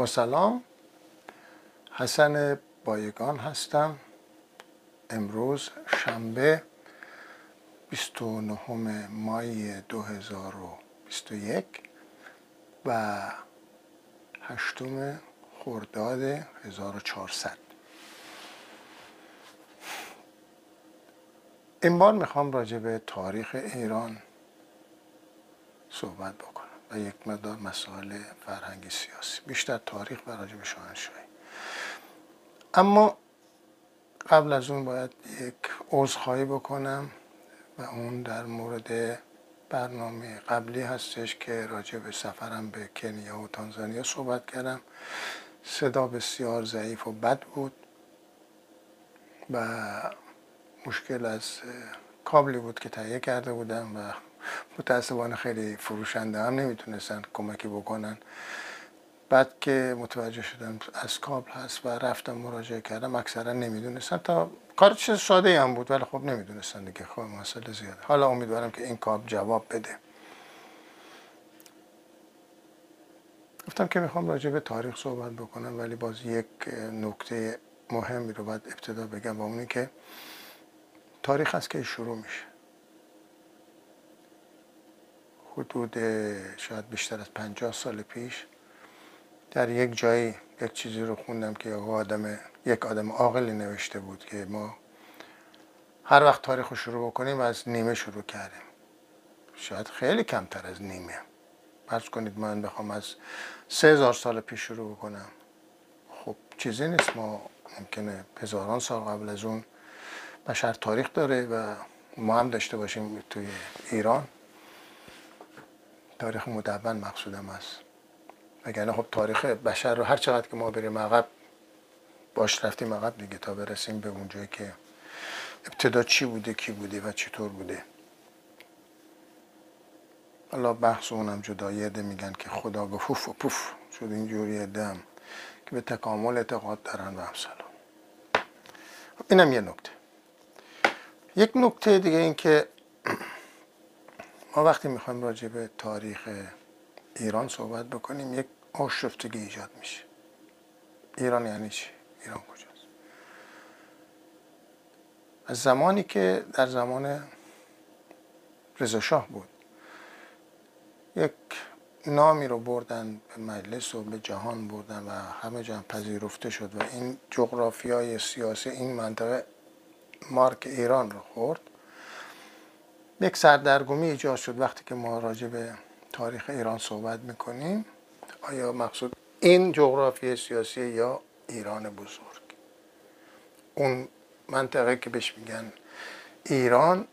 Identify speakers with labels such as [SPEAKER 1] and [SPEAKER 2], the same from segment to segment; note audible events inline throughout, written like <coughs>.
[SPEAKER 1] با سلام. حسن بایگان هستم. امروز شنبه 29 مای 2021 و هشتم خرداد 1400 این بار می‌خوام راجع به تاریخ ایران صحبت بکنم. و یک مقدار مسائل فرهنگی سیاسی. بیشتر تاریخ و راجع شاهنشاهی. اما قبل از اون باید یک عذرخواهی بکنم و اون در مورد برنامه قبلی هستش که راجع به سفرم به کنیا و تانزانیا صحبت کردم. صدا بسیار ضعیف و بد بود و مشکل از کابلی بود که تهیه کرده بودم و متاسفانه خیلی فروشنده هم نمی‌تونستن کمکی بکنن. بعد که متوجه شدم از کابل هست و رفتم مراجعه کردم اکثرا نمی‌دونستن. تا کار چیز ساده هم بود ولی خب نمی‌دونستن دیگه. خب مسئله زیاده. حالا امیدوارم که این کابل جواب بده. گفتم که می‌خوام راجع به تاریخ صحبت بکنم ولی باز یک نکته مهمی رو باید ابتدا بگم با اونی که تاریخ از که شروع میشه. حدود شاید بیشتر از پنجاه سال پیش در یک جایی یک چیزی رو خوندم که آدم یک آدم عاقلی نوشته بود که ما هر وقت تاریخ رو شروع بکنیم از نیمه شروع کردیم. شاید خیلی کمتر از نیمه. فرض کنید من بخوام از سه هزار سال پیش شروع بکنم. خب چیزی نیست ما ممکنه هزاران سال قبل از اون بشر تاریخ داره و ما هم داشته باشیم توی ایران. تاریخ مدون مقصودم است. وگرنه خب تاریخ بشر رو هر چقدر که ما بریم عقب باش رفتیم عقب دیگه تا برسیم به اونجایی که ابتدا چی بوده کی بوده و چطور بوده. حالا بحث اونم جدا یه میگن که خدا گفت و پوف شد اینجوری دم که به تکامل اعتقاد دارن و همسلام اینم یه نکته. یک نکته دیگه این که <clears throat> ما وقتی می‌خوایم راجع به تاریخ ایران صحبت بکنیم یک آشفتگی ایجاد میشه ایران یعنی چی؟ ایران کجاست؟ از زمانی که در زمان رضا بود یک نامی رو بردن به مجلس و به جهان بردن و همه جا پذیرفته شد و این جغرافیای سیاسی این منطقه مارک ایران رو خورد یک سردرگمی ایجاد شد وقتی که ما راجع به تاریخ ایران صحبت می‌کنیم. آیا مقصود این جغرافی سیاسی یا ایران بزرگ؟ اون منطقه که بهش میگن ایران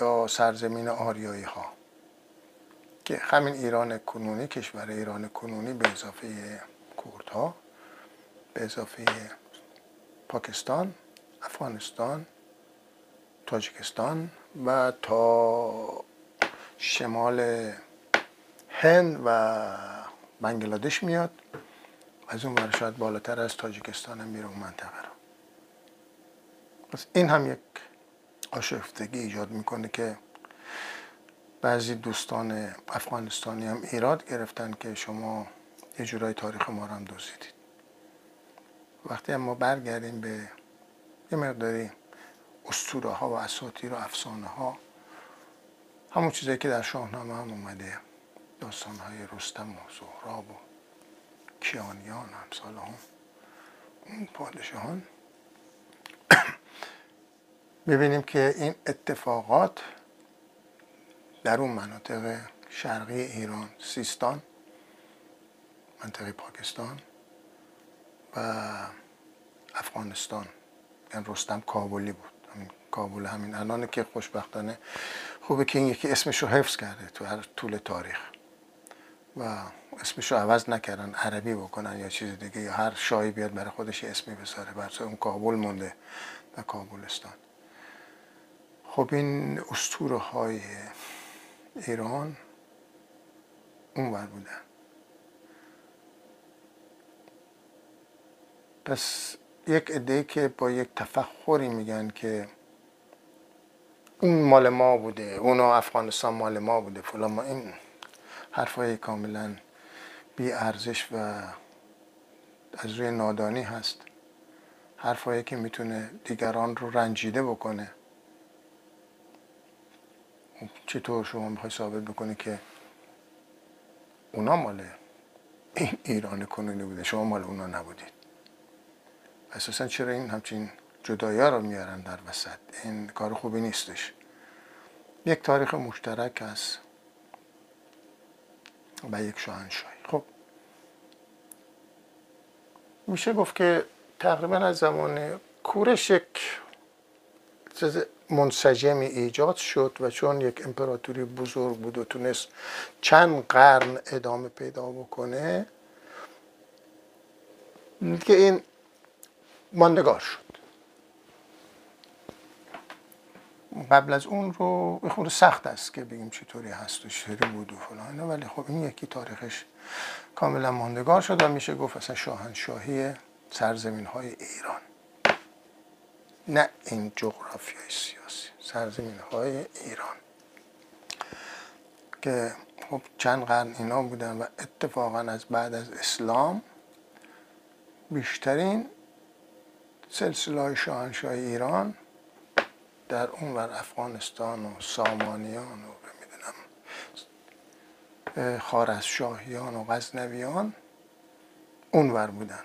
[SPEAKER 1] یا سرزمین آریایی ها که همین ایران کنونی کشور ایران کنونی به اضافه کردها به اضافه پاکستان افغانستان تاجیکستان و تا شمال هند و بنگلادش میاد. از اون ور شاید بالاتر از تاجیکستان میره اون منطقه رو. پس این هم یک آشفتگی ایجاد می‌کنه که بعضی دوستان افغانستانی هم ایراد گرفتن که شما یه جورای تاریخ ما رو هم دزدیدید. وقتی هم ما برگردیم به یه مقداری اسطوره ها و اساطیر و افسانه ها همون چیزایی که در شاهنامه هم اومده. داستان های رستم و زهراب و کیانیان همسال هم اون پادشاهان. <coughs> ببینیم که این اتفاقات در اون مناطق شرقی ایران سیستان منطقه پاکستان و افغانستان. یعنی رستم کابلی بود. کابل همین. الان که خوشبختانه خوبه که این یکی اسمش رو حفظ کرده تو هر طول تاریخ. و اسمش رو عوض نکردن عربی بکنن یا چیز دیگه یا هر شاهی بیاد برای خودش اسمی بذاره. برای اون کابل مونده و کابلستان. خب این اسطوره های ایران اونور بودن پس یک عده که با یک تفخری میگن که اون مال ما بوده اونا افغانستان مال ما بوده فلان ما این حرفای کاملا بی ارزش و از روی نادانی هست. حرفایی که می‌تونه دیگران رو رنجیده بکنه. چطور شما می‌خوای ثابت بکنی که اونا مال این ایران کنونی بوده شما مال اونا نبودید؟ اساسا چرا این همچین جدایی رو میارن در وسط. این کار خوبی نیستش. یک تاریخ مشترک است و یک شاهنشاهی. خب. میشه گفت که تقریبا از زمان کورش یک منسجمی ایجاد شد و چون یک امپراتوری بزرگ بود و تونست چند قرن ادامه پیدا بکنه که این ماندگار شد. قبل از اون رو خود سخت است که بگیم چطوری هست و چطوری بود و فلان ولی خب این یکی تاریخش کاملا ماندگار شد و میشه گفت اصلا شاهنشاهی سرزمین های ایران. نه این جغرافیای سیاسی سرزمین های ایران. که خب چند قرن اینا بودن و اتفاقا از بعد از اسلام بیشترین سلسله های شاهنشاهی ایران در اون ور افغانستان و سامانیان و بمیدونم خارزشاهیان و غزنویان اونور بودن.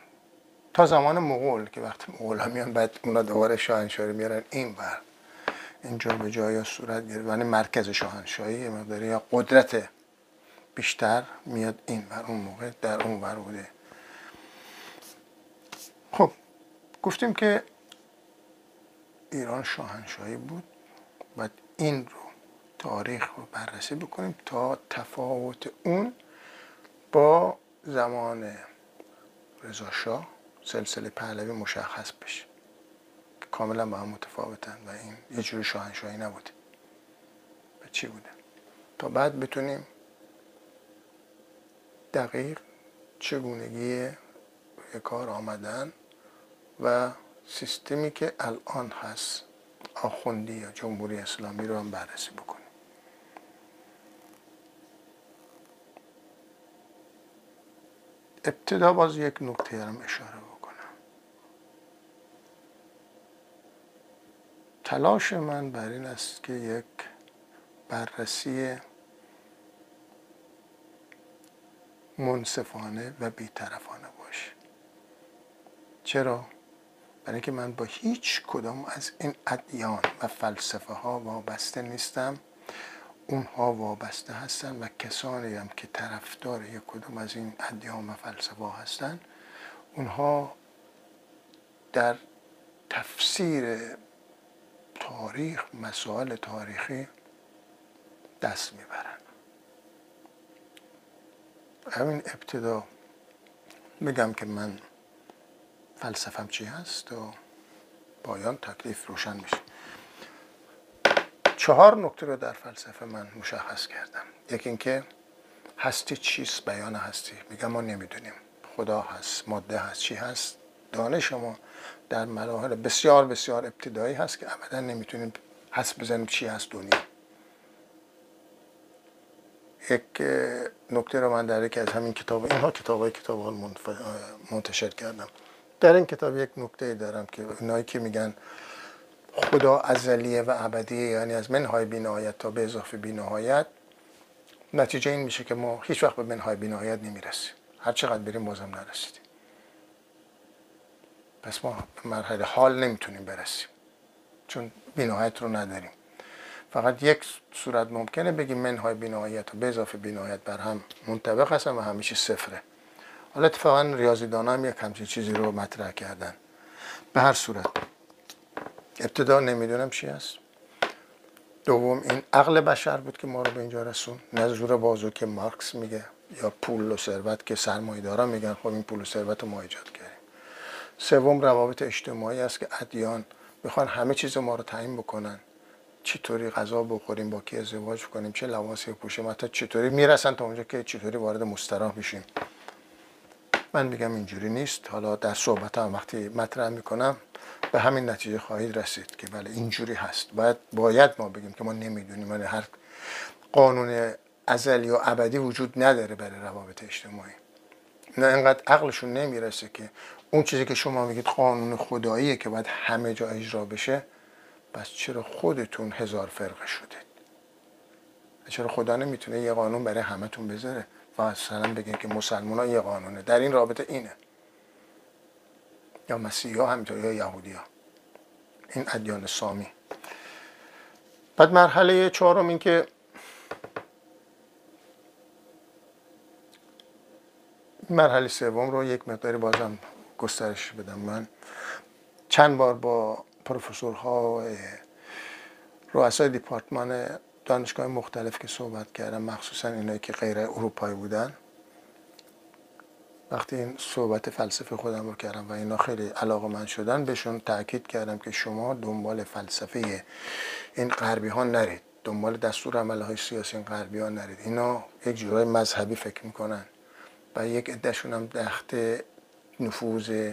[SPEAKER 1] تا زمان مغول که وقتی مغول میان بعد اونا دوباره شاهنشاهی میارن این بر اینجا به جای صورت گرفت. یعنی مرکز شاهنشاهی مقداری یا قدرت بیشتر میاد این بر اون موقع در اون بر بوده. خب گفتیم که ایران شاهنشاهی بود و این رو تاریخ رو بررسی بکنیم تا تفاوت اون با زمان رضا شاه سلسله پهلوی مشخص بشه. کاملا با هم متفاوتن و این یه جور شاهنشاهی نبوده. و چی بوده؟ تا بعد بتونیم دقیق چگونگی کار آمدن و سیستمی که الان هست آخوندی یا جمهوری اسلامی رو هم بررسی بکنیم. ابتدا باز یک نکته دارم اشاره تلاش من بر این است که یک بررسی منصفانه و بیطرفانه باشه. چرا؟ برای اینکه من با هیچ کدام از این ادیان و فلسفه ها وابسته نیستم اونها وابسته هستن و کسانی هم که طرفدار یک کدوم از این ادیان و فلسفه ها هستن اونها در تفسیر تاریخ مسائل تاریخی دست می‌برن. همین ابتدا میگم که من فلسفم چی هست و پایان تکلیف روشن میشه. چهار نکته رو در فلسفه من مشخص کردم. یکی اینکه هستی چیست؟ بیان هستی. میگم ما نمی‌دونیم. خدا هست ماده هست چی هست؟ دانش ما در مراحل بسیار بسیار ابتدایی هست که ابدا نمی‌تونیم حس بزنیم چی هست دنیا. یک نکته رو من در یکی از همین کتاب اینها کتاب های کتاب منتشر کردم. در این کتاب یک نکته دارم که اینایی که میگن خدا ازلیه و ابدیه یعنی از منهای بینهایت تا به اضافه بینهایت نتیجه این میشه که ما هیچ وقت به منهای بینهایت نمی‌رسیم. هر چقدر بریم بازم نرسیدیم پس ما به مرحله حال نمی‌تونیم برسیم. چون بینهایت رو نداریم. فقط یک صورت ممکنه بگیم منهای بینهایت و به اضافه بینهایت بر هم منطبق هستن و همیشه صفره. حالا اتفاقا ریاضیدان هم یک همچین چیزی رو مطرح کردن. به هر صورت. ابتدا نمی‌دونم چی هست. دوم این عقل بشر بود که ما رو به اینجا رسون. نه زور بازو که مارکس میگه یا پول و ثروت که سرمایه‌دارا میگن خب این پول و ثروت رو ما ایجاد کردیم. سوم روابط اجتماعی است که ادیان می‌خوان همه چیز ما رو تعیین بکنن. چطوری غذا بخوریم با کی ازدواج کنیم چه لباسی بپوشیم حتی چطوری می‌رسن تا اونجا که چطوری وارد مستراح بشیم. من میگم اینجوری نیست. حالا در صحبت هم وقتی مطرح می‌کنم به همین نتیجه خواهید رسید که بله اینجوری هست. باید باید ما بگیم که ما نمی‌دونیم ولی هر قانون ازلی و ابدی وجود نداره برای روابط اجتماعی. نه انقدر عقلشون نمی‌رسه که اون چیزی که شما میگید قانون خداییه که باید همه جا اجرا بشه پس چرا خودتون هزار فرقه شدید؟ چرا خدا نمی‌تونه یه قانون برای همتون بذاره؟ و مثلا بگه که مسلمان یه قانونه. در این رابطه اینه. یا مسیحی ها همینطور یا یهودی ها این ادیان سامی. بعد مرحله چهارم این که مرحله سوم رو یک مقداری بازم گسترش بدم من. چند بار با پروفسورها رؤسای دیپارتمان دانشگاه مختلف که صحبت کردم مخصوصا اینایی که غیر اروپایی بودن. وقتی این صحبت فلسفه خودم رو کردم و اینا خیلی علاقه من شدن بهشون تاکید کردم که شما دنبال فلسفه این غربی ها نرید. دنبال دستور عمله های سیاسی این غربی ها نرید. اینا یک جورای مذهبی فکر می‌کنن و یک عدهشون هم تحت نفوذ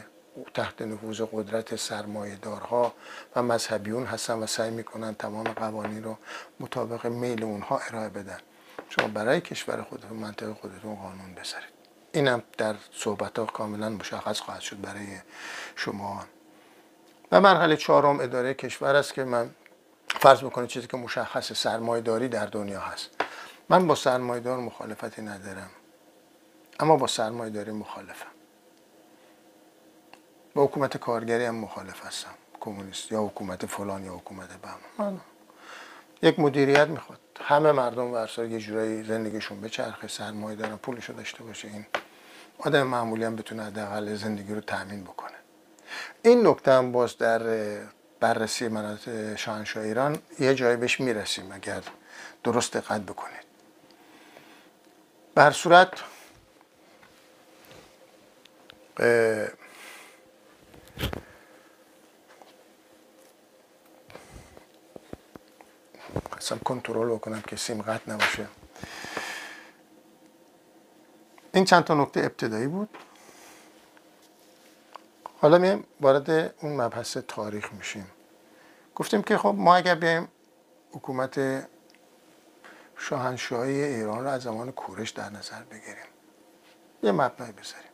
[SPEAKER 1] تحت نفوذ قدرت سرمایه دارها و مذهبیون هستن و سعی می‌کنن تمام قوانین رو مطابق میل اونها ارائه بدن. شما برای کشور خودتون منطقه خودتون قانون بذارید. اینم در صحبت ها کاملا مشخص خواهد شد برای شما. و مرحله چهارم اداره کشور است که من فرض بکنید چیزی که مشخص سرمایه داری در دنیا هست. من با سرمایه دار مخالفتی ندارم. اما با سرمایه داری مخالفم. حکومت کارگری هم مخالف هستم. کمونیست یا حکومت فلان یا حکومت بهم یک مدیریت می‌خواد. همه مردم ورسار یه جورایی زندگیشون بچرخه سرمایه دارن پولشو داشته باشه. این آدم معمولی هم بتونه حداقل زندگی رو تأمین بکنه. این نکته هم باز در بررسی مناطق شاهنشاه ایران یه جایی بهش می‌رسیم اگر درست دقت بکنید. بر صورت اصلا کنترل بکنم که سیم قطع نباشه این چند تا نکته ابتدایی بود حالا می وارد اون مبحث تاریخ میشیم گفتیم که خب ما اگر بیایم حکومت شاهنشاهی ایران رو از زمان کورش در نظر بگیریم یه مبنای بذاریم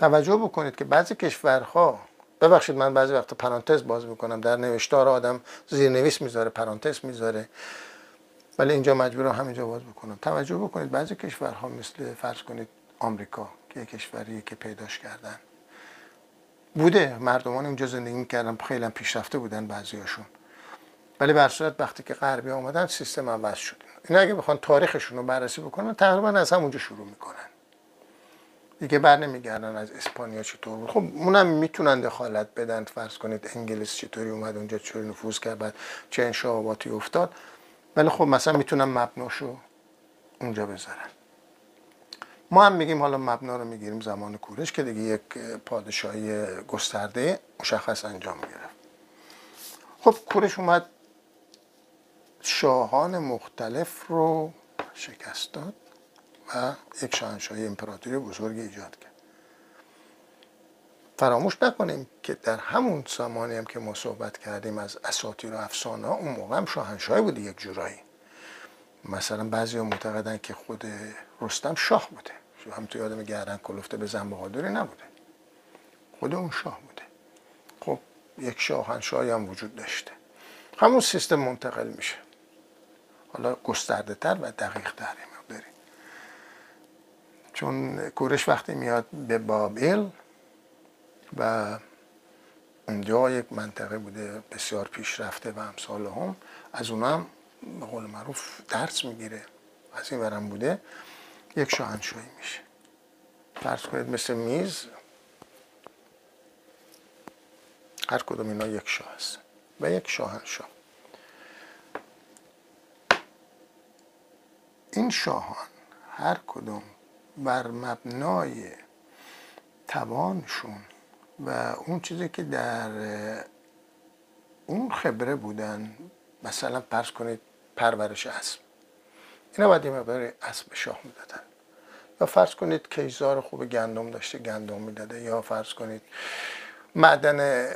[SPEAKER 1] توجه بکنید که بعضی کشورها ببخشید من بعضی وقت پرانتز باز می‌کنم در نوشتار آدم زیرنویس می‌ذاره پرانتز می‌ذاره ولی اینجا مجبورم همینجا باز بکنم. توجه بکنید بعضی کشورها مثل فرض کنید آمریکا که یک کشوری که پیداش کردن. بوده مردمان اونجا زندگی می‌کردن خیلی پیشرفته بودن بعضیاشون ولی بر صورت وقتی که غربی آمدن سیستم عوض شد. اینا اگه بخوان تاریخشون رو بررسی بکنن تقریبا از همونجا شروع می‌کنن. دیگه بر نمیگردن از اسپانیا چطور. بود خب اونم می‌تونن دخالت بدن. فرض کنید انگلیس چطوری اومد اونجا چطوری نفوذ کرد بعد چه انشاباتی افتاد. ولی خب مثلا می‌تونن مبناشو اونجا بذارن. ما هم میگیم حالا مبنا رو می‌گیریم زمان کورش که دیگه یک پادشاهی گسترده مشخص انجام می‌گرفت خب کورش اومد شاهان مختلف رو شکست داد. و یک شاهنشاهی امپراتوری بزرگ ایجاد کرد. فراموش نکنیم که در همون زمانی هم که ما صحبت کردیم از اساطیر و افسانه ها اون موقع هم شاهنشاهی بوده یک جورایی. مثلا بعضی ها معتقدن که خود رستم شاه بوده. هم توی آدم گردن کلفته به زن بهادری نبوده. خود اون شاه بوده. خب یک شاهنشاهی هم وجود داشته. همون سیستم منتقل میشه. حالا گسترده تر و دقیق تر چون کورش وقتی میاد به بابل و اونجا یک منطقه بوده بسیار پیشرفته و امثال هم از اونها هم به قول معروف درس می‌گیره. از این ورم بوده یک شاهنشاهی میشه. فرض کنید مثل میز هر کدوم اینا یک شاه هست و یک شاهنشاه. این شاهان هر کدوم بر مبنای توانشون و اون چیزی که در اون خبره بودن مثلا پرس کنید پرورش اسب. اینا باید یه مقدار اسب شاه می‌دادن. یا فرض کنید کیزار خوب گندم داشته گندم می‌داده. یا فرض کنید معدن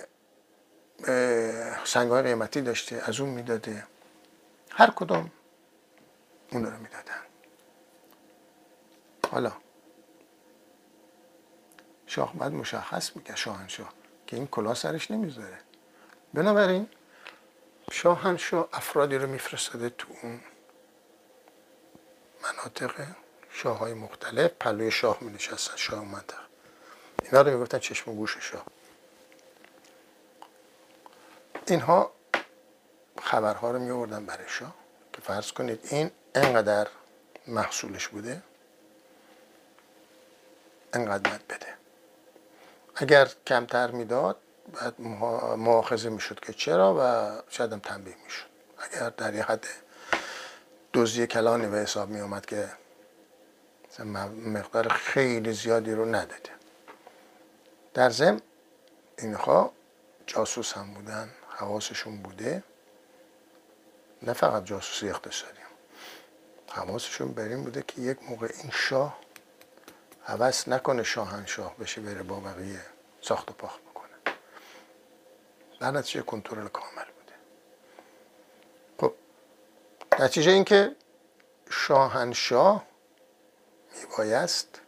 [SPEAKER 1] سنگهای قیمتی داشته از اون می‌داده. هر کدوم اون رو می‌دادن. حالا. شاه باید مشخص میگه شاهنشاه که این کلا سرش نمی‌ذاره. بنابراین شاهنشاه افرادی رو میفرستاده تو اون مناطق شاه های مختلف. پلوی شاه می نشستن شاه منطقه. اینا رو می‌گفتن چشم و گوش شاه. اینها خبرها رو می برای شاه که فرض کنید این انقدر محصولش بوده. انقدر باید بده. اگر کمتر می‌داد بعد مؤاخذه می‌شد که چرا و شاید هم تنبیه می‌شد. اگر در یه حد دزدی کلانی به حساب می اومد که مقدار خیلی زیادی رو نداده. در ضمن اینها جاسوس هم بودن حواسشون بوده. نه فقط جاسوسی اقتصادی حواسشون بر این بوده که یک موقع این شاه عوض نکنه شاهنشاه بشه بره با بقیه ساخت و پاخت بکنه. در نتیجه کنترل کامل بوده. خب نتیجه این که شاهنشاه میبایست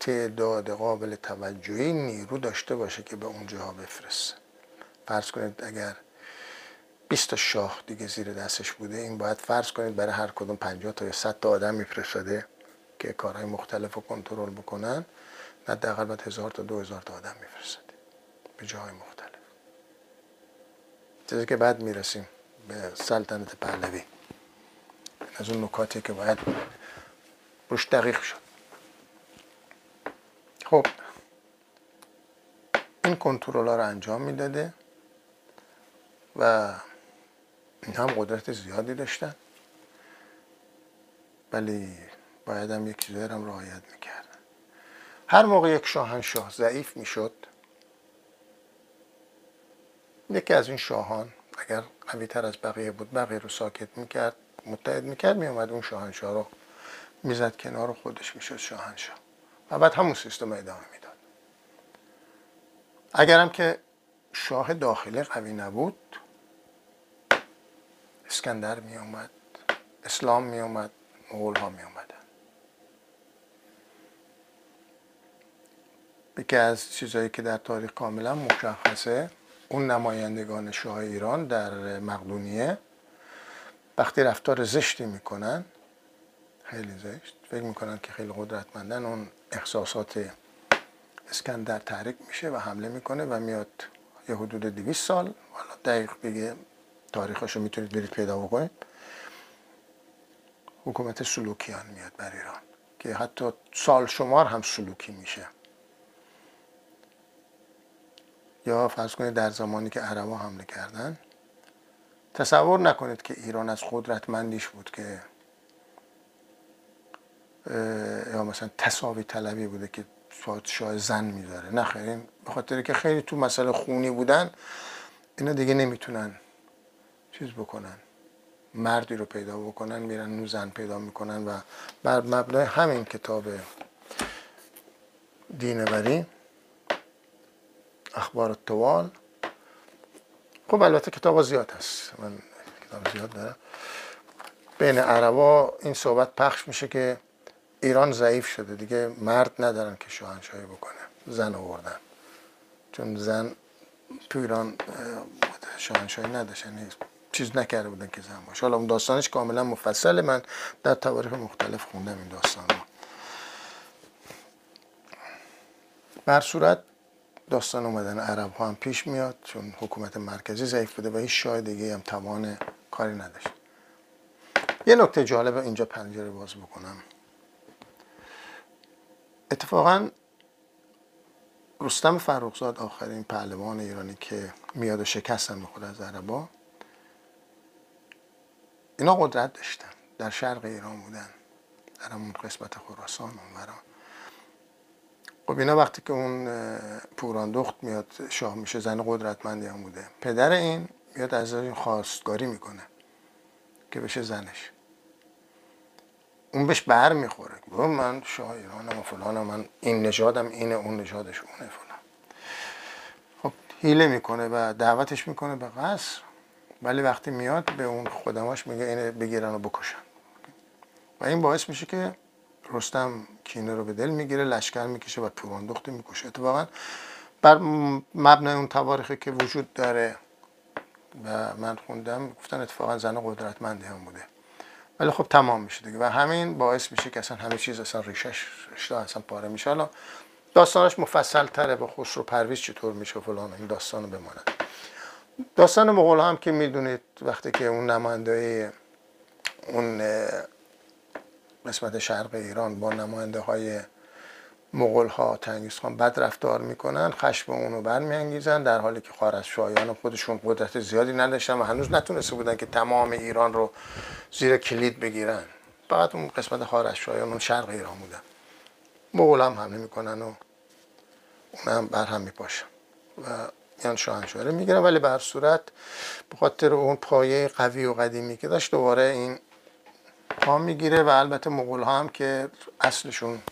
[SPEAKER 1] تعداد قابل توجهی نیرو داشته باشه که به اونجا بفرسته. فرض کنید اگر 20 تا شاه دیگه زیر دستش بوده این باید فرض کنید برای هر کدوم 50 تا یا 100 تا آدم میفرستاده. که کارهای مختلف رو کنترل بکنن نه دقیقا باید هزار تا دو هزار تا آدم میفرستاده به جاهای مختلف. چیزی که بعد می‌رسیم به سلطنت پهلوی. از اون نکاتی که باید روش دقیق شد. خب. این کنترل ها رو انجام می‌داده و این هم قدرت زیادی داشتن. ولی باید هم یک چیزایی هم رعایت می‌کردن. هر موقع یک شاهنشاه ضعیف می‌شد یکی از این شاهان اگر قوی تر از بقیه بود بقیه رو ساکت می‌کرد متحد می‌کرد میومد اون شاهنشاه رو می‌زد کنار خودش می‌شد شاهنشاه. و بعد همون سیستم ادامه می‌داد. اگرم که شاه داخلی قوی نبود اسکندر می اومد اسلام می اومد مغول ها یکی از چیزهایی که در تاریخ کاملا مشخصه اون نمایندگان شاه ایران در مقدونیه وقتی رفتار زشتی می‌کنن خیلی زشت فکر می‌کنن که خیلی قدرتمندن اون احساسات اسکندر تحریک میشه و حمله می‌کنه و میاد یه حدود 200 سال حالا دقیق بگه تاریخش رو می‌تونید برید پیدا بکنید. حکومت سلوکیان میاد بر ایران که حتی سال شمار هم سلوکی میشه. یا فرض کنید در زمانی که عربا حمله کردن تصور نکنید که ایران از قدرتمندیش بود که یا مثلا تصاوی طلبی بوده که پادشاه زن می‌ذاره. نه خیلی به خاطر که خیلی تو مسئله خونی بودن اینا دیگه نمی‌تونن چیز بکنن. مردی رو پیدا بکنن میرن نو زن پیدا می‌کنن و بر مبنای همین کتاب دینوری اخبار التوال. خب البته کتاب زیاد هست. من کتاب زیاد دارم. بین عربا این صحبت پخش میشه که ایران ضعیف شده. دیگه مرد ندارن که شاهنشاهی بکنه. زن آوردن چون زن تو ایران شاهنشاهی نداشتن نیست چیز نکرده بودن که زن باشه. حالا اون داستانش کاملا مفصله. من در تواریخ مختلف خوندم این داستان رو. بر داستان اومدن عرب ها هم پیش میاد چون حکومت مرکزی ضعیف بوده و هیچ شاه دیگه هم توان کاری نداشت. یه نکته جالب اینجا پنجره باز بکنم. اتفاقا رستم فرخزاد آخرین پهلوان ایرانی که میاد و شکستن خود از عربا اینا قدرت داشتن. در شرق ایران بودن. در همون قسمت خراسان اونورا. خب اینا وقتی که اون پوراندخت میاد شاه میشه زن قدرتمندی هم بوده. پدر این میاد از این خواستگاری می‌کنه که بشه زنش. اون بهش بر می‌خوره. من شاه ایرانم و فلانم من این نژادم اینه اون نژادش اونه فلان. خب هیله می‌کنه و دعوتش می‌کنه به قصر. ولی وقتی میاد به اون خدماش میگه اینه بگیرن و بکشن. و این باعث میشه که رستم کینه رو به دل می‌گیره لشکر می‌کشه و پیواندخت می‌کشه. اتفاقا بر مبنای اون تواریخی که وجود داره و من خوندم گفتن اتفاقا زن قدرتمندی هم بوده. ولی خب تمام میشه دیگه. و همین باعث میشه که اصلا همه چیز اصلا ریشش رشته اصلا پاره میشه. حالا داستانش مفصل تره با خسرو پرویز چطور میشه فلان این داستان رو بماند. داستان مغول هم که می‌دونید وقتی که اون نماینده اون قسمت شرق ایران با نماینده های مغول ها تنگیز خان بد رفتار می‌کنن خشم اونو برمیانگیزن در حالی که شایان خودشون قدرت زیادی نداشتن و هنوز نتونسته بودن که تمام ایران رو زیر کلید بگیرن. فقط اون قسمت شایان اون شرق ایران بودن. مغول هم حمله می‌کنن و اون هم بر هم میپاشن و یان شاهنشاهی می‌گیرن. ولی به صورت به خاطر اون پایه قوی و قدیمی که داشت دوباره این پا می‌گیره و البته مغول ها هم که اصلشون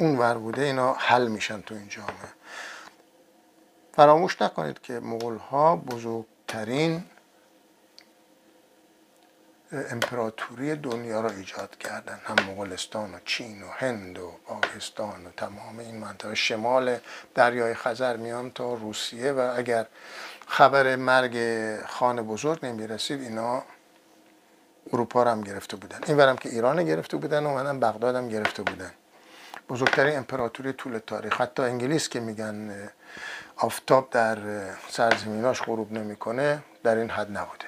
[SPEAKER 1] اون ور بوده اینا حل میشن تو این جامعه. فراموش نکنید که مغول ها بزرگترین امپراتوری دنیا را ایجاد کردن. هم مغولستان و چین و هند و پاکستان و تمام این منطقه. شمال دریای خزر میان تا روسیه و اگر خبر مرگ خان بزرگ نمی‌رسید اینا اروپا رو هم گرفته بودن. این برم که ایران گرفته بودن منم بغداد هم گرفته بودن. بزرگترین امپراتوری طول تاریخ. حتی انگلیس که میگن آفتاب در سرزمیناش غروب نمی‌کنه در این حد نبوده.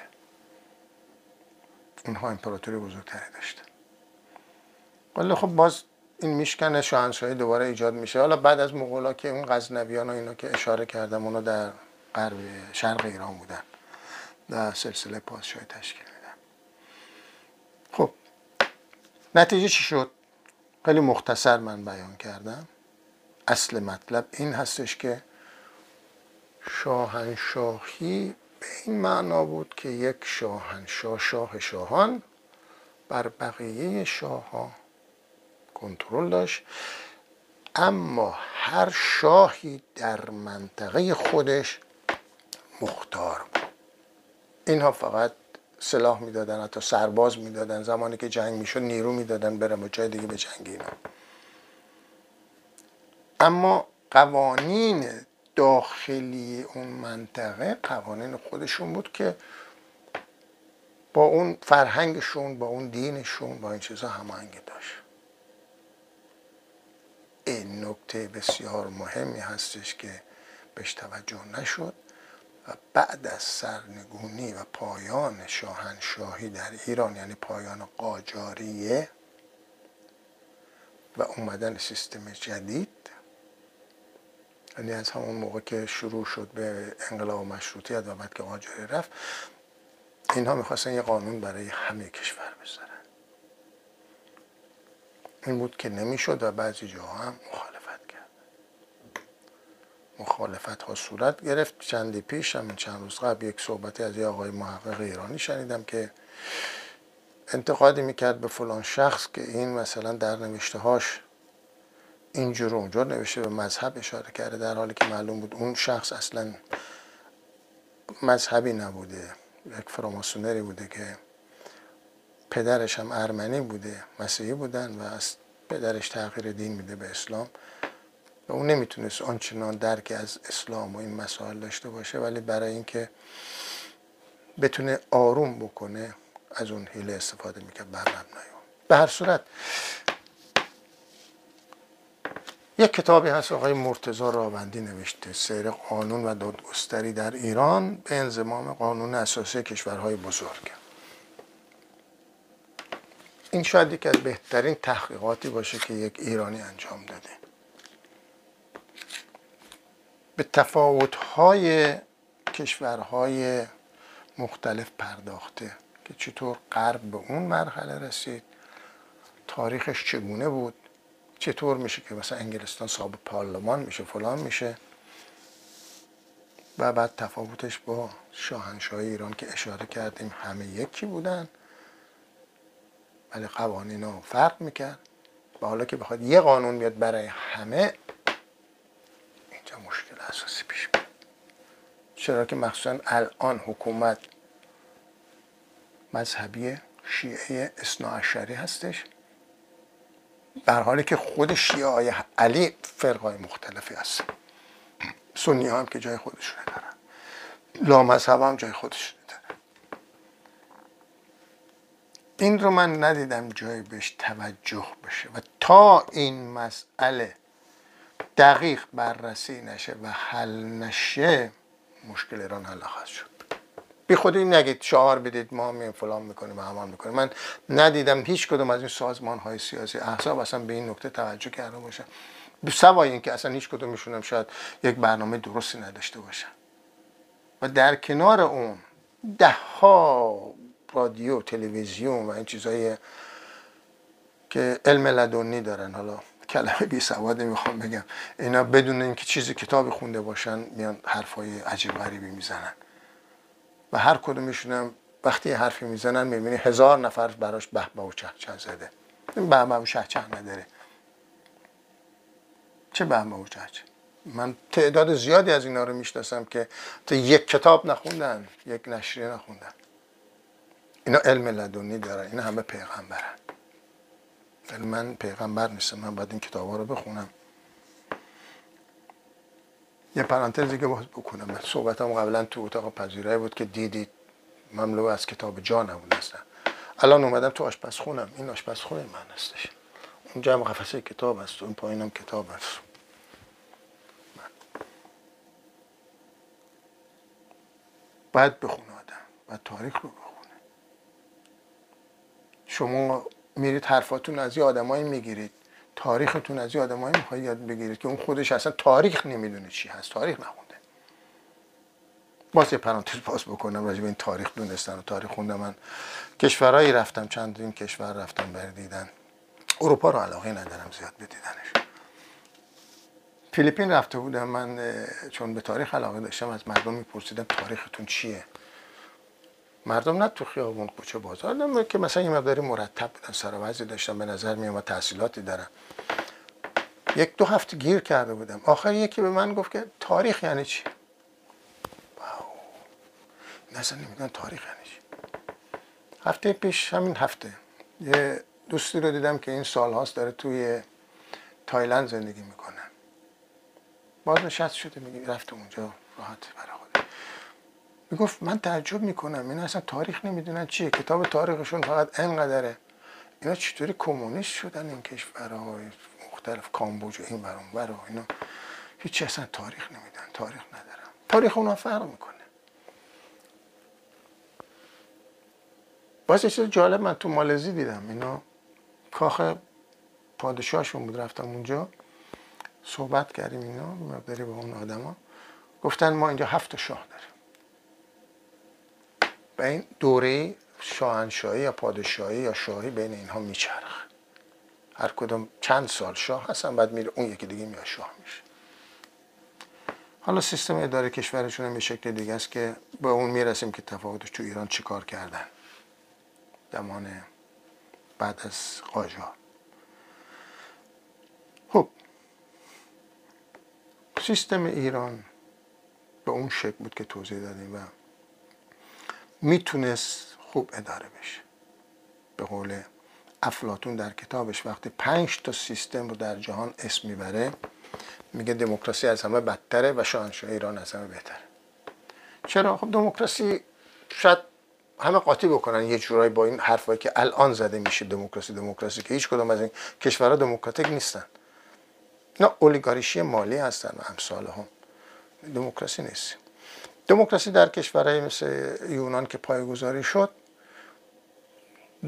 [SPEAKER 1] اونها امپراتوری بزرگتری داشتن ولی خب باز این میشکنه شاهنشاهی دوباره ایجاد میشه. حالا بعد از مغولا که اون غزنویان و اینا که اشاره کردم اونا در غرب شرق ایران بودن. در سلسله پادشاهی تشکیل میدن خب نتیجه چی شد؟ خیلی مختصر من بیان کردم. اصل مطلب این هستش که شاهنشاهی به این معنا بود که یک شاهنشاه شاه شاهان بر بقیه شاه ها کنترل داشت. اما هر شاهی در منطقه خودش مختار بود. اینها فقط سلاح می‌دادن حتی سرباز می‌دادن. زمانی که جنگ می‌شد نیرو می‌دادن برم با جای دیگه به جنگ اینا اما قوانین داخلی اون منطقه قوانین خودشون بود که با اون فرهنگشون با اون دینشون با این چیزا هماهنگی داشت. این نکته بسیار مهمی هستش که بهش توجه نشد. و بعد از سرنگونی و پایان شاهنشاهی در ایران یعنی پایان قاجاریه و اومدن سیستم جدید یعنی از همون موقع که شروع شد به انقلاب و مشروطیت و بعد که قاجاری رفت اینها می‌خواستن یه قانون برای همه کشور بذارن. این بود که نمی‌شد و بعضی جاها هم مخالفت کرد مخالفت ها صورت گرفت. چندی پیش هم چند روز قبل یک صحبتی از یه آقای محقق ایرانی شنیدم که انتقادی می‌کرد به فلان شخص که این مثلا در نوشته هاش اینجور اونجور نوشته به مذهب اشاره کرده در حالی که معلوم بود اون شخص اصلا مذهبی نبوده. یک فراماسونری بوده که پدرش هم ارمنی بوده مسیحی بودن و از پدرش تغییر دین میده به اسلام. اون نمی‌تونست آنچنان درک از اسلام و این مسائل داشته باشه ولی برای اینکه بتونه آروم بکنه از اون حیله استفاده می‌کرد بر به هر صورت یک کتابی هست آقای مرتزا راوندی نوشته سیر قانون و دادگستری در ایران به انضمام قانون اساسی کشورهای بزرگ. این شاید یکی از بهترین تحقیقاتی باشه که یک ایرانی انجام داده. به تفاوت‌های کشورهای مختلف پرداخته که چطور غرب به اون مرحله رسید تاریخش چگونه بود چطور میشه که مثلا انگلستان صاحب پارلمان میشه فلان میشه و بعد تفاوتش با شاهنشاهی ایران که اشاره کردیم همه یکی بودن. ولی قوانین فرق می‌کرد. و حالا که بخواد یه قانون بیاد برای همه مشکل اساسی پیش میاد؟ چرا که مخصوصا الان حکومت مذهبی شیعه اصناعشری هستش. در حالی که خود شیعه های علی فرقای مختلفی هست. سنی هم که جای خودشونه دارن. لامذهب هم جای خودشونه دارن. این رو من ندیدم جایی بهش توجه بشه. و تا این مسئله دقیق بررسی نشه و حل نشه مشکل ایران حل خواهد شد. بی خودی نگید شعار بدید ما می فلان می‌کنیم و همان می‌کنیم. من ندیدم هیچ کدوم از این سازمان های سیاسی احزاب اصلا به این نکته توجه کرده باشن. سوای اینکه اصلا هیچ کدومشون هم شاید یک برنامه درستی نداشته باشن. و در کنار اون ده ها رادیو تلویزیون و این چیزهای که علم لدنی دارن حالا کلمه بی سواده می‌خوام بگم. اینا بدون اینکه چیزی کتابی خونده باشن میان حرفای عجیب غریبی می‌زنن. و هر کدومشون وقتی حرفی می‌زنن می‌بینی هزار نفر براش به و چه زده. این به و چه نداره. چه به و چه؟ من تعداد زیادی از اینا رو می‌شناسم که تا یک کتاب نخوندن یک نشریه نخوندن. اینا علم لدنی دارن اینا همه پیغمبرن. ولی من پیغمبر نیستم من باید این کتاب ها رو بخونم. یه پرانتز دیگه باز بکنم. من صحبتم قبلا تو اتاق پذیرایی بود که دیدید مملو از کتاب جا نبود اصلا الان اومدم تو آشپزخونم. این آشپزخونه من هستش. اونجا هم قفسه کتاب هست. و این پایینم کتاب هست. باید بخونه آدم. باید تاریخ رو بخونه. شما میرید حرفاتون از یه آدمایی می‌گیرید. تاریختون از یه آدمایی می‌خواید یاد بگیرید که اون خودش اصلا تاریخ نمی‌دونه چی هست تاریخ نخونده. باز یه پرانتز باز بکنم راجع به این تاریخ دونستن و تاریخ خوندم من کشورهایی رفتم چند این کشور رفتم بر دیدن. اروپا رو علاقه ندارم زیاد به فیلیپین رفته بودم من چون به تاریخ علاقه داشتم از مردم میپرسیدم تاریختون چیه؟ مردم نه تو خیابون کوچه بازار که مثلا یه مقداری مرتب بودن سر داشتن به نظر میومد تحصیلاتی دارن. یک دو هفته گیر کرده بودم. آخر یکی به من گفت که تاریخ یعنی چی؟ واو. اصلا نمی‌دونم تاریخ یعنی چی. هفته پیش همین هفته یه دوستی رو دیدم که این سال هاست داره توی تایلند زندگی می‌کنه. باز نشست شده میگه رفته اونجا راحت برای می‌گفت من تعجب می‌کنم. این اصلا تاریخ نمی‌دونن چیه. کتاب تاریخشون فقط انقدره. اینا چطوری کمونیست شدن این کشورهای مختلف؟ کامبوج و این برون اینا. هیچ اصلا تاریخ نمیدن. تاریخ ندارن. تاریخ اونا فرق می‌کنه. باز چیز جالب من تو مالزی دیدم. اینا کاخ پادشاهشون بود. رفتم اونجا. صحبت کردیم اینا. مقداری با اون آدما. گفتن ما اینجا هفت شاه داریم. و این دوره شاهنشاهی یا پادشاهی یا شاهی بین اینها میچرخ هر کدوم چند سال شاه هستن بعد میره اون یکی دیگه میاد شاه میشه. حالا سیستم اداره کشورشون به شکل دیگه است که به اون می‌رسیم که تفاوتش تو ایران چیکار کردن. زمان بعد از قاجار. خب سیستم ایران به اون شکل بود که توضیح دادیم و می‌تونست خوب اداره بشه. به قول افلاتون در کتابش وقتی پنج تا سیستم رو در جهان اسم می‌بره میگه دموکراسی از همه بدتره و شاهنشاهی ایران از همه بهتره. چرا؟ خب دموکراسی شاید همه قاطی بکنن یه جورایی با این حرفایی که الان زده میشه دموکراسی دموکراسی که هیچ کدوم از این کشورها دموکراتیک نیستن. نه اولیگاریشی مالی هستن و امثال هم دموکراسی نیست. دموکراسی در کشورهای مثل یونان که پایگذاری شد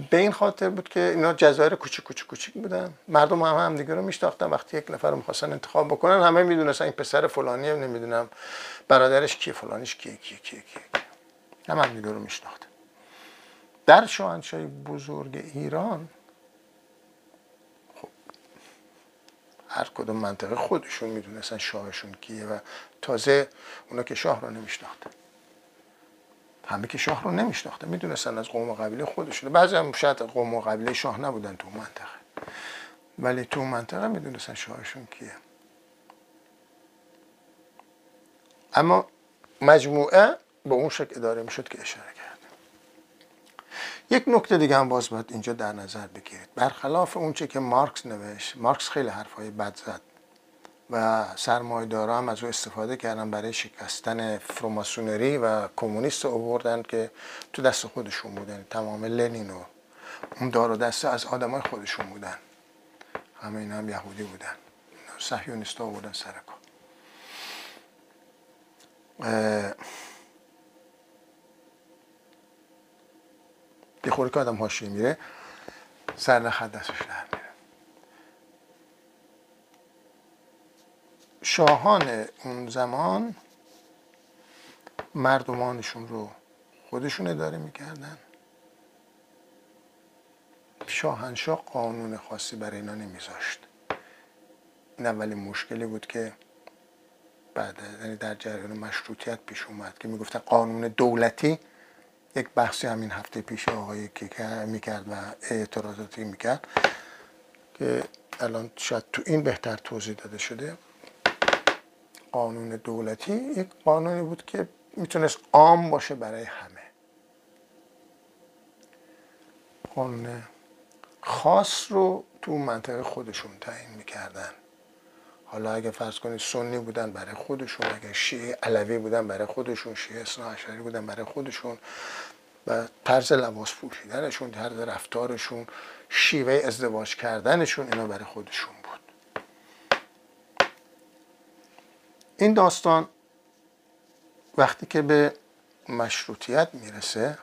[SPEAKER 1] به این خاطر بود که اینا جزایر کوچیک کوچیک کوچیک بودن. مردم هم هم دیگه رو میشناختن. وقتی یک نفر رو می‌خواستن انتخاب بکنن همه می‌دونستن این پسر فلانیه نمی‌دونم برادرش کیه فلانیش کیه کیه کیه کیه, هم هم دیگه رو میشناختن. در شاهنشاهی بزرگ ایران خب هر کدوم منطقه خودشون می‌دونستن شاهشون کیه و تازه اونا که شاه رو نمیشناختن همه که شاه رو نمیشناختن می‌دونستن از قوم و قبیله خودشونه. بعضی هم شاید قوم و قبیله شاه نبودن تو منطقه. ولی تو منطقه می‌دونستن شاهشون کیه. اما مجموعه به اون شکل اداره می‌شد که اشاره کرد. یک نکته دیگه هم باز باید اینجا در نظر بگیرید. برخلاف اونچه که مارکس نوشت مارکس خیلی حرفهای بد زد. و سرمایه‌دارا هم از او استفاده کردن برای شکستن فروماسونری و کمونیست آوردن که تو دست خودشون بودن. تمام لنین و اون دار و دسته از آدمای خودشون بودن. همه اینا هم یهودی بودن. صهیونیست آوردن سر کار. یه خوری که آدم هاشی میره سر دستش در شاهان اون زمان مردمانشون رو خودشون اداره می‌کردن. شاهنشاه قانون خاصی برای اینا نمیذاشت. این اولین مشکلی بود که بعد یعنی در جریان مشروطیت پیش اومد که می‌گفتن قانون دولتی یک بحثی همین هفته پیش آقای که می‌کرد و اعتراضاتی می‌کرد که الان شاید تو این بهتر توضیح داده شده. قانون دولتی یک قانونی بود که می‌تونست عام باشه برای همه. قانون خاص رو تو منطقه خودشون تعیین می‌کردن. حالا اگه فرض کنید سنی بودن برای خودشون اگه شیعه علوی بودن برای خودشون شیعه اصنا بودن برای خودشون و طرز لباس پوشیدنشون طرز رفتارشون شیوه ازدواج کردنشون اینا برای خودشون بود این داستان وقتی که به مشروطیت می‌رسه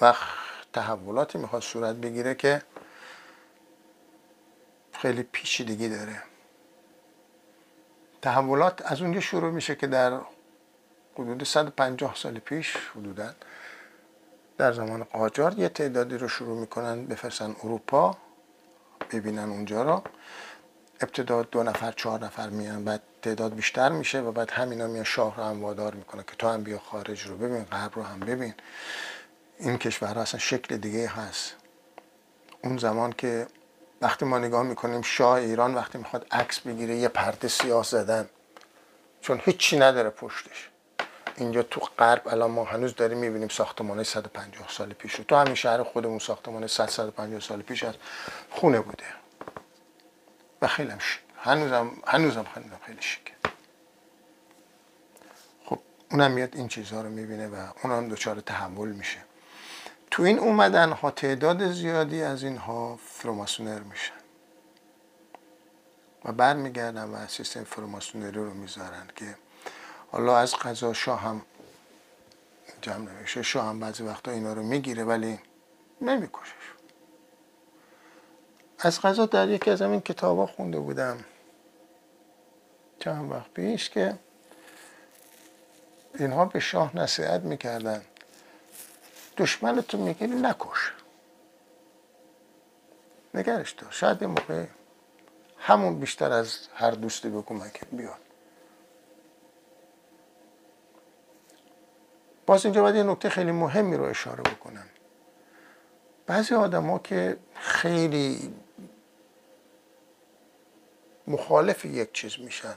[SPEAKER 1] وقت تحولاتی می‌خواد صورت بگیره که خیلی پیچیدگی داره. تحولات از اونجا شروع میشه که در حدود 150 سال پیش حدودا در زمان قاجار یه تعدادی رو شروع می‌کنن بفرستن اروپا ببینن اونجا رو. ابتدا دو نفر چهار نفر میان بعد تعداد بیشتر میشه و بعد همینا میان شاه رو هم وادار می‌کنن که تو هم بیا خارج رو ببین غرب رو هم ببین. این کشورها اصلا شکل دیگه هست. اون زمان که وقتی ما نگاه می‌کنیم شاه ایران وقتی می‌خواد عکس بگیره یه پرده سیاه زدن. چون هیچی نداره پشتش. اینجا تو غرب الان ما هنوز داریم می‌بینیم ساختمان 150 سال پیش رو. تو همین شهر خودمون ساختمان 100 150 سال پیش از خونه بوده. و خیلی شیک. هنوزم هنوزم خیلی خیلی شیکه. خب اونم میاد این چیزها رو می‌بینه و اونم دچار تحول میشه. تو این اومدن ها تعداد زیادی از اینها فروماسونر میشن. و برمیگردن و سیستم فروماسونری رو می‌ذارن که حالا از قضا شاه هم جمع نمیشه شاه هم بعضی وقتا اینا رو می‌گیره ولی نمیکشش. از قضا در یکی از این کتابا خونده بودم. چند وقت پیش که اینها به شاه نصیحت می‌کردن. دشمنتو می‌گیری نکش. نگرش دار. شاید این موقع همون بیشتر از هر دوستی به کمکت بیاد. باز اینجا باید یه نکته خیلی مهمی رو اشاره بکنم. بعضی ها که خیلی مخالف یک چیز میشن.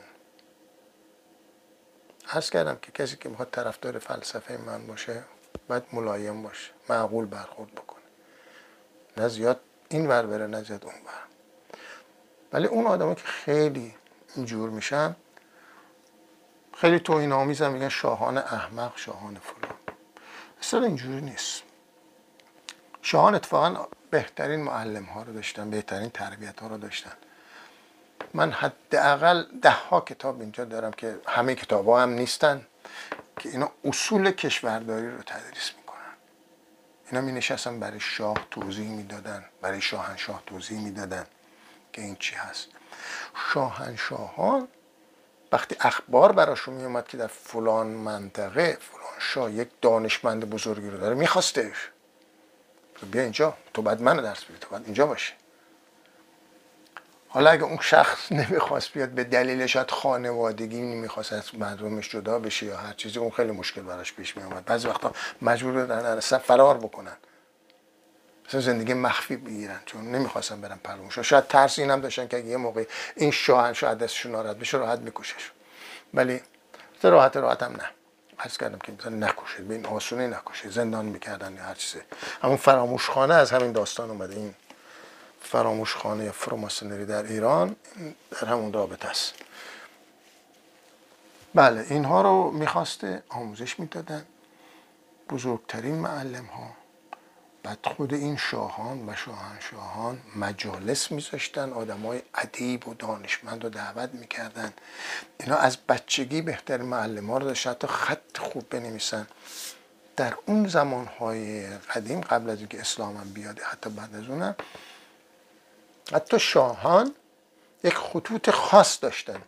[SPEAKER 1] عرض کردم که کسی که می‌خواد طرفدار فلسفه من باشه باید ملایم باشه معقول برخورد بکنه. نه زیاد این ور بره نه زیاد اون ور. ولی اون آدم که خیلی اینجور میشن خیلی توهین آمیز هم میگن شاهان احمق شاهان فلان. اصلا اینجوری نیست. شاهان اتفاقا بهترین معلم ها رو داشتن بهترین تربیت ها رو داشتن. من حداقل ده ها کتاب اینجا دارم که همه کتاب ها هم نیستن که اینا اصول کشورداری رو تدریس می‌کنن. اینا می نشستن برای شاه توضیح می‌دادن برای شاهنشاه توضیح می‌دادن که این چی هست. شاهنشاهان وقتی اخبار براشون میومد که در فلان منطقه فلان شاه یک دانشمند بزرگی رو داره میخواستش بیا اینجا تو بعد منو درس بدی تو بعد اینجا باشه. حالا اگه اون شخص <laughs> نمی‌خواست بیاد به دلیل شاید خانوادگی نمی‌خواست از مردمش جدا بشه یا هر چیزی اون خیلی مشکل براش پیش می اومد بعضی وقتا مجبور بودن اصلا فرار بکنن. مثلا زندگی مخفی بگیرن چون نمی‌خواستن برن پرونش شاید ترس اینم داشتن که اگه یه موقع این شاهنشاه دستشون ناراحت بشه راحت میکشش. ولی راحت راحت هم نه. عرض کردم که مثلا نکشید به آسونی نکشید زندان می‌کردن یا هر چیزی. همون فراموش خانه از همین داستان اومده. این فراموش خانه یا فروماسونری در ایران در همون رابطه است. بله اینها رو می‌خواسته آموزش می‌دادن. بزرگترین معلم ها بعد خود این شاهان و شاهنشاهان مجالس میذاشتن آدم های ادیب و دانشمند رو دعوت می‌کردن. اینا از بچگی بهترین معلم ها رو داشتن حتی خط خوب بنویسن. در اون زمان های قدیم قبل از اینکه اسلام هم بیاده حتی بعد از اونم حتی شاهان یک خطوط خاص داشتن.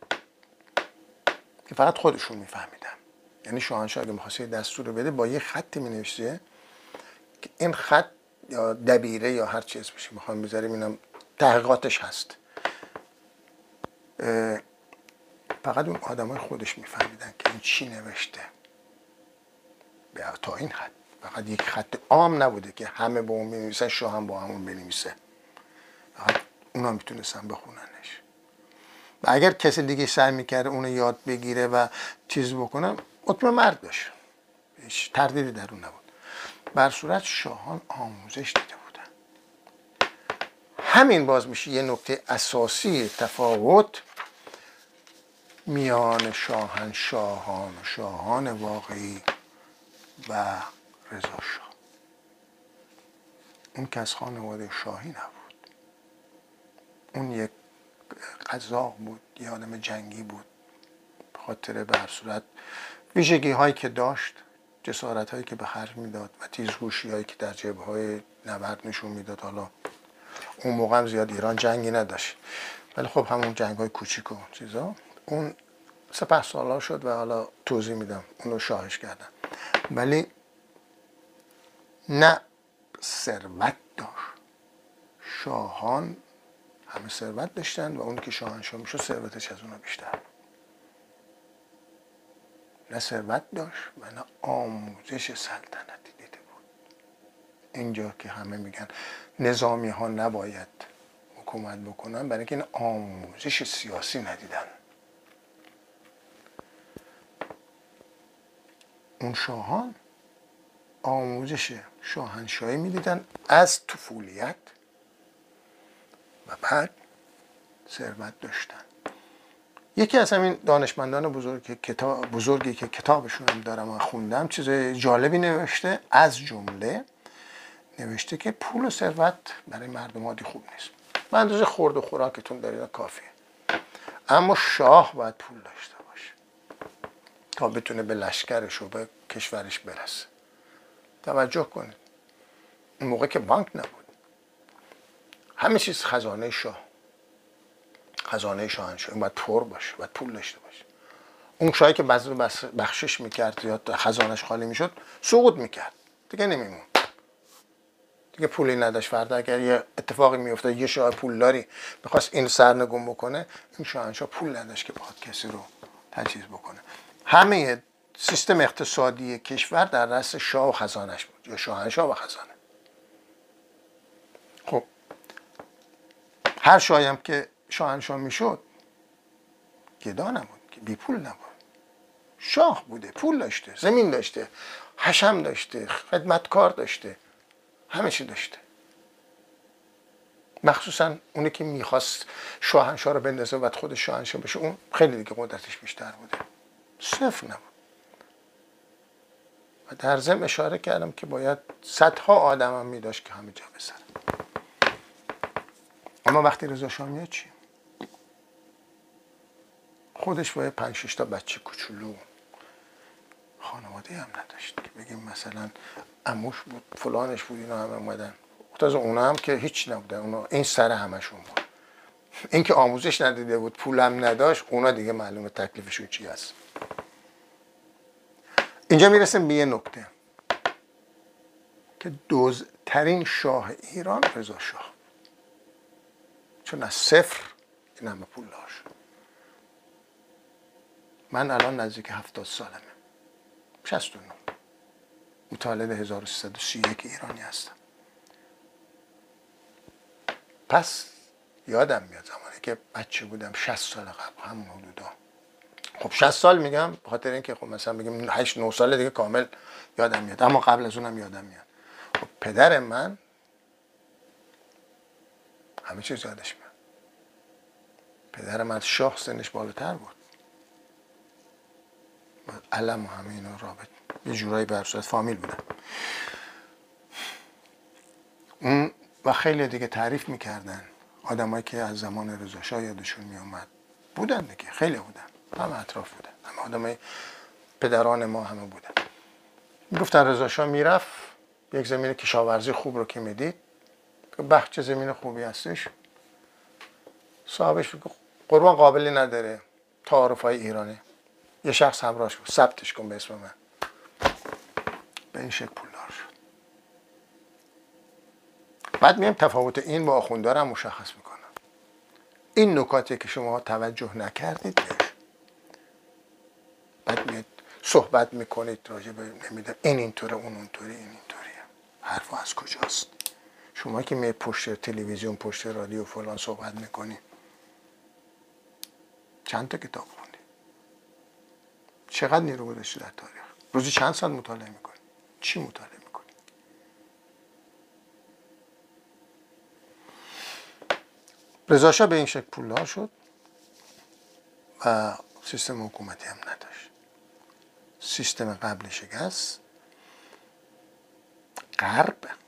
[SPEAKER 1] که فقط خودشون میفهمیدن. یعنی شاهنشاه اگه می‌خواسته دستور بده با یه خطی می که این خط یا دبیره یا هر چی اسمش می‌خوام بذاریم اینم تحقیقاتش هست. فقط اون آدمای خودش میفهمیدن که این چی نوشته. تا این خط. فقط یک خط عام نبوده که همه با اون بنویسن شاه هم با همون بنویسه. اونا می‌تونستن بخوننش. و اگر کسی دیگه سعی می‌کرده اونو یاد بگیره و چیز بکنه حکم مرد داشت هیچ تردیدی در اون نبود. بر صورت شاهان آموزش دیده بودن. همین باز میشه یه نکته اساسی تفاوت میان شاهن شاهان و شاهان واقعی و رضا شاه. اون که از خانواده شاهی نبود. اون یک قذاق بود یه آدم جنگی بود خاطر به صورت ویژگی هایی که داشت جسارت هایی که به خرج می‌داد و تیزگوشی هایی که در جبه های نبرد نشون می‌داد. حالا اون موقع هم زیاد ایران جنگی نداشت. ولی خب همون جنگ های کوچیک و چیزا اون سپه سالا شد و حالا توضیح میدم اون رو شاهش کردم ولی نه ثروت داشت. شاهان همه ثروت داشتن و اون که شاهنشاه می‌شد ثروتش از اونا بیشتر؟ نه ثروت داشت و نه آموزش سلطنتی دیده بود. اینجا که همه میگن نظامی ها نباید حکومت بکنن برای اینکه این آموزش سیاسی ندیدن. اون شاهان آموزش شاهنشاهی می‌دیدن از طفولیت و بعد ثروت داشتن. یکی از همین دانشمندان بزرگ کتاب بزرگی که کتابشون هم دارم و خوندم چیز جالبی نوشته از جمله نوشته که پول و ثروت برای مردم عادی خوب نیست. به اندازه خورد و خوراکتون دارید کافیه. اما شاه باید پول داشته باشه تا بتونه به لشکرش و به کشورش برسه. توجه کنید. اون موقع که بانک نبود. همه چیز خزانه شاه. خزانه شاهنشاهی باید پر باشه باید پول داشته باشه. اون شاهی که بعضی بخشش می‌کرد یا خزانش خالی می‌شد سقوط می‌کرد. دیگه نمیمون دیگه پولی نداشت. فردا اگر یه اتفاقی میافتاد یه شاه پولداری می‌خواست این سرنگون بکنه این شاهنشاه پول نداشت که بخواد کسی رو تجهیز بکنه. همه سیستم اقتصادی کشور در رأس شاه و خزانش بود یا شاهنشاه و خزانه خب هر شاهی هم که شاهنشاه می‌شد گدا نبود که بی پول نبود. شاه بوده پول داشته زمین داشته حشم داشته خدمتکار داشته همه چی داشته. مخصوصا اونی که می‌خواست شاهنشاه رو بندازه و خود شاهنشاه بشه اون خیلی دیگه قدرتش بیشتر بوده. صفر نبود. و در ضمن اشاره کردم که باید صدها آدم هم می که همه جا بسر اما وقتی رضا شاه چی؟ خودش با پنج شش تا بچه کوچولو خانواده هم نداشت. که بگیم مثلا اموش بود فلانش بود اینا هم اومدن. از اونا هم که هیچ نبودن. اونا این سر همشون بود. این که آموزش ندیده بود پولم نداشت اونا دیگه معلومه تکلیفشون چی هست. اینجا می‌رسیم به یه نکته. که دوزترین شاه ایران رضا شاه. چون از صفر این همه پول داشت من الان نزدیک هفتاد سالمه. 69 متولد 1331 ایرانی هستم. پس یادم میاد زمانی که بچه بودم 60 سال قبل همون حدودا. خب 60 سال میگم خاطر اینکه خب مثلا بگیم 8 9 سال دیگه کامل یادم میاد. اما قبل از اونم یادم میاد. خب پدر من همه چیز یادش میاد. پدر من شاه سنش بالاتر بود. علم و همه اینا رابط یه جورایی بر فامیل بودن اون و خیلی دیگه تعریف می‌کردن. آدمایی که از زمان رضا یادشون میومد بودن دیگه خیلی بودن. همه اطراف بودن. همه آدمای پدران ما همه بودن. می‌گفتن رضا شاه می‌رفت یک زمین کشاورزی خوب رو که می‌دید بخت چه زمین خوبی هستش. صاحبش قربان قابلی نداره. تعارف های ایرانه. یه شخص همراهش کن ثبتش کن به اسم من. به این شکل پولدار شد. بعد میام تفاوت این با آخوندار هم مشخص می‌کنم. این نکاتی که شما توجه نکردید بهش. بعد میاد صحبت می‌کنید راجع به نمی‌دونم. این اینطوره اون اونطوری این اینطوریه. حرف از کجاست؟ شما که می پشت تلویزیون پشت رادیو فلان صحبت می‌کنید چند تا کتاب خوندی؟ چقدر نیرو گذاشتی در تاریخ؟ روزی چند ساعت مطالعه می‌کنی؟ چی مطالعه می‌کنی؟ رضا به این شکل پولدار شد و سیستم حکومتی هم نداشت. سیستم قبل شکست غرب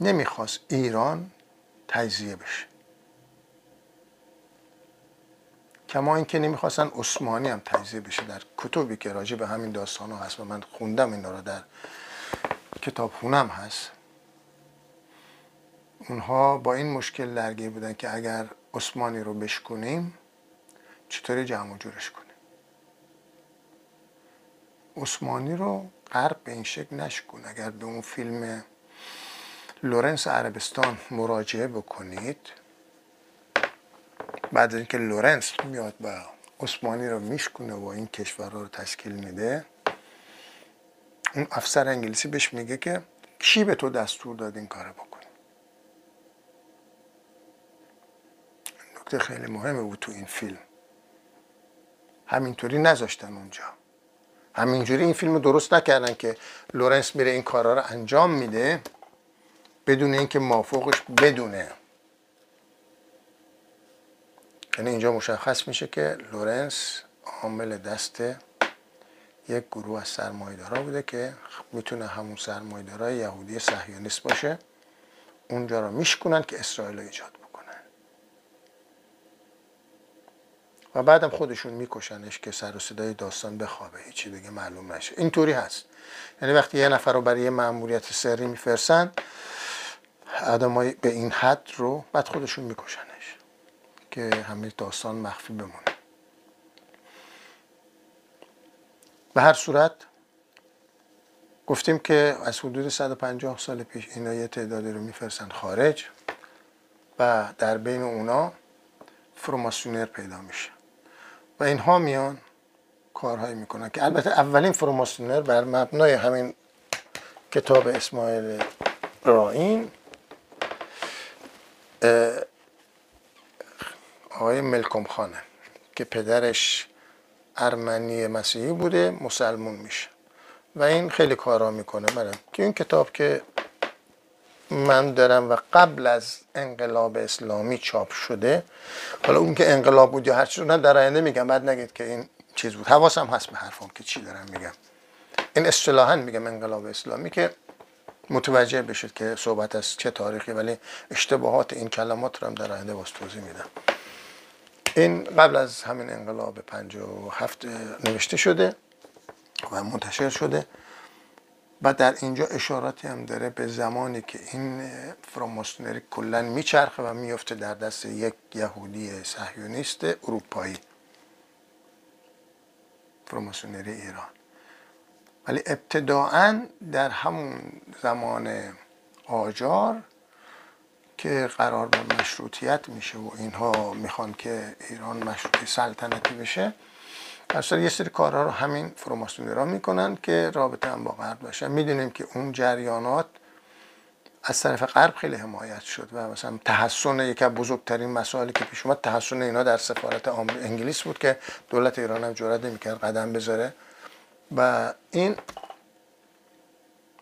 [SPEAKER 1] نمی‌خواست ایران تجزیه بشه. کما اینکه نمی‌خواستن عثمانی هم تجزیه بشه در کتبی که راجع به همین داستان ها هست و من خوندم این رو در کتاب خونم هست اونها با این مشکل درگیر بودن که اگر عثمانی رو بشکنیم چطوری جمع جورش کنیم؟ عثمانی رو غرب به این شکل نشکوند. اگر به اون فیلم لورنس عربستان مراجعه بکنید. بعد از اینکه لورنس میاد و عثمانی رو میشکنه و این کشورها رو تشکیل میده اون افسر انگلیسی بهش میگه که کی به تو دستور داد این کارو بکنی؟ نکته خیلی مهمه بود تو این فیلم. همینطوری نذاشتن اونجا. همینجوری این فیلم درست نکردن که لورنس میره این کارا رو انجام میده. بدون اینکه مافوقش بدونه. یعنی اینجا مشخص میشه که لورنس عامل دست یک گروه از سرمایدارا بوده که می‌تونه همون سرمایدارای یهودی صهیونیست باشه. اونجا رو میشکنن که اسرائیل ایجاد بکنن. و بعدم خودشون میکشنش که سر و صدای داستان بخوابه. هیچی دیگه معلوم نشه. اینطوری هست. یعنی وقتی یه نفر رو برای یه مأموریت سری میفرسن آدمای به این حد رو بعد خودشون میکشنش که همه داستان مخفی بمونه. به هر صورت گفتیم که از حدود 150 سال پیش اینا یه تعدادی رو میفرستن خارج و در بین اونا فرماسیونر پیدا میشه. و اینها میان کارهایی می‌کنن که البته اولین فرماسیونر بر مبنای همین کتاب اسماعیل راین آقای ملکم خانه که پدرش ارمنی مسیحی بوده مسلمون میشه. و این خیلی کارا می‌کنه. من که این کتاب که من دارم و قبل از انقلاب اسلامی چاپ شده حالا اون که انقلاب بود یا هر چیز نه در آینده میگم. بعد نگید که این چیز بود. حواسم هست به حرفم که چی دارم میگم. این اصطلاحا میگم انقلاب اسلامی که متوجه بشید که صحبت از چه تاریخی ولی اشتباهات این کلمات رو هم در آینده باز توضیح میدم. این قبل از همین انقلاب هفت نوشته شده و منتشر شده و در اینجا اشاراتی هم داره به زمانی که این فراماسونری کلا میچرخه و میفته در دست یک یهودی صهیونیست اروپایی. فراماسونری ایران. ولی ابتداعا در همون زمان آجار که قرار بر مشروطیت میشه و اینها می‌خوان که ایران مشروطی سلطنتی بشه اصلا یه سری کارها رو همین فراماسونی را می‌کنن که رابطه هم با غرب باشن. می‌دونیم که اون جریانات از طرف غرب خیلی حمایت شد و مثلا تحسن یکی از بزرگترین مسائلی که پیش اومد تحسن اینا در سفارت انگلیس بود که دولت ایران هم جرأت نمی‌کرد قدم بذاره. و این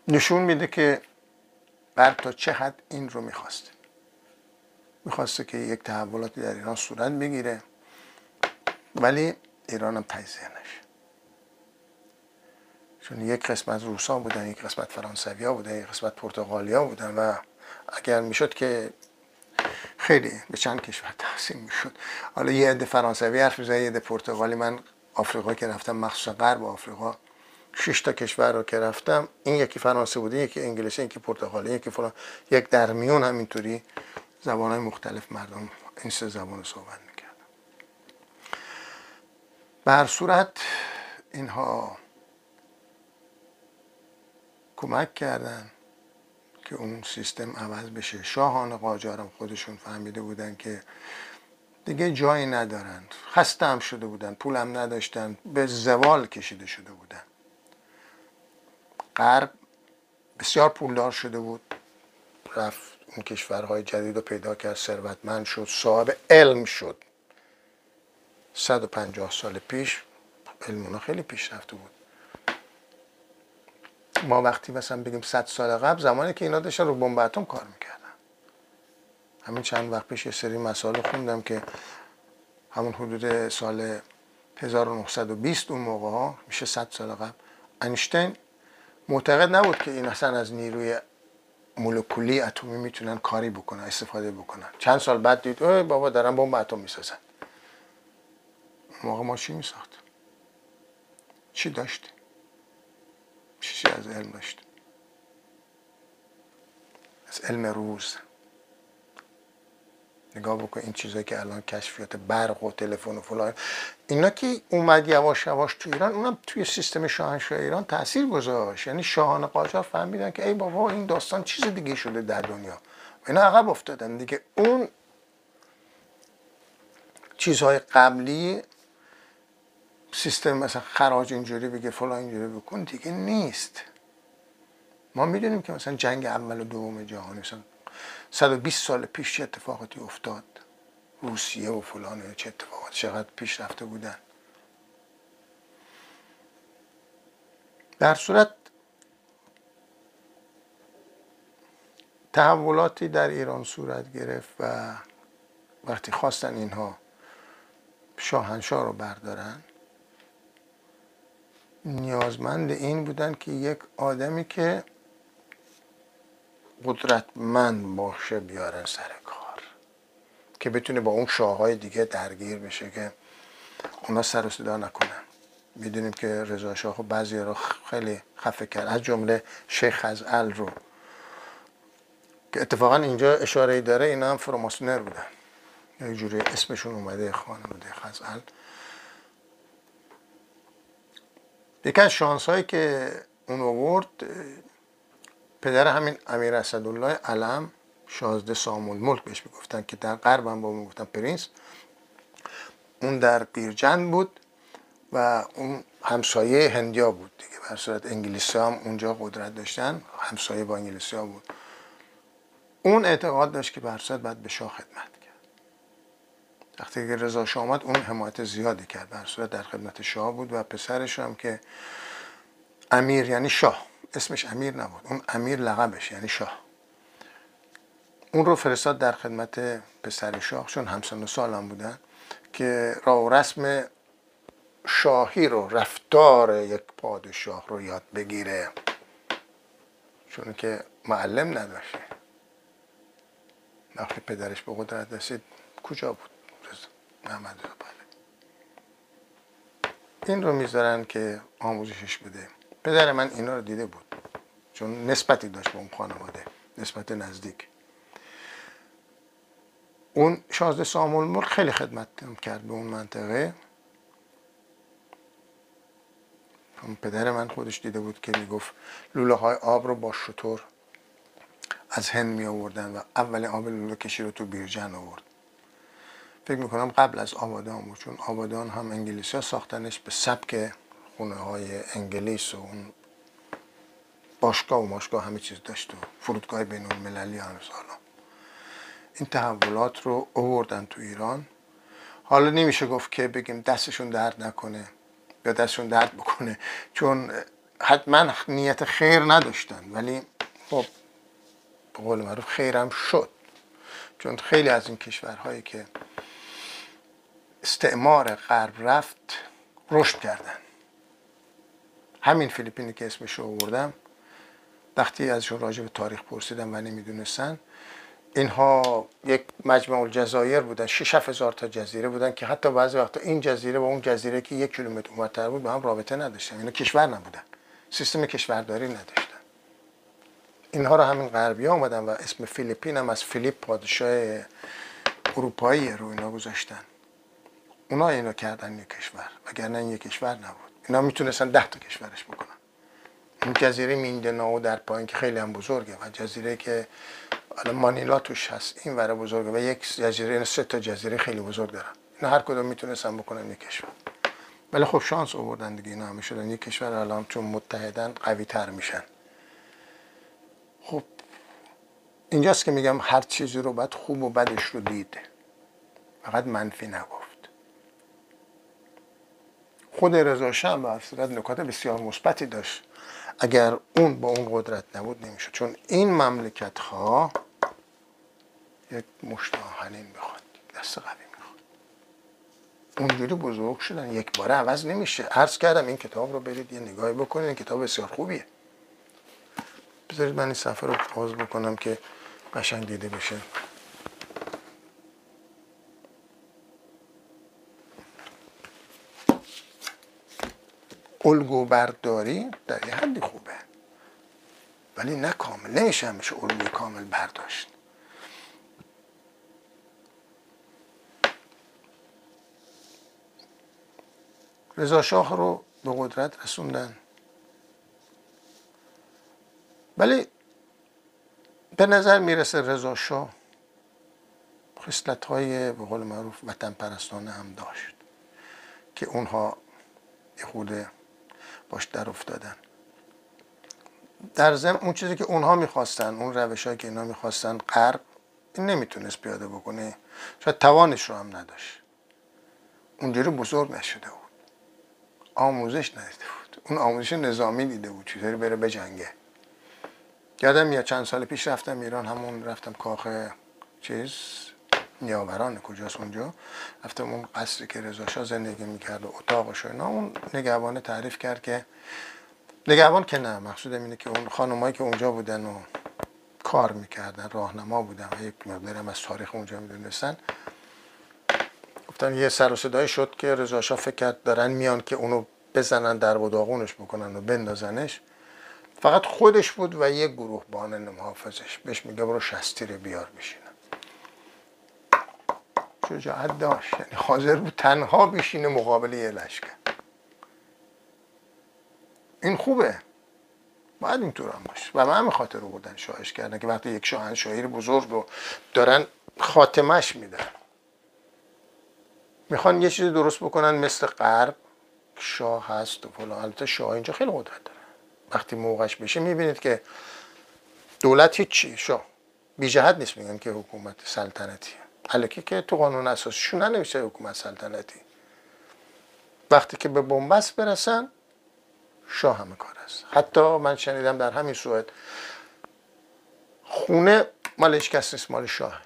[SPEAKER 1] نشون میده که غرب تا چه حد این رو می‌خواسته. می‌خواسته که یک تحولاتی در ایران صورت بگیره ولی ایران هم تجزیه نشه. چون یک قسمت روسا بودن یک قسمت فرانسوی ها بودن یک قسمت پرتغالیا بودن و اگر می‌شد که خیلی به چند کشور تقسیم می‌شد. حالا یه عده فرانسوی حرف می‌زنه یه عده پرتغالی. من آفریقا که رفتم مخصوصا غرب آفریقا. شش تا کشور رو که رفتم این یکی فرانسه بوده یکی انگلیسی یکی پرتغالی یکی فلان. یک در میون همینطوری زبان های مختلف مردم این سه زبان صحبت می‌کردن. به هر صورت اینها کمک کردن که اون سیستم عوض بشه. شاهان قاجارم خودشون فهمیده بودن که دیگه جایی ندارند. خسته هم شده بودن پولم نداشتن به زوال کشیده شده بودن غرب بسیار پولدار شده بود. رفت اون کشورهای جدید رو پیدا کرد ثروتمند شد صاحب علم شد. 150 سال پیش علم خیلی پیش رفته بود. ما وقتی مثلا بگیم 100 سال قبل زمانی که اینا داشتن رو بمب اتم کار می‌کردن. همین چند وقت پیش یه سری مسائل خوندم که همون حدود سال 1920 اون موقع ها میشه 100 سال قبل انشتین معتقد نبود که این اصلا از نیروی مولکولی اتمی می‌تونن کاری بکنن استفاده بکنن. چند سال بعد دید اوه بابا دارن بمب اتم می‌سازن. موقع ما چی میساخت. چی داشت؟ چیزی از علم داشت. از علم روز. نگاه بکن این چیزایی که الان کشفیات برق و تلفن و فلان. اینا که اومد یواش یواش تو ایران اونم توی سیستم شاهنشاه ایران تاثیر گذاشت. یعنی شاهان قاجار فهمیدن که ای بابا این داستان چیز دیگه شده در دنیا. اینا عقب افتادن دیگه. اون چیزهای قبلی سیستم مثلا خراج اینجوری بگه فلان اینجوری بکن دیگه نیست. ما می‌دونیم که مثلا جنگ اول و دوم جهانی مثلا 120 سال پیش چه اتفاقاتی افتاد؟ روسیه و فلان چه اتفاقاتی؟ چقدر پیش رفته بودن؟ در صورت تحولاتی در ایران صورت گرفت و وقتی خواستن اینها شاهنشاه رو بردارن نیازمند این بودن که یک آدمی که قدرتمند باشه بیارن سر کار. که بتونه با اون شاههای دیگه درگیر بشه که اونا سر و صدا نکنن. می‌دونیم که رضا شاه بعضی رو خیلی خفه کرد. از جمله شیخ ال رو. که اتفاقا اینجا اشاره ای داره اینا هم فراماسونر بودن. یه جوری اسمشون اومده خانواده خزعل یکی از شانس هایی که اون آورد پدر همین امیر اسدالله علم شازده سامول ملک بهش می‌گفتن که در غرب هم با می‌گفتن پرینس اون در بیرجند بود و اون همسایه هندیا بود دیگه. به صورت انگلیسی هم اونجا قدرت داشتن همسایه با انگلیسی ها بود. اون اعتقاد داشت که به صورت باید به شاه خدمت کرد. وقتی که رضا شاه آمد اون حمایت زیادی کرد. به صورت در خدمت شاه بود و پسرش هم که امیر یعنی شاه. اسمش امیر نبود. اون امیر لقبش یعنی شاه. اون رو فرستاد در خدمت پسر شاه چون همسن و سالم بودن که راه و رسم شاهی رو رفتار یک پادشاه رو یاد بگیره. چون که معلم نداشته. وقتی پدرش به قدرت رسید. کجا بود؟ محمد این رو می‌ذارن که آموزشش بده. پدر من اینا رو دیده بود. چون نسبتی داشت به اون خانواده نسبت نزدیک. اون شازده سامول ملک خیلی خدمت کرد به اون منطقه. پدر من خودش دیده بود که می‌گفت لوله های آب رو با شطور از هند می آوردن و اول آب لوله کشی رو تو بیرجن آورد. فکر می‌کنم قبل از آبادان بود چون آبادان هم انگلیسی ها ساختنش به سبک خونه های انگلیس و اون باشگاه و ماشگاه همه چیز داشت و فرودگاه بین المللی حالا. این تحولات رو آوردن تو ایران. حالا نمیشه گفت که بگیم دستشون درد نکنه یا دستشون درد بکنه چون حتما نیت خیر نداشتن ولی خب به قول معروف خیرم شد. چون خیلی از این کشورهایی که استعمار غرب رفت رشد کردن. همین فیلیپینی که اسمش رو آوردم وقتی ازشون راجع به تاریخ پرسیدم و نمی‌دونستن اینها یک مجمع الجزایر بودن 6 هزار تا جزیره بودن که حتی بعضی وقتا این جزیره و اون جزیره که یک کیلومتر اونورتر بود با هم رابطه نداشتن اینا کشور نبودن سیستم کشورداری نداشتن. اینها رو همین غربی ها آمدن و اسم فیلیپین هم از فیلیپ پادشاه اروپایی رو اینا گذاشتن. اونا اینو کردن یک کشور وگرنه این یک کشور نبود. اینا می‌تونستن ده تا کشورش بکنن. این جزیره میندناو در پایین که خیلی هم بزرگه و جزیره که حالا مانیلا توش هست این وره بزرگه و یک جزیره سه تا جزیره خیلی بزرگ دارن. اینا هر کدوم می‌تونستن بکنن یک کشور. ولی خب شانس آوردن دیگه اینا همه شدن. یک کشور الان چون متحدن قوی تر میشن. خب اینجاست که میگم هر چیزی رو باید خوب و بدش رو دید. فقط منفی نگفت خود رضا شاه به صورت نکات بسیار مثبتی داشت. اگر اون با اون قدرت نبود نمیشه چون این مملکت ها یک مشت می‌خواد دست قوی می‌خواد. اونجوری بزرگ شدن یک باره عوض نمیشه. عرض کردم این کتاب رو برید یه نگاهی بکنید این کتاب بسیار خوبیه. بذارید من این صفحه رو پاز بکنم که قشنگ دیده بشه. الگو برداری در یه حدی خوبه. ولی نه کامل نمیشه همیشه الگوی کامل برداشت. رضا شاه رو به قدرت رسوندن. ولی به نظر می‌رسه رضا شاه خصلت های به قول معروف وطن پرستانه هم داشت که اونها یه خود باش در افتادن. در ضمن اون چیزی که اونها می‌خواستن اون روش که اینا می‌خواستن غرب این نمی‌تونست پیاده بکنه. شاید توانش رو هم نداشت. اونجوری بزرگ نشده بود. آموزش ندیده بود. اون آموزش نظامی دیده بود. چیزی بره به جنگه. یادم یا چند سال پیش رفتم ایران همون رفتم کاخ چیز نیاوران کجاست اونجا؟ رفتم اون قصری که رضا زندگی می‌کرد و اتاقش و اینا اون نگهبانه تعریف کرد که نگهبان که نه مقصودم اینه که اون خانمایی که اونجا بودن و کار می‌کردن راهنما بودن و یک مقدارم از تاریخ اونجا می‌دونستن. گفتن یه سر و صدایی شد که رضا فکر کرد دارن میان که اونو بزنن در و داغونش بکنن و بندازنش. فقط خودش بود و یک گروه بانه محافظش بهش میگه برو شستی رو بیار بشین. شجاعت داشت یعنی حاضر بود تنها بشینه مقابل یه لشکر. این خوبه. باید اینطور هم باشه. و من خاطر رو بودن شاهش کردن که وقتی یک شاهنشاهی بزرگ رو دارن خاتمش میدن. می‌خوان یه چیزی درست بکنن مثل غرب. شاه هست و فلان. البته شاه اینجا خیلی قدرت داره. وقتی موقعش بشه می‌بینید که دولت هیچی. شاه. بی جهت نیست میگن که حکومت سلطنتیه. الکی که تو قانون اساسیشون ننوشته حکومت سلطنتی. وقتی که به بنبست برسن شاه همه کار است. حتی من شنیدم در همین سوئد خونه مالش کس نیست مال شاه.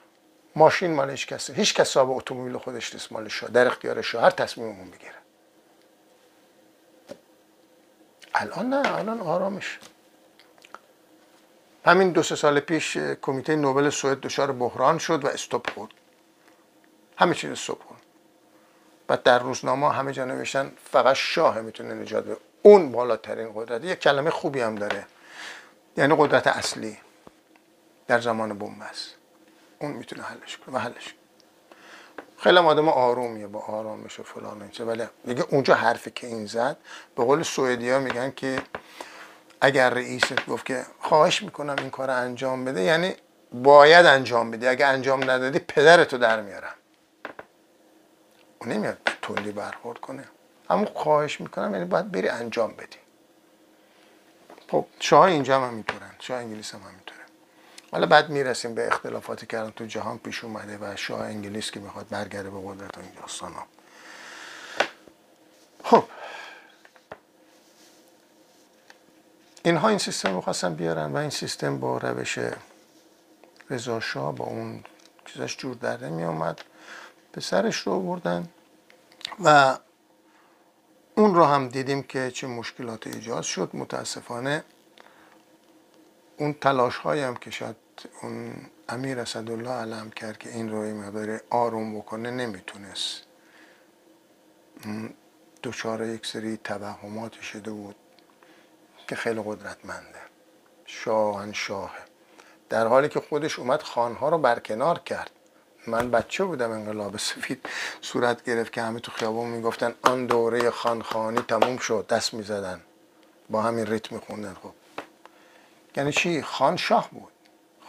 [SPEAKER 1] ماشین مالش کس هیچ کس صاحب اتومبیل خودش نیست مال شاه. در اختیار شاه. هر تصمیممون بگیره. الان نه الان آرامش. همین دو سه سال پیش کمیته نوبل سوئد دچار بحران شد و استوب خورد. همه چیز صبح و در روزنامه همه جا نوشتن فقط شاه می‌تونه نجات بده. اون بالاترین قدرت. یک کلمه خوبی هم داره. یعنی قدرت اصلی. در زمان بومبست اون می‌تونه حلش کنه و حلش خیلی آدم آرومیه. با آرامش و فلان و ولی دیگه اونجا حرفی که این زد به قول سوئدی میگن که اگر رئیست گفت که خواهش می‌کنم این کار انجام بده یعنی باید انجام بده. اگه انجام ندادی پدرتو در میارم اون نمیاد تندی برخورد کنه. همون خواهش می‌کنم یعنی باید بری انجام بدی. خب شاه اینجا هم همینطورن. شاه انگلیس هم همینطوره. حالا بعد می‌رسیم به اختلافاتی که تو جهان پیش اومده و شاه انگلیس که می‌خواد برگرده به قدرت و این داستان ها. خب. اینها این سیستم رو خواستن بیارن و این سیستم با روش رضا شاه با اون چیزاش جور در نمی آمد به سرش رو بردن و اون رو هم دیدیم که چه مشکلات ایجاد شد. متاسفانه اون تلاش هم که شاید اون امیر اسدالله علم کرد که این رو مقدار آروم بکنه نمی‌تونست. دچار یک سری توهمات شده بود که خیلی قدرتمنده. شاه در حالی که خودش اومد خانها رو برکنار کرد. من بچه بودم انقلاب سفید صورت گرفت که همه تو خیابون می‌گفتن آن دوره خانخانی تموم شد دست می‌زدن. با همین ریتم میخوندن خب. یعنی چی؟ خان شاه بود.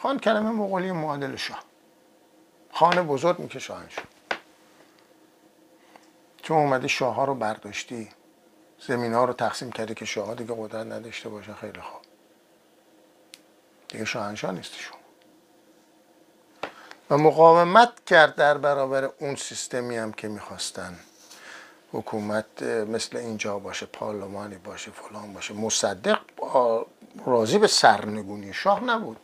[SPEAKER 1] خان کلمه مغولی معادل شاه. خان بزرگ میشه شاهنشاه چون اومدی شاه ها رو برداشتی. زمین ها رو تقسیم کردی که شاه دیگه قدرت نداشته باشه خیلی خوب. دیگه شاهنشاه نیستی شما و مقاومت کرد در برابر اون سیستمی هم که می‌خواستن. حکومت مثل اینجا باشه پارلمانی باشه فلان باشه. مصدق راضی به سرنگونی شاه نبود.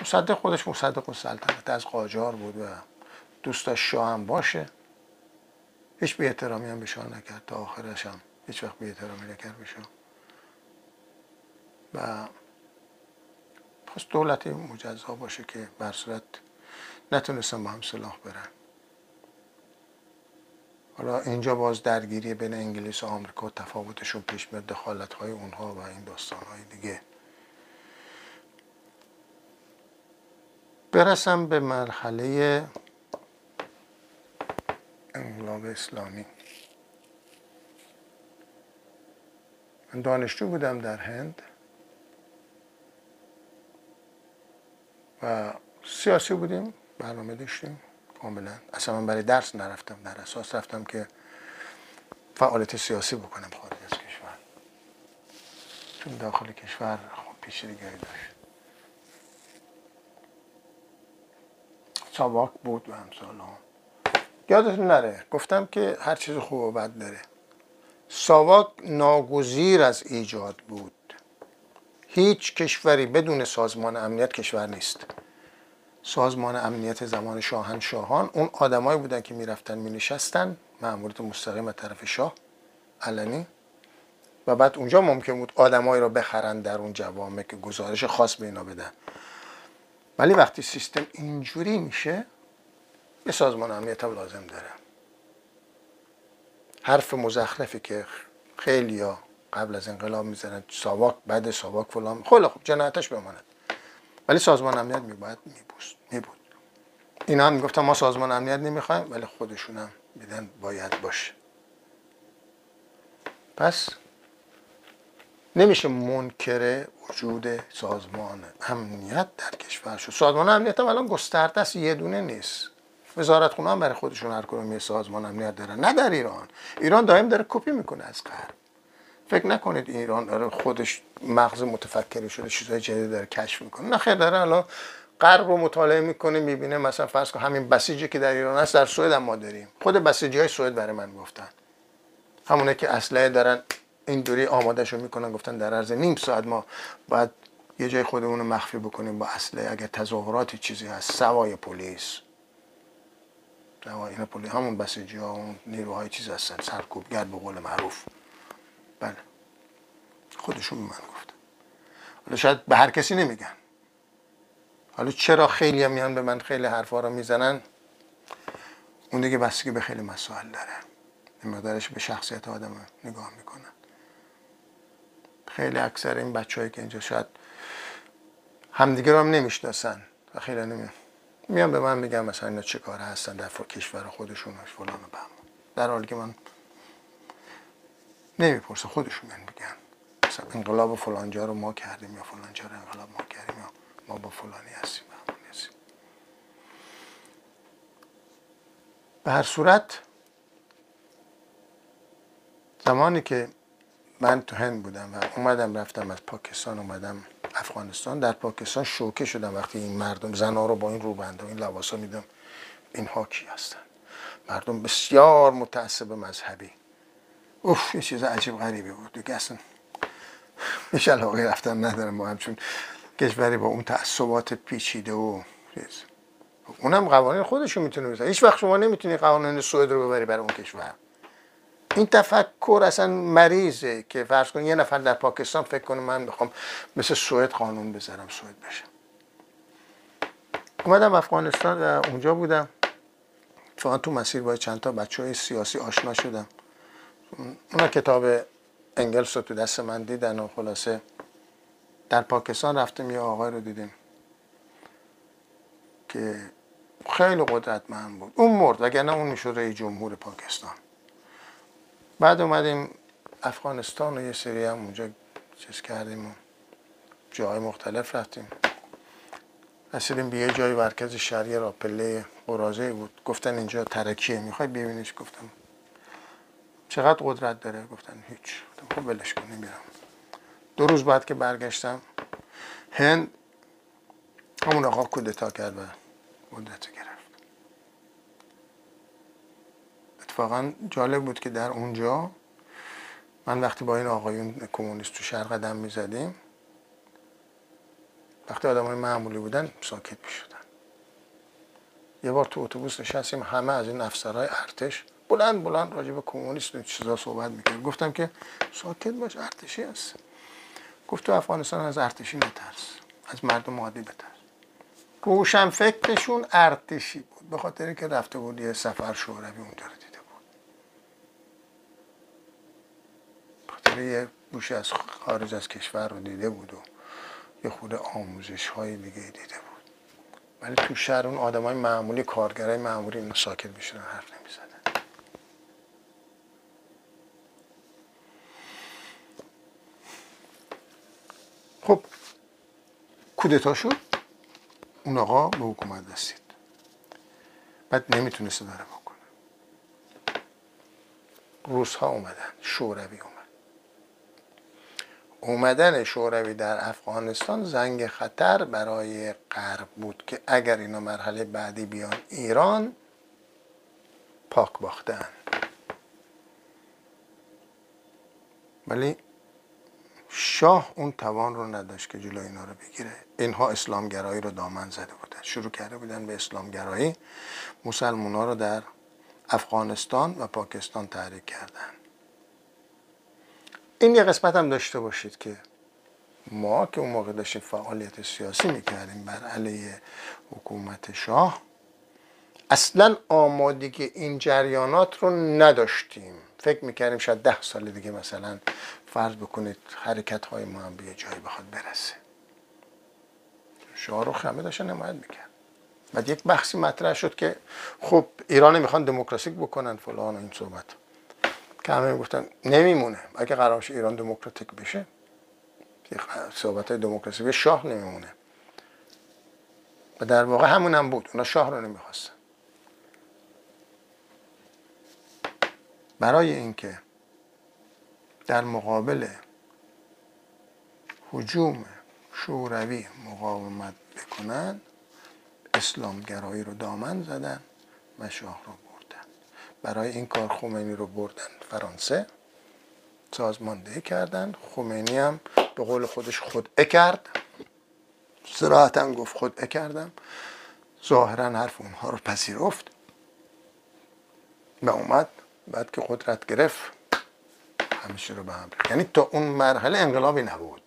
[SPEAKER 1] مصدق خودش مصدق و سلطنت از قاجار بود و دوست داشت شاه هم باشه. هیچ بی احترامی هم به شاه نکرد. تا آخرش هم هیچ وقت بی احترامی نکرد به شاه. و پس دولتی مجزا باشه که بر صورت نتونستن با هم سلاح برن. حالا اینجا باز درگیری بین انگلیس و آمریکا تفاوتشون پیش میاد دخالت های اونها و این داستان های دیگه. برسم به مرحله انقلاب اسلامی. من دانشجو بودم در هند. سیاسی بودیم برنامه داشتیم کاملا. اصلا من برای درس نرفتم در اساس رفتم که فعالیت سیاسی بکنم خارج از کشور. چون داخل کشور خب پیچیدگی‌هایی داشت. ساواک بود و همسال ها. یادتون نره گفتم که هر چیز خوب و بد داره. ساواک ناگزیر از ایجاد بود. هیچ کشوری بدون سازمان امنیت کشور نیست. سازمان امنیت زمان شاهنشاهان اون آدمایی بودن که می‌رفتن می نشستن مأموریت مستقیم طرف شاه علنی. و بعد اونجا ممکن بود آدمایی رو بخرن در اون جوامع که گزارش خاص به اینا بدن. ولی وقتی سیستم اینجوری میشه یه سازمان امنیت هم لازم داره. حرف مزخرفی که خیلی قبل از انقلاب می‌زنن ساواک بعد ساواک فلان. خیلی خب جنایتش بماند. ولی سازمان امنیت میباید میبوست میبود. اینا هم می‌گفتن ما سازمان امنیت نمی‌خوایم ولی خودشون هم میدن باید باشه. پس نمیشه منکر وجود سازمان امنیت در کشور شد. سازمان امنیت هم الان گسترده است یه دونه نیست. وزارت خونه هم برای خودشون هر کدوم سازمان امنیت دارن. نه در ایران. ایران دائم داره کپی می‌کنه از غرب. فکر نکنید ایران داره خودش مغز متفکری شده چیزای جدید داره کشف می‌کنه. نه خیر داره الان غرب رو مطالعه می‌کنه می‌بینه. مثلا فرض کن همین بسیجی که در ایران هست در سوئد هم ما داریم. خود بسیجی های سوئد برای من گفتن. همونه که اسلحه دارن اینطوری آماده شو می‌کنن گفتن در عرض نیم ساعت ما باید یه جای خودمون رو مخفی بکنیم با اسلحه اگر تظاهراتی چیزی هست. سوای پلیس. سوای این پلیس همون بسیجی ها اون نیروهای چیز هستن. سرکوبگر به قول معروف. خودشون من گفت. حالا شاید به هر کسی نمیگن. حالا چرا خیلی هم میان به من خیلی حرفا رو می‌زنن؟ اون دیگه بستگی به خیلی مسائل داره. این مقدارش به شخصیت آدم نگاه می‌کنن خیلی اکثر این بچه که اینجا شاید همدیگه رو هم نمی‌شناسن و خیلی نمی میان به من میگن مثلا اینا چه کاره هستن در کشور خودشون فلان و در حالی که من نمی‌پرسه خودشون من میگن. مثلا انقلاب فلانجا رو ما کردیم یا فلانجا رو انقلاب ما کردیم یا ما با فلانی هستیم به هر صورت زمانی که من تو هند بودم و اومدم رفتم از پاکستان اومدم افغانستان در پاکستان شوکه شدم وقتی این مردم زنها رو با این روبند و این لباسا میدم. اینها کی هستن؟ مردم بسیار متعصب مذهبی. اوف یه چیز عجیب غریبی بود. دیگه اصلا هیچ علاقه رفتن ندارم با همچون کشوری با اون تعصبات پیچیده و چیز. اونم قوانین خودشو می‌تونه بزنه هیچ وقت شما نمی‌تونی قوانین سوئد رو ببری برای اون کشور. این تفکر اصلا مریضه که فرض کن یه نفر در پاکستان فکر کنه من می‌خوام مثل سوئد قانون بذارم سوئد بشه. اومدم افغانستان و اونجا بودم. فقط تو مسیر با چند تا بچه های سیاسی آشنا شدم. اونا کتاب انگلس رو تو دست من دیدن و خلاصه در پاکستان رفتیم یه آقای رو دیدیم که خیلی قدرتمند بود. اون مرد وگرنه اون می‌شد رئیس جمهور پاکستان. بعد اومدیم افغانستان و یه سری هم اونجا چیز کردیم و جاهای مختلف رفتیم. رسیدیم به یه جای مرکز شهری را پله قرازه بود. گفتن اینجا ترکیه می‌خوای ببینیش؟ گفتم چقدر قدرت داره؟ گفتن هیچ. خب ولش کن نمیرم دو روز بعد که برگشتم هند همون آقا کودتا کرد و قدرت گرفت. اتفاقا جالب بود که در اونجا من وقتی با این آقایون کمونیست تو شهر قدم می‌زدیم وقتی آدم های معمولی بودن ساکت می شدن یه بار تو اتوبوس نشستیم همه از این افسرهای ارتش بلند بلند راجع به کمونیست چیزا صحبت می‌کرد. گفتم که ساکت باش ارتشی هست. گفت تو افغانستان از ارتشی نترس از مردم عادی بترس. روشن فکرشون ارتشی بود به خاطر که رفته بود یه سفر شوروی اونجا رو دیده بود. خاطر یه گوشه از خارج از کشور رو دیده بود و یه خود آموزش های دیگه دیده بود. ولی تو شهر اون آدم های معمولی کارگرای معمولی ساکت میشونن حرف نمی‌زدن خب کودتا شد اون آقا به حکومت رسید. بعد نمی‌تونست داره بکنه روس ها اومدن شوروی اومد. اومدن شوروی در افغانستان زنگ خطر برای غرب بود که اگر اینا مرحله بعدی بیان ایران پاک باختن. ولی شاه اون توان رو نداشت که جلو اینا رو بگیره. اینها اسلامگرایی رو دامن زده بودن. شروع کرده بودن به اسلامگرایی. مسلمان رو در افغانستان و پاکستان تحریک کردن. این یه قسمت هم داشته باشید که ما که اون موقع داشتیم فعالیت سیاسی می‌کردیم بر علیه حکومت شاه اصلا آمادگی این جریانات رو نداشتیم. فکر می‌کردیم شاید ده سال دیگه مثلا فرض بکنید حرکت های ما هم به جایی بخواد برسه. شاه رو خمه داشته نماید می‌کرد. بعد یک بحثی مطرح شد که خب ایران می‌خوان دموکراسیک بکنن فلان و این صحبت. که همه گفتن نمیمونه. اگه قرارش ایران دموکراتیک بشه صحبت های دموکراسی به شاه نمیمونه. و در واقع همون هم بود. اونا شاه رو نمی‌خواستن. برای اینکه در مقابل حجوم شوروی مقاومت بکنن اسلامگرایی رو دامن زدن و شاه رو بردن. برای این کار خمینی رو بردن فرانسه. سازماندهی کردن. خمینی هم به قول خودش خودعه کرد. سراحتا گفت خودعه کردم. ظاهرا حرف اونها رو پذیرفت. و اومد بعد که قدرت گرفت. همیشه رو به هم یعنی تا اون مرحله انقلابی نبود.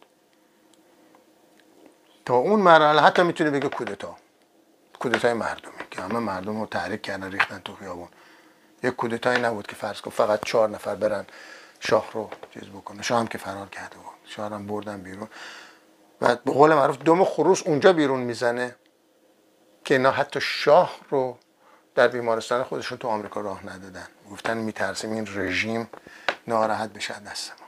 [SPEAKER 1] تا اون مرحله حتی می‌تونه بگه کودتا. کودتای مردمی که همه مردم رو تحریک کردن ریختن تو خیابون. یک کودتایی نبود که فرض کن فقط چهار نفر برن شاه رو چیز بکنه شاه هم که فرار کرده بود. شاه هم بردن بیرون. و به قول معروف دم خروس اونجا بیرون می‌زنه که اینا حتی شاه رو در بیمارستان خودشون تو آمریکا راه ندادن. گفتن میترسیم این رژیم ناراحت بشه دست ما.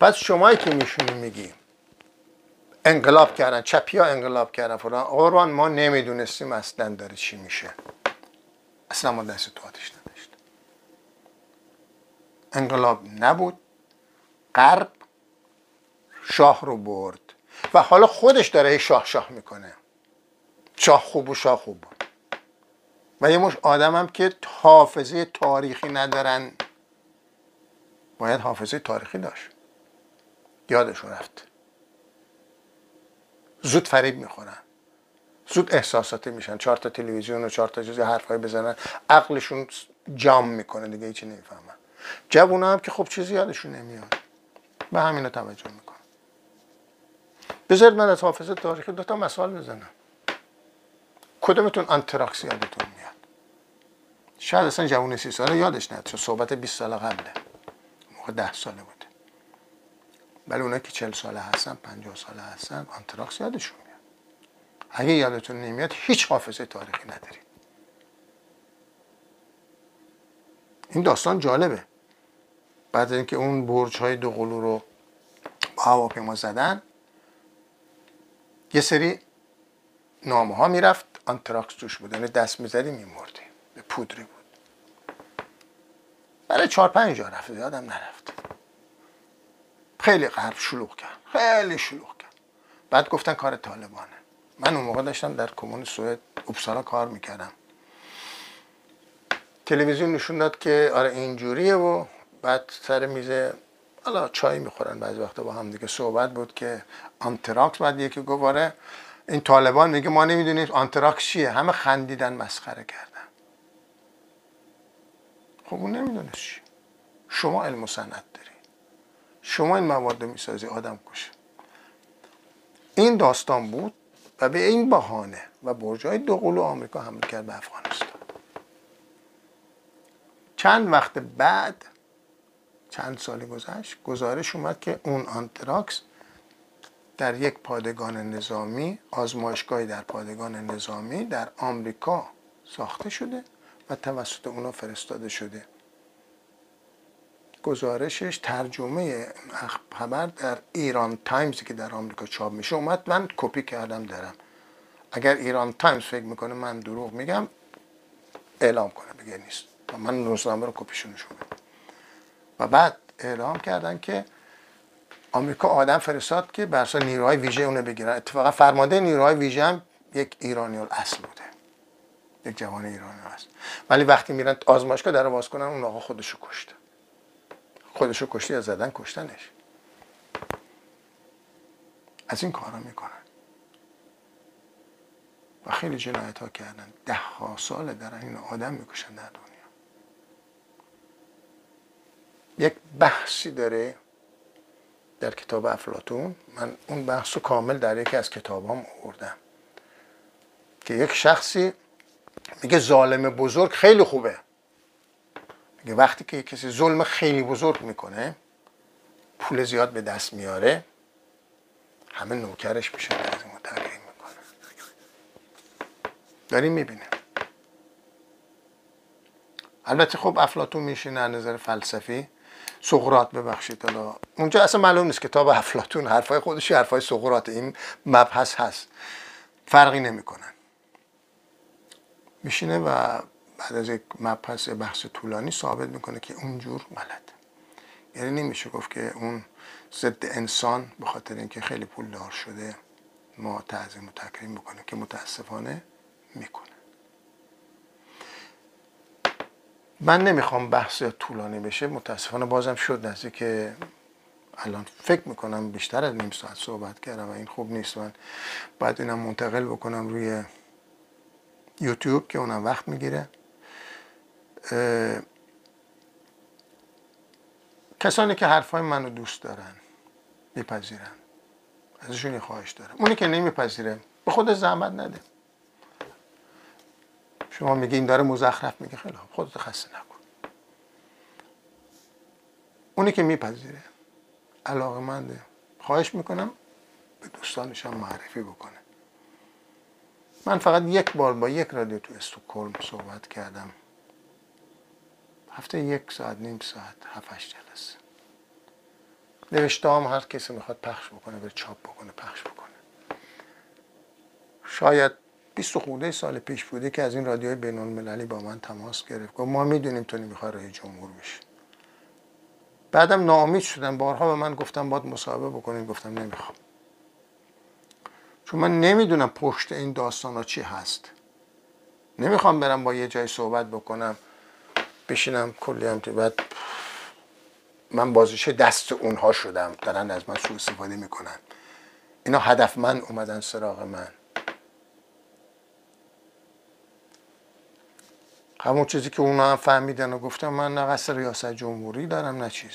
[SPEAKER 1] پس شمایی که میشونی میگی انقلاب کردن چپی ها انقلاب کردن فلان. قربان ما نمی‌دونستیم اصلا داره چی میشه. اصلا ما دست تو آتش نداشت انقلاب نبود. غرب شاه رو برد. و حالا خودش داره شاه شاه می‌کنه. شاه خوب و شاه خوب بود. و یه مش آدم هم که حافظه تاریخی ندارن. باید حافظه تاریخی داشت. یادشون رفت. زود فریب می‌خورن. زود احساساتی میشن. چهار تا تلویزیون و چهار تا چیز حرفای بزنن. عقلشون جام می‌کنه دیگه هیچی نمی‌فهمن. جوونا هم که خب چیزی یادشون نمیاد. به همین توجه می‌کنن بذارید من از حافظه تاریخی دو تا مثال بزنم. کدومتون آنتراکس یادتون شاید اصلا جوون سی ساله یادش نیاد چون صحبت 20 سال قبله. موقع ده ساله بوده. ولی اونایی که 40 ساله هستن 50 ساله هستن آنتراکس یادشون میاد. اگه یادتون نمیاد هیچ حافظه تاریخی ندارید. این داستان جالبه. بعد اینکه اون برج های دو قلو رو با هواپیما زدن یه سری نامه ها می‌رفت آنتراکس توش بود. یعنی دست می‌زدی میمردی. پودری بود. برای چهار پنج جا رفت یادم نرفت. خیلی غرب شلوغ کرد خیلی شلوغ کرد. بعد گفتن کار طالبانه. من اون موقع داشتم در کمون سوئد اوپسالا کار می‌کردم. تلویزیون نشون داد که آره اینجوریه و بعد سر میز حالا چای می‌خورن بعضی وقتا با هم دیگه. صحبت بود که آنتراکس بعد یکی گفت آره این طالبان میگه ما نمی‌دونیم آنتراکس چیه. همه خندیدن مسخره کردن. خب اون نمی‌دونه چی؟ شما علم و داری. شما این مواد می‌سازی آدم کشه. این داستان بود و به این بهانه و برجای دو قلو آمریکا حمله کرد به افغانستان. چند وقت بعد چند سالی گذشت گزارش اومد که اون آنتراکس در یک پادگان نظامی آزمایشگاهی در پادگان نظامی در آمریکا ساخته شده. و توسط اونا فرستاده شده. گزارشش ترجمه خبر در ایران تایمز که در آمریکا چاپ میشه اومد من کپی کردم دارم. اگر ایران تایمز فکر می‌کنه من دروغ میگم اعلام کنه بگه نیست. و من روزنامه رو کپیشون نشون و بعد اعلام کردن که آمریکا آدم فرستاد که بر نیروهای ویژه اونو بگیرن. اتفاقا فرمانده نیروهای ویژه هم یک ایرانی اصل بوده یک جوان ایرانی هست. ولی وقتی میرن آزمایشگاه در باز کنن اون آقا خودشو کشته. خودشو کشتی از زدن کشتنش. از این کارا می‌کنن. و خیلی جنایت ها کردن. ده ها ساله در این آدم می‌کشن در دنیا. یک بحثی داره در کتاب افلاتون من اون بحث رو کامل در یکی از کتابام آوردم. که یک شخصی میگه ظالم بزرگ خیلی خوبه. میگه وقتی که کسی ظلم خیلی بزرگ می‌کنه پول زیاد به دست میاره همه نوکرش میشه از تغییر می‌کنه. داریم می‌بینیم. البته خب افلاتون میشینه از نظر فلسفی. سقراط ببخشید حالا. اونجا اصلا معلوم نیست کتاب افلاتون حرفای خودشی حرفای سقراط این مبحث هست. فرقی نمی‌کنن. میشینه و بعد از یک مبحث بحث طولانی ثابت می‌کنه که اونجور غلط یعنی نمیشه گفت که اون ضد انسان به خاطر اینکه خیلی پول دار شده ما تعظیم و تکریم می‌کنه که متاسفانه می‌کنه. من نمی‌خوام بحث طولانی بشه متاسفانه بازم شد نزدیک الان فکر می‌کنم بیشتر از نیم ساعت صحبت کردم و این خوب نیست. من باید اینم منتقل بکنم روی یوتیوب که اونم وقت می‌گیره. کسانی که حرفای منو دوست دارن میپذیرن. ازشون یه خواهش دارم. اونی که نمیپذیره به خود زحمت نده. شما میگی این داره مزخرف میگه خیلی خوب. خودت خسته نکن. اونی که میپذیره علاقه منده خواهش می‌کنم به دوستانش هم معرفی بکنه. من فقط یک بار با یک رادیو تو استوکلم صحبت کردم. هفته یک ساعت نیم ساعت هفتش جلسه. نوشته هم هر کسی می‌خواد پخش بکنه به چاپ بکنه پخش بکنه. شاید 20 خورده سال پیش بوده که از این رادیوی بین المللی با من تماس گرفت. گفت ما می‌دونیم تو نمی‌خوای رئیس جمهور بشی. بعدم ناامید شدن بارها به من گفتم باید مصاحبه بکنین گفتم نمی‌خوام. چون من نمی‌دونم پشت این داستان ها چی هست. نمی‌خوام برم با یه جای صحبت بکنم بشینم کلی هم بعد من بازیش دست اونها شدم. دارن از من سوء استفاده می‌کنن. اینا هدف من اومدن سراغ من. همون چیزی که اونا هم فهمیدن و گفتم من نه قصد ریاست جمهوری دارم نه چیزی.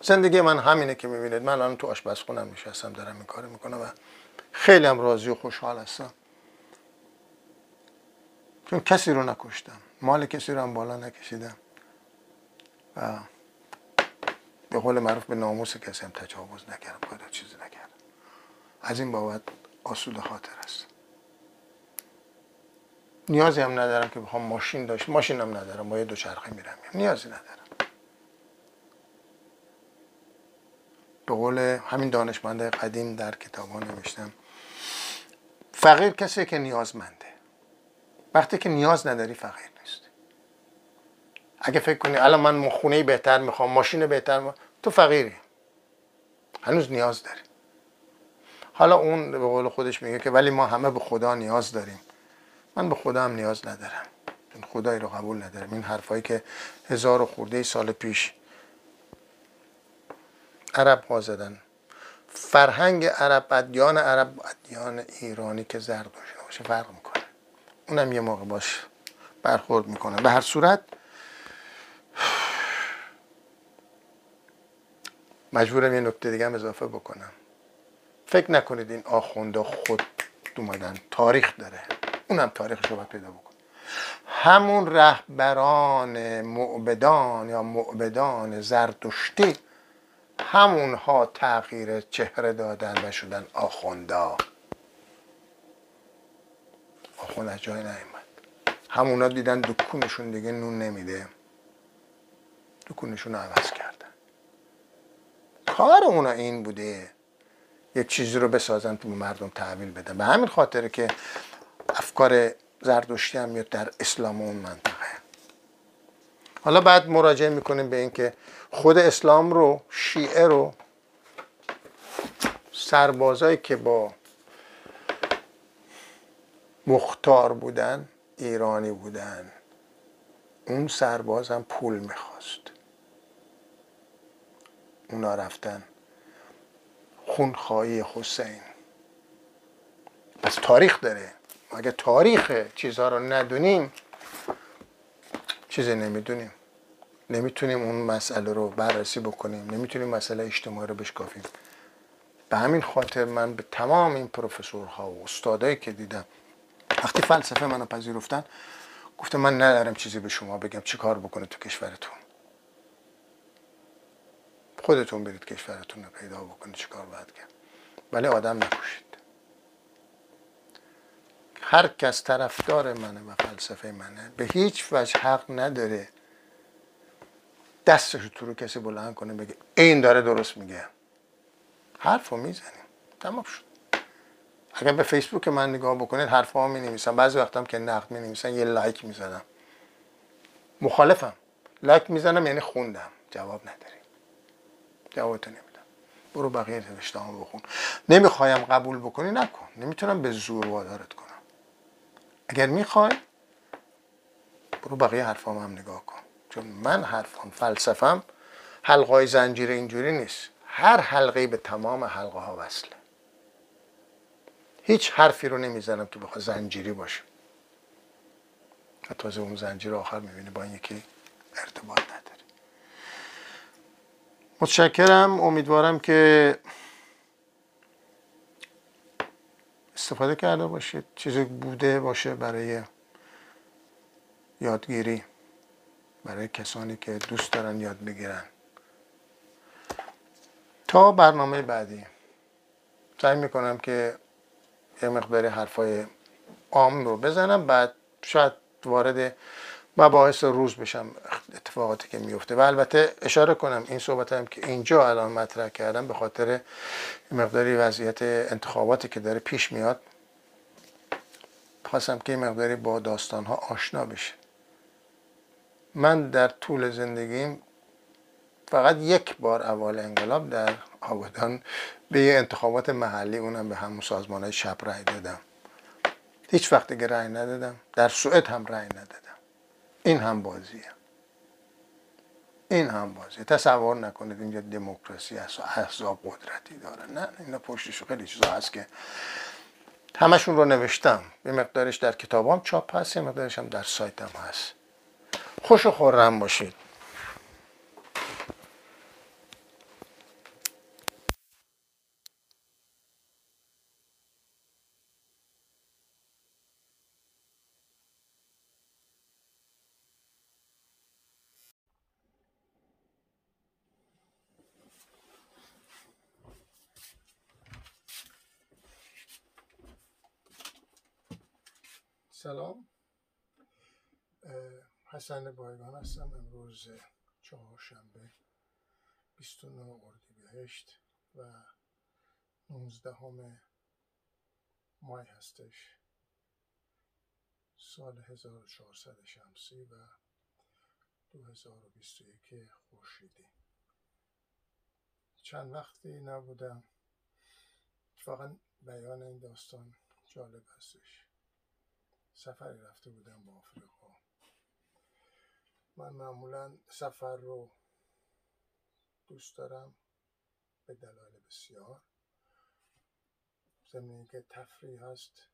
[SPEAKER 1] زندگی من همینه که می‌بینید. من الان تو آشپزخونم نشستم دارم این کار می‌کنم و خیلی هم راضی و خوشحال هستم. چون کسی رو نکشتم. مال کسی رو هم بالا نکشیدم. و به قول معروف به ناموس کسی هم تجاوز نکردم. خدا چیزی نکردم از این بابت آسود خاطر است. نیازی هم ندارم که بخوام ماشین داشت ماشین هم ندارم. با یه دوچرخه میرم. نیازی ندارم. به قول همین دانشمند قدیم در کتاب ها نوشتم. فقیر کسی که نیازمنده. وقتی که نیاز نداری فقیر نیست اگه فکر کنی الان من خونه بهتر می‌خوام ماشین بهتر تو فقیری. هنوز نیاز داری. حالا اون به قول خودش میگه که ولی ما همه به خدا نیاز داریم. من به خدا هم نیاز ندارم. چون خدایی رو قبول ندارم. این حرفایی که هزار و خورده سال پیش عرب ها زدن. فرهنگ عرب ادیان عرب ادیان ایرانی که زرد باشه فرق می‌کنه. اونم یه موقع باش برخورد می‌کنه. به هر صورت مجبورم یه نکته دیگه هم اضافه بکنم. فکر نکنید این آخونده خود اومدن. تاریخ داره. اونم تاریخش رو باید پیدا بکن همون رهبران معبدان یا معبدان زرتشتی همونها تغییر چهره دادن و شدن آخوندا آخوند از جای نیومد. همونا دیدن دکونشون دیگه نون نمیده. دکونشون رو عوض کردن. کار اونا این بوده. یک چیزی رو بسازن تو مردم تحویل بدن. به همین خاطره که افکار زردشتی هم میاد در اسلام اون منطقه. حالا بعد مراجعه می‌کنیم به اینکه خود اسلام رو شیعه رو سربازایی که با مختار بودن ایرانی بودن اون سرباز هم پول می‌خواست. اونا رفتن خونخواهی حسین. پس تاریخ داره. اگه تاریخ چیزها رو ندونیم چیزی نمی‌دونیم. نمی‌تونیم اون مسئله رو بررسی بکنیم. نمی‌تونیم مسئله اجتماعی رو بشکافیم. به همین خاطر من به تمام این پروفسورها و استادایی که دیدم وقتی فلسفه منو پذیرفتن گفتم من ندارم چیزی به شما بگم. چی کار بکنه تو کشورتون؟ خودتون برید کشورتون رو پیدا بکنید. چی کار باید کرد؟ ولی آدم نکشید هر کس طرفدار منه و فلسفه منه. به هیچ وجه حق نداره دستش تو رو کسی بلند کنه بگه این داره درست میگه. حرف رو می‌زنیم. تمام شد. اگر به فیسبوک من نگاه بکنید حرف ها می نویسم بعضی وقتم که نقد می نویسن یه لایک می‌زنم. مخالفم. لایک می‌زنم یعنی خوندم. جواب نداری جواب نمیدم. برو بقیه نوشته بخون. نمی‌خوایم قبول بکنی نکن. نمی‌تونم به زور وادارت کنم. اگر می‌خوای برو بقیه حرفام هم نگاه کن. چون من حرفم فلسفم حلقای زنجیره اینجوری نیست. هر حلقه به تمام حلقه ها وصله. هیچ حرفی رو نمی‌زنم که بخواد زنجیری باشه تازه اون زنجیر آخر می‌بینی با این یکی ارتباط نداره متشکرم. امیدوارم که استفاده کرده باشید چیزی بوده باشه برای یادگیری. برای کسانی که دوست دارن یاد بگیرن. تا برنامه بعدی. سعی می‌کنم که یه مقداری حرفای عام رو بزنم. بعد شاید وارد مباحث روز بشم. اتفاقاتی که میفته. و البته اشاره کنم این صحبت هم که اینجا الان مطرح کردم به خاطر مقداری وضعیت انتخاباتی که داره پیش میاد. خواستم که مقداری با داستان ها آشنا بشه. من در طول زندگیم فقط یک بار اول انقلاب در آبادان به انتخابات محلی اونم به همون سازمان های شب رای دادم. هیچ وقت دیگه رای ندادم. در سوئد هم رای ندادم. این هم بازیه. این هم بازی تصور نکنید اینجا دموکراسی هست و احزاب قدرتی داره. نه اینا پشتش خیلی چیزا هست که همشون رو نوشتم. یه مقدارش در کتابام چاپ هست یه مقدارش هم در سایتم هست. خوش و خورم باشید سلام حسن بایگان امروز چهارشنبه 29 اردیبهشت و 19 همه مای هستش سال 1400 شمسی و 2021 خورشیدی. چند وقتی نبودم. اتفاقا بیان این داستان جالب هستش. سفری رفته بودم با آفریقا. من معمولا سفر رو دوست دارم به دلایل بسیار. ضمن که تفریح هست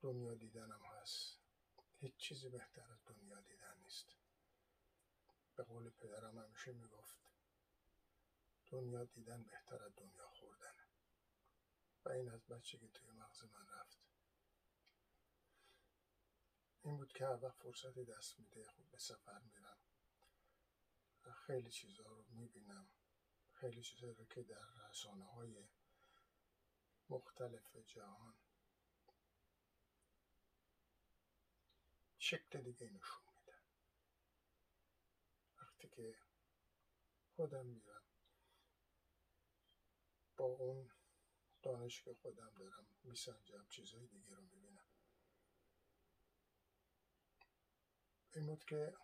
[SPEAKER 1] دنیا دیدنم هست. هیچ چیزی بهتر از دنیا دیدن نیست. به قول پدرم همیشه می‌گفت دنیا دیدن بهتر از دنیا خوردنه. و این از بچگی توی مغز من رفت. این بود که هر وقت فرصتی دست میده خوب به سفر میرم. خیلی چیزها رو می‌بینم. خیلی چیزها رو که در رسانه های مختلف جهان شکل دیگه نشون میده. وقتی که خودم میرم با اون دانش که خودم دارم میسنجم چیزهای دیگه رو می‌بینم. این بود که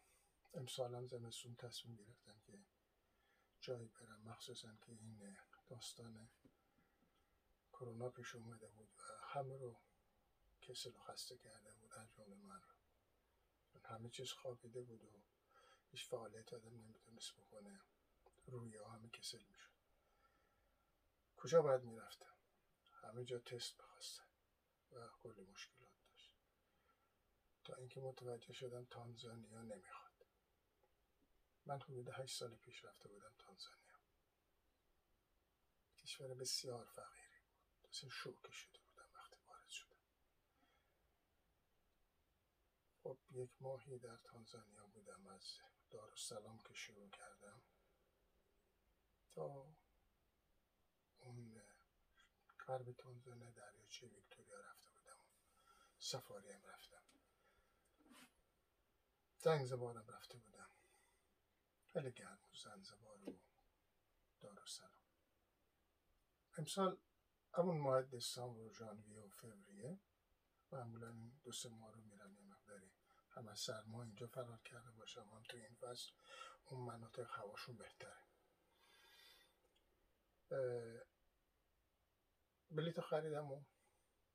[SPEAKER 1] امسالم زمستون تصمیم گرفتم که جایی برم مخصوصا که این داستان کرونا پیش اومده بود و همه رو کسل و خسته کرده بود از جمله من رو. همه چیز خوابیده بود و هیچ فعالیت آدم نمی‌تونست بکنه. روی همه کسل می‌شد. کجا باید می‌رفتم؟ همه جا تست بخواستن و کلی مشکلات. اینکه متوجه شدم تانزانیا نمی‌خواد. من حدود هشت سال پیش رفته بودم تانزانیا. کشور بسیار فقیری بود. مثل شوکه شده بودم وقتی وارد شدم. خب یک ماهی در تانزانیا بودم از دارالسلام که شروع کردم تا اون غرب تانزانیا دریاچه ویکتوریا رفته بودم سفاری هم رفتم. زنگزبارم رفته بودم. خیلی گرم بود زنگزبار و دارالسلام امسال همون ماه دسامبر و ژانویه و فوریه معمولا دو سه ماه رو میرم یه مقداری هم از سرما اینجا فرار کرده باشم. هم تو این فصل اون مناطق هواشون بهتره. بلیط خریدم و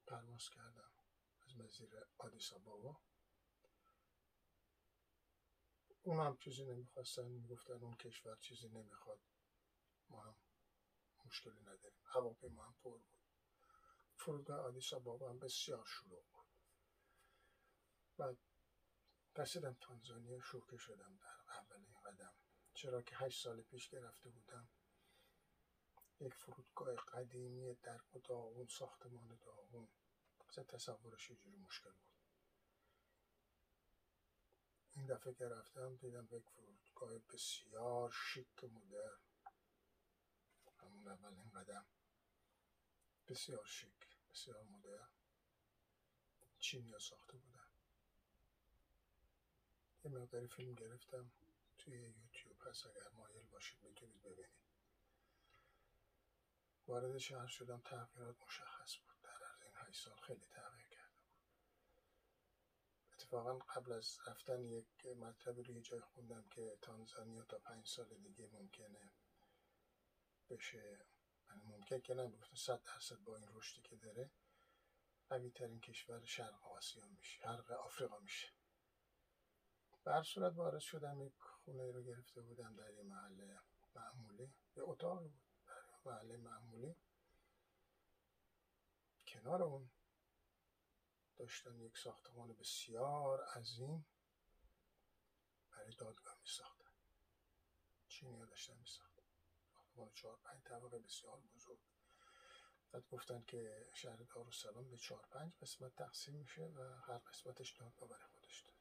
[SPEAKER 1] پرواز کردم از مزیر آدیسا بابا اون هم چیزی نمی‌خواستن می‌گفتن اون کشور چیزی نمی‌خواد. ما هم مشکلی نداریم. هواپیما هم پر بود. فرودگاه آدیس آبابا هم بسیار شلوغ بود. بعد رسیدم تانزانیا شوکه شدم در اولین قدم. چرا که هشت سال پیش گرفته بودم. یک فرودگاه قدیمی در داغون ساختمان داغون. تصورش یه مشکل بود. این دفعه که رفتم دیدم یک فرودگاه بسیار شیک و مدرن. همون اولین قدم. بسیار شیک بسیار مدرن. چینیا ساخته بودن. یه مقداری فیلم گرفتم توی یوتیوب. هست اگر مایل باشید می‌تونید ببینید. وارد شهر شدم تغییرات مشخص بود. در از این هشت سال خیلی تغییر اتفاقا قبل از رفتن یک مطلب روی جای خوندم که تانزانیا تا پنج سال دیگه ممکنه بشه. یعنی ممکن که نمی‌گفتن صد درصد با این رشدی که داره قوی ترین کشور شرق آسیا میشه شرق آفریقا میشه. به هر صورت وارد شدم یک خونه رو گرفته بودم در یه محله معمولی. یه اتاقی بود در محله معمولی. کنار اون داشتن یک ساختمان بسیار عظیم برای دادگاه می ساختن چینی ها داشتن می ساختن ساختمان چهار پنج طبقه بسیار بزرگ. بعد گفتن که شهر دارالسلام به چهار پنج قسمت تقسیم میشه و هر قسمتش دادگاه برای خودش داره.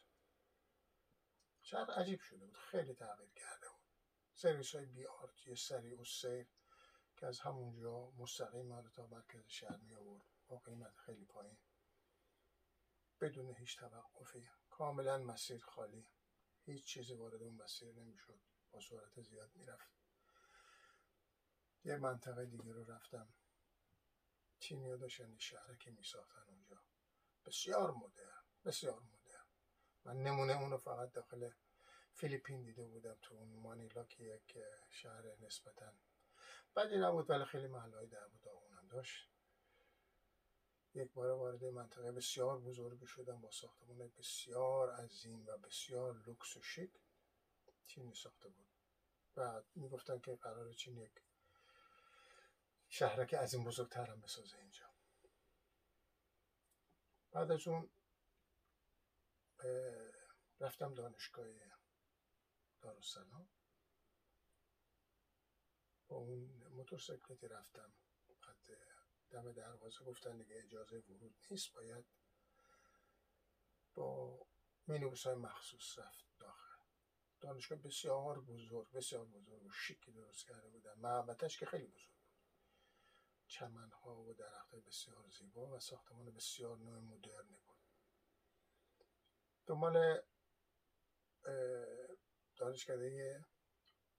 [SPEAKER 1] شهر عجیب شده بود. خیلی تغییر کرده بود. سرویس های بی آرتی سریع و سیر که از همونجا مستقیم تا مرکز شهر می آورد با قیمت خیلی پایین. بدون هیچ توقفی. کاملا مسیر خالی. هیچ چیزی وارد اون مسیر نمی‌شد. با سرعت زیاد می‌رفت. یه منطقه دیگه رو رفتم. چینی داشتن شهره که میساختن اونجا. بسیار مدرن. بسیار مدرن. من نمونه اون رو فقط داخل فیلیپین دیده بودم تو اون مانیلا که یک شهر نسبتا بدی نبود ولی خیلی محلهای در بود اونم داشت. یک بار وارد منطقه بسیار بزرگی شدم با ساختمان بسیار عظیم و بسیار لوکس و شیک چینی ساخته بود. و می‌گفتن که قرار چین یک شهرک این بزرگتر هم بسازه اینجا. بعد از اون رفتم دانشگاه دارالسلام با اون موتورسیکلتی رفتم. دم دروازه گفتن دیگه اجازه ورود نیست باید با مینیبوس های مخصوص رفت داخل. دانشگاه بسیار بزرگ بسیار بزرگ و شیکی درست کرده بودن. محبتش که خیلی بزرگ بود. چمن ها و درخت بسیار زیبا و ساختمان بسیار نوع مدرنی بود. دنبال دانشکده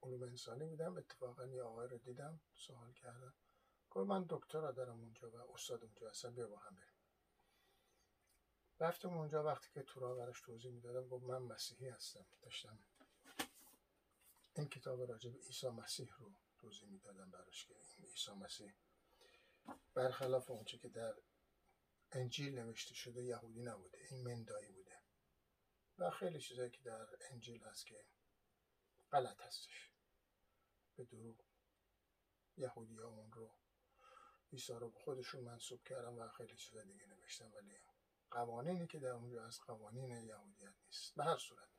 [SPEAKER 1] علوم انسانی بودم. اتفاقا یه آقای رو دیدم سوال کردم. گفت من دکترا دارم اونجا و استاد اونجا هستم. بیا با هم بریم. رفتم اونجا وقتی که تو راه براش توضیح می‌دادم گفت من مسیحی هستم. داشتم این کتاب راجع به عیسی مسیح رو توضیح می‌دادم براش که این عیسی مسیح برخلاف اونچه که در انجیل نوشته شده یهودی نبوده این مندایی بوده. و خیلی چیزایی که در انجیل هست که غلط هستش. به دروغ یهودی اون رو عیسی رو به خودشون منصوب کردن و خیلی چیزا دیگه نوشتن ولی قوانینی که در اونجا از قوانین یهودیت نیست. به هر صورت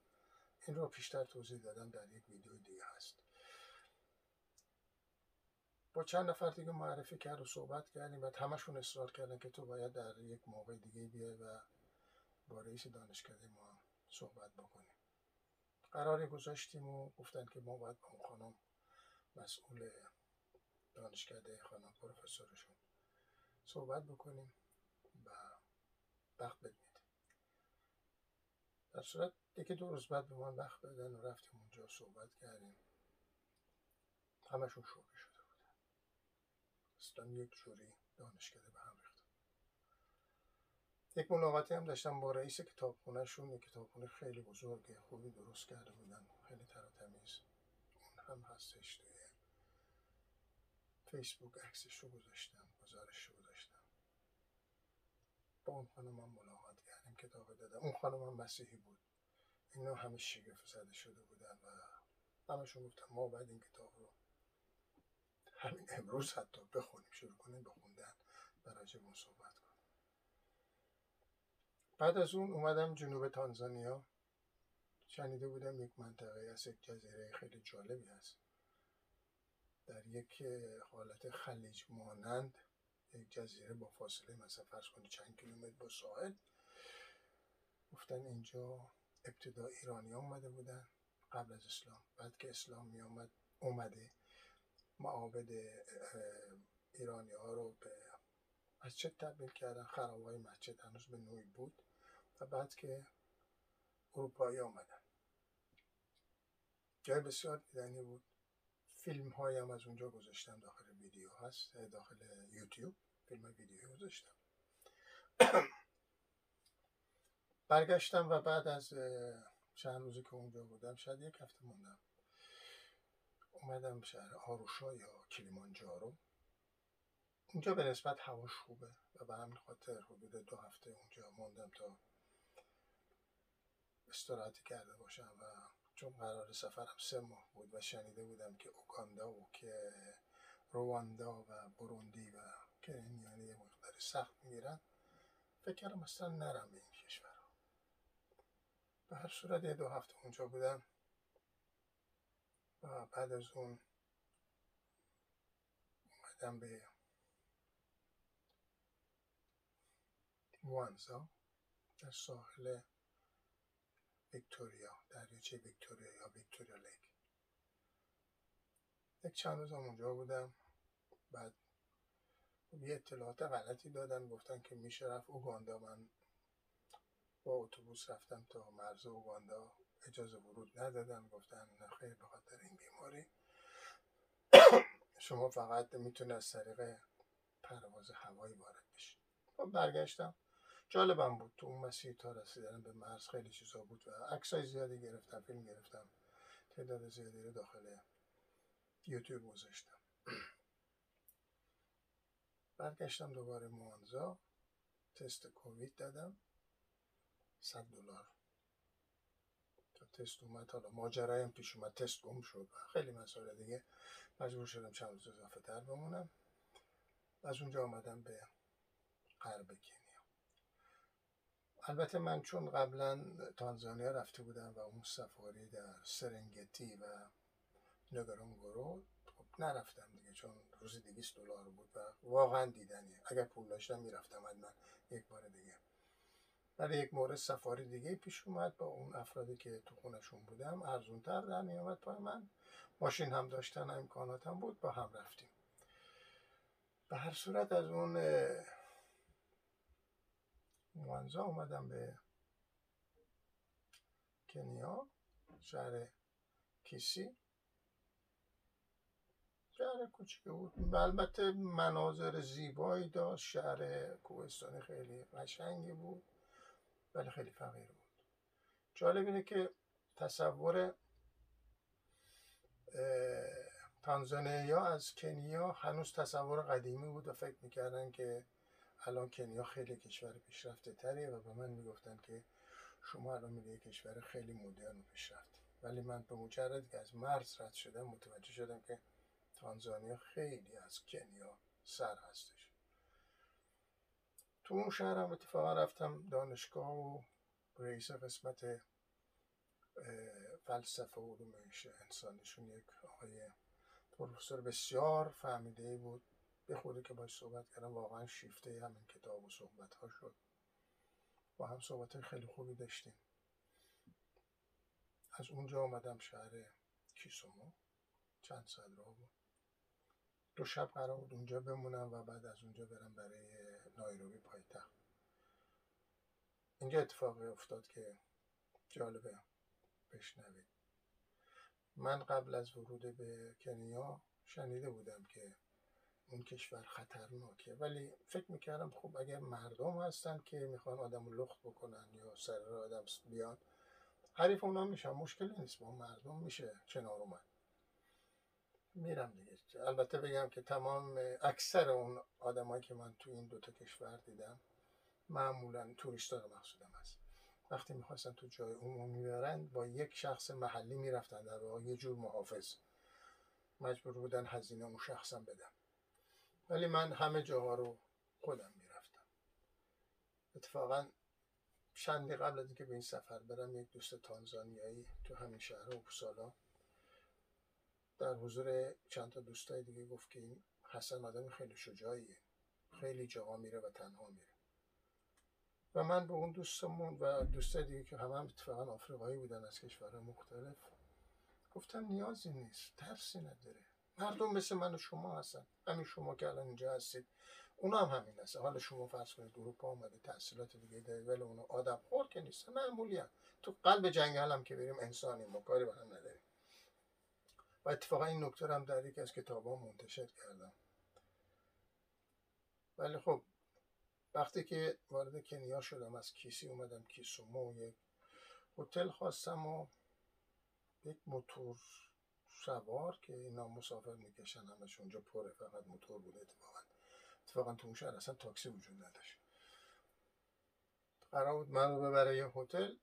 [SPEAKER 1] این رو پیشتر توضیح دادم در یک ویدیو دیگه هست. با چند نفر دیگه معرفی کرد و صحبت کردیم و همشون اصرار کردن که تو باید در یک موقع دیگه بیای و با رئیس دانشکده ما صحبت بکنیم. قراری گذاشتیم و گفتن که ما باید با اون خانم مسئول دانشکده خانم پروفسورشون. صحبت بکنیم و وقت بدمید در صورت یکی دو روز بعد به من وقت دادن و رفتیم اونجا صحبت کردیم. همشون شوکه شده بودن. اصلا یک جوری دانشکده به هم ریخت. یک ملاقاتی هم داشتم با رئیس کتابخونهشون. یک کتابخونه خیلی بزرگه خوبی درست کرده بودن خیلی تر تمیز. اون هم هستش توی فیسبوک عکسش رو گذاشتم گزارش رو گذاشتم. با اون خانم هم ملاقات کردیم کتاب دادم. اون خانم هم مسیحی بود. اینا همه شگفت زده شده بودن و همشون گفتم ما باید این کتاب رو همین امروز حتی بخونیم شروع کنیم بخوندن و راجع اون صحبت کنیم. بعد از اون اومدم جنوب تانزانیا. شنیده بودم یک منطقه از یک جزیره خیلی جالبی هست. در یک حالت خلیج مانند یک جزیره با فاصله مثلا فرض کنید چند کیلومتر با ساحل گفتن اینجا ابتدا ایرانی آمده بودن قبل از اسلام. بعد که اسلام می آمد اومده. معابد ایرانی ها رو به مسجد تبدیل کردن. خرابای مسجد هنوز به نوعی بود. و بعد که اروپایی آمدن. جای بسیار دیدنی بود. فیلم های هم از اونجا گذاشتم داخل ویدیو هست داخل یوتیوب فیلم ویدیو گذاشتم. <clears throat> برگشتم و بعد از چند روزی که اونجا بودم شاید یک هفته موندم. اومدم شهر آروشا یا کلیمانجارو. اونجا به نسبت هواش خوبه و به همین خاطر حدود دو هفته اونجا موندم تا استراحتی کرده باشم و چون قرار سفرم سه ماه بود و شنیده بودم که اوگاندا و که رواندا و بروندی و کنیا یه مقداری سخت می‌گیرن فکر اصلا نرم به این کشور به هر صورت یه دو هفته اونجا بودم و بعد از اون اومدم به وانزا در ساحل ویکتوریا. دریاچه ویکتوریا یا ویکتوریا لیک. یک چند روز اونجا بودم. بعد یه اطلاعات غلطی دادن گفتن که میشه رفت اوگاندا. من با اتوبوس رفتم تا مرز اوگاندا. اجازه ورود ندادن. گفتن نخیر به خاطر این بیماری. شما فقط می‌تونه از طریق پرواز هوایی وارد بشید برگشتم. جالبم بود تو اون مسیر تا رسیدن به مرز خیلی چیزا بود و عکسای زیادی گرفتم فیلم گرفتم تعداد زیادی رو داخل یوتیوب گذاشتم. برگشتم دوباره موانزا تست کووید دادم صد دلار. تا تست اومد حالا ماجرای هم پیش اومد تست گم شد خیلی مسائل دیگه. مجبور شدم چند روز اضافه تر بمونم. از اونجا آمدم به غرب کنیا البته من چون قبلا تانزانیا رفته بودم و اون سفاری در سرنگتی و نگرانگورو خب نرفتم دیگه چون روزی 200 دلار بود و واقعا دیدنیه اگر پول داشتم می‌رفتم حتما یک بار دیگه. ولی یک مورد سفاری دیگه پیش اومد با اون افرادی که تو خونشون بودم. ارزون تر در میامد پای من. ماشین هم داشتن امکانات هم بود با هم رفتیم. به هر صورت از اون موانزا اومدم به کنیا شهر کیسی شهر کوچیک بود. البته مناظر زیبایی داشت. شهر کوهستانی خیلی قشنگی بود. ولی خیلی فقیر بود. جالب اینه که تصور تانزانیا از کنیا هنوز تصور قدیمی بود و فکر می‌کردن که الان کنیا خیلی کشور پیشرفته تریه و به من می‌گفتن که شما الان میره کشور خیلی مدرن و پیشرفته ولی من به مجرد که از مرز رد شدم متوجه شدم که تانزانیا خیلی از کنیا سر هستش. تو اون شهرم اتفاقا رفتم دانشگاه و رئیس قسمت فلسفه و علوم انسانشون یک آقای پروفسور بسیار فهمیده بود. به خوده که باش صحبت کردم واقعا شیفته همین کتاب و صحبت ها شد. با هم صحبت خیلی خوبی داشتیم. از اونجا آمدم شهر کیسومو. چند ساعت راه بود. دو شب قرار بود اونجا بمونم و بعد از اونجا برم برای نایروبی پایتخت. اینجا اتفاقی افتاد که جالبه بشنوید. من قبل از ورود به کنیا شنیده بودم که اون کشور خطرناکه. ولی فکر می‌کردم خب اگر مردم هستن که می‌خوان آدم رو لخت بکنن یا سر آدم بیان حریف اونا میشن. مشکلی نیست با مردم میشه کنار اومد. میرم دیگه. البته بگم که تمام اکثر اون آدمایی که من تو این دوتا کشور دیدم معمولا توریستا رو مقصودم هست وقتی می‌خواستن تو جای عمومی برن با یک شخص محلی می‌رفتن در واقع یه جور محافظ. مجبور بودن هزینه اون شخصم بدم ولی من همه جاها رو خودم می‌رفتم. اتفاقا چندی قبل از اینکه به این سفر برم یک دوست تانزانیایی تو همین شهر اوپسالا در حضور چند تا دوستای دیگه گفت که این حسن آدم خیلی شجاعیه. خیلی جاها میره و تنها میره. و من به اون دوستمون و دوستای دیگه که همه هم اتفاقا آفریقایی بودن از کشورهای مختلف گفتم نیازی نیست ترسی نداره. مردم مثل من و شما هستن. همین شما که الان اینجا هستید. اونا هم همین هستن. حالا شما فرض کنید اروپا آمده تحصیلات دیگه دارید ولی اونا آدم خور که نیستن. معمولی هم. تو قلب جنگل هم که بریم انسانی ما کاری به هم نداریم. و اتفاقا این نکته هم در یکی از کتاب منتشر کردم. ولی خب وقتی که وارد کنیا شدم از کیسی اومدم؟ کیسومو یک هتل خواستم و یک موتور سوار که اینا مسافر می‌کشن همش اونجا پره فقط موتور بوده اتفاقا. اتفاقا تو اون شهر اصلا تاکسی وجود نداشت. قرار بود من رو ببره یه هتل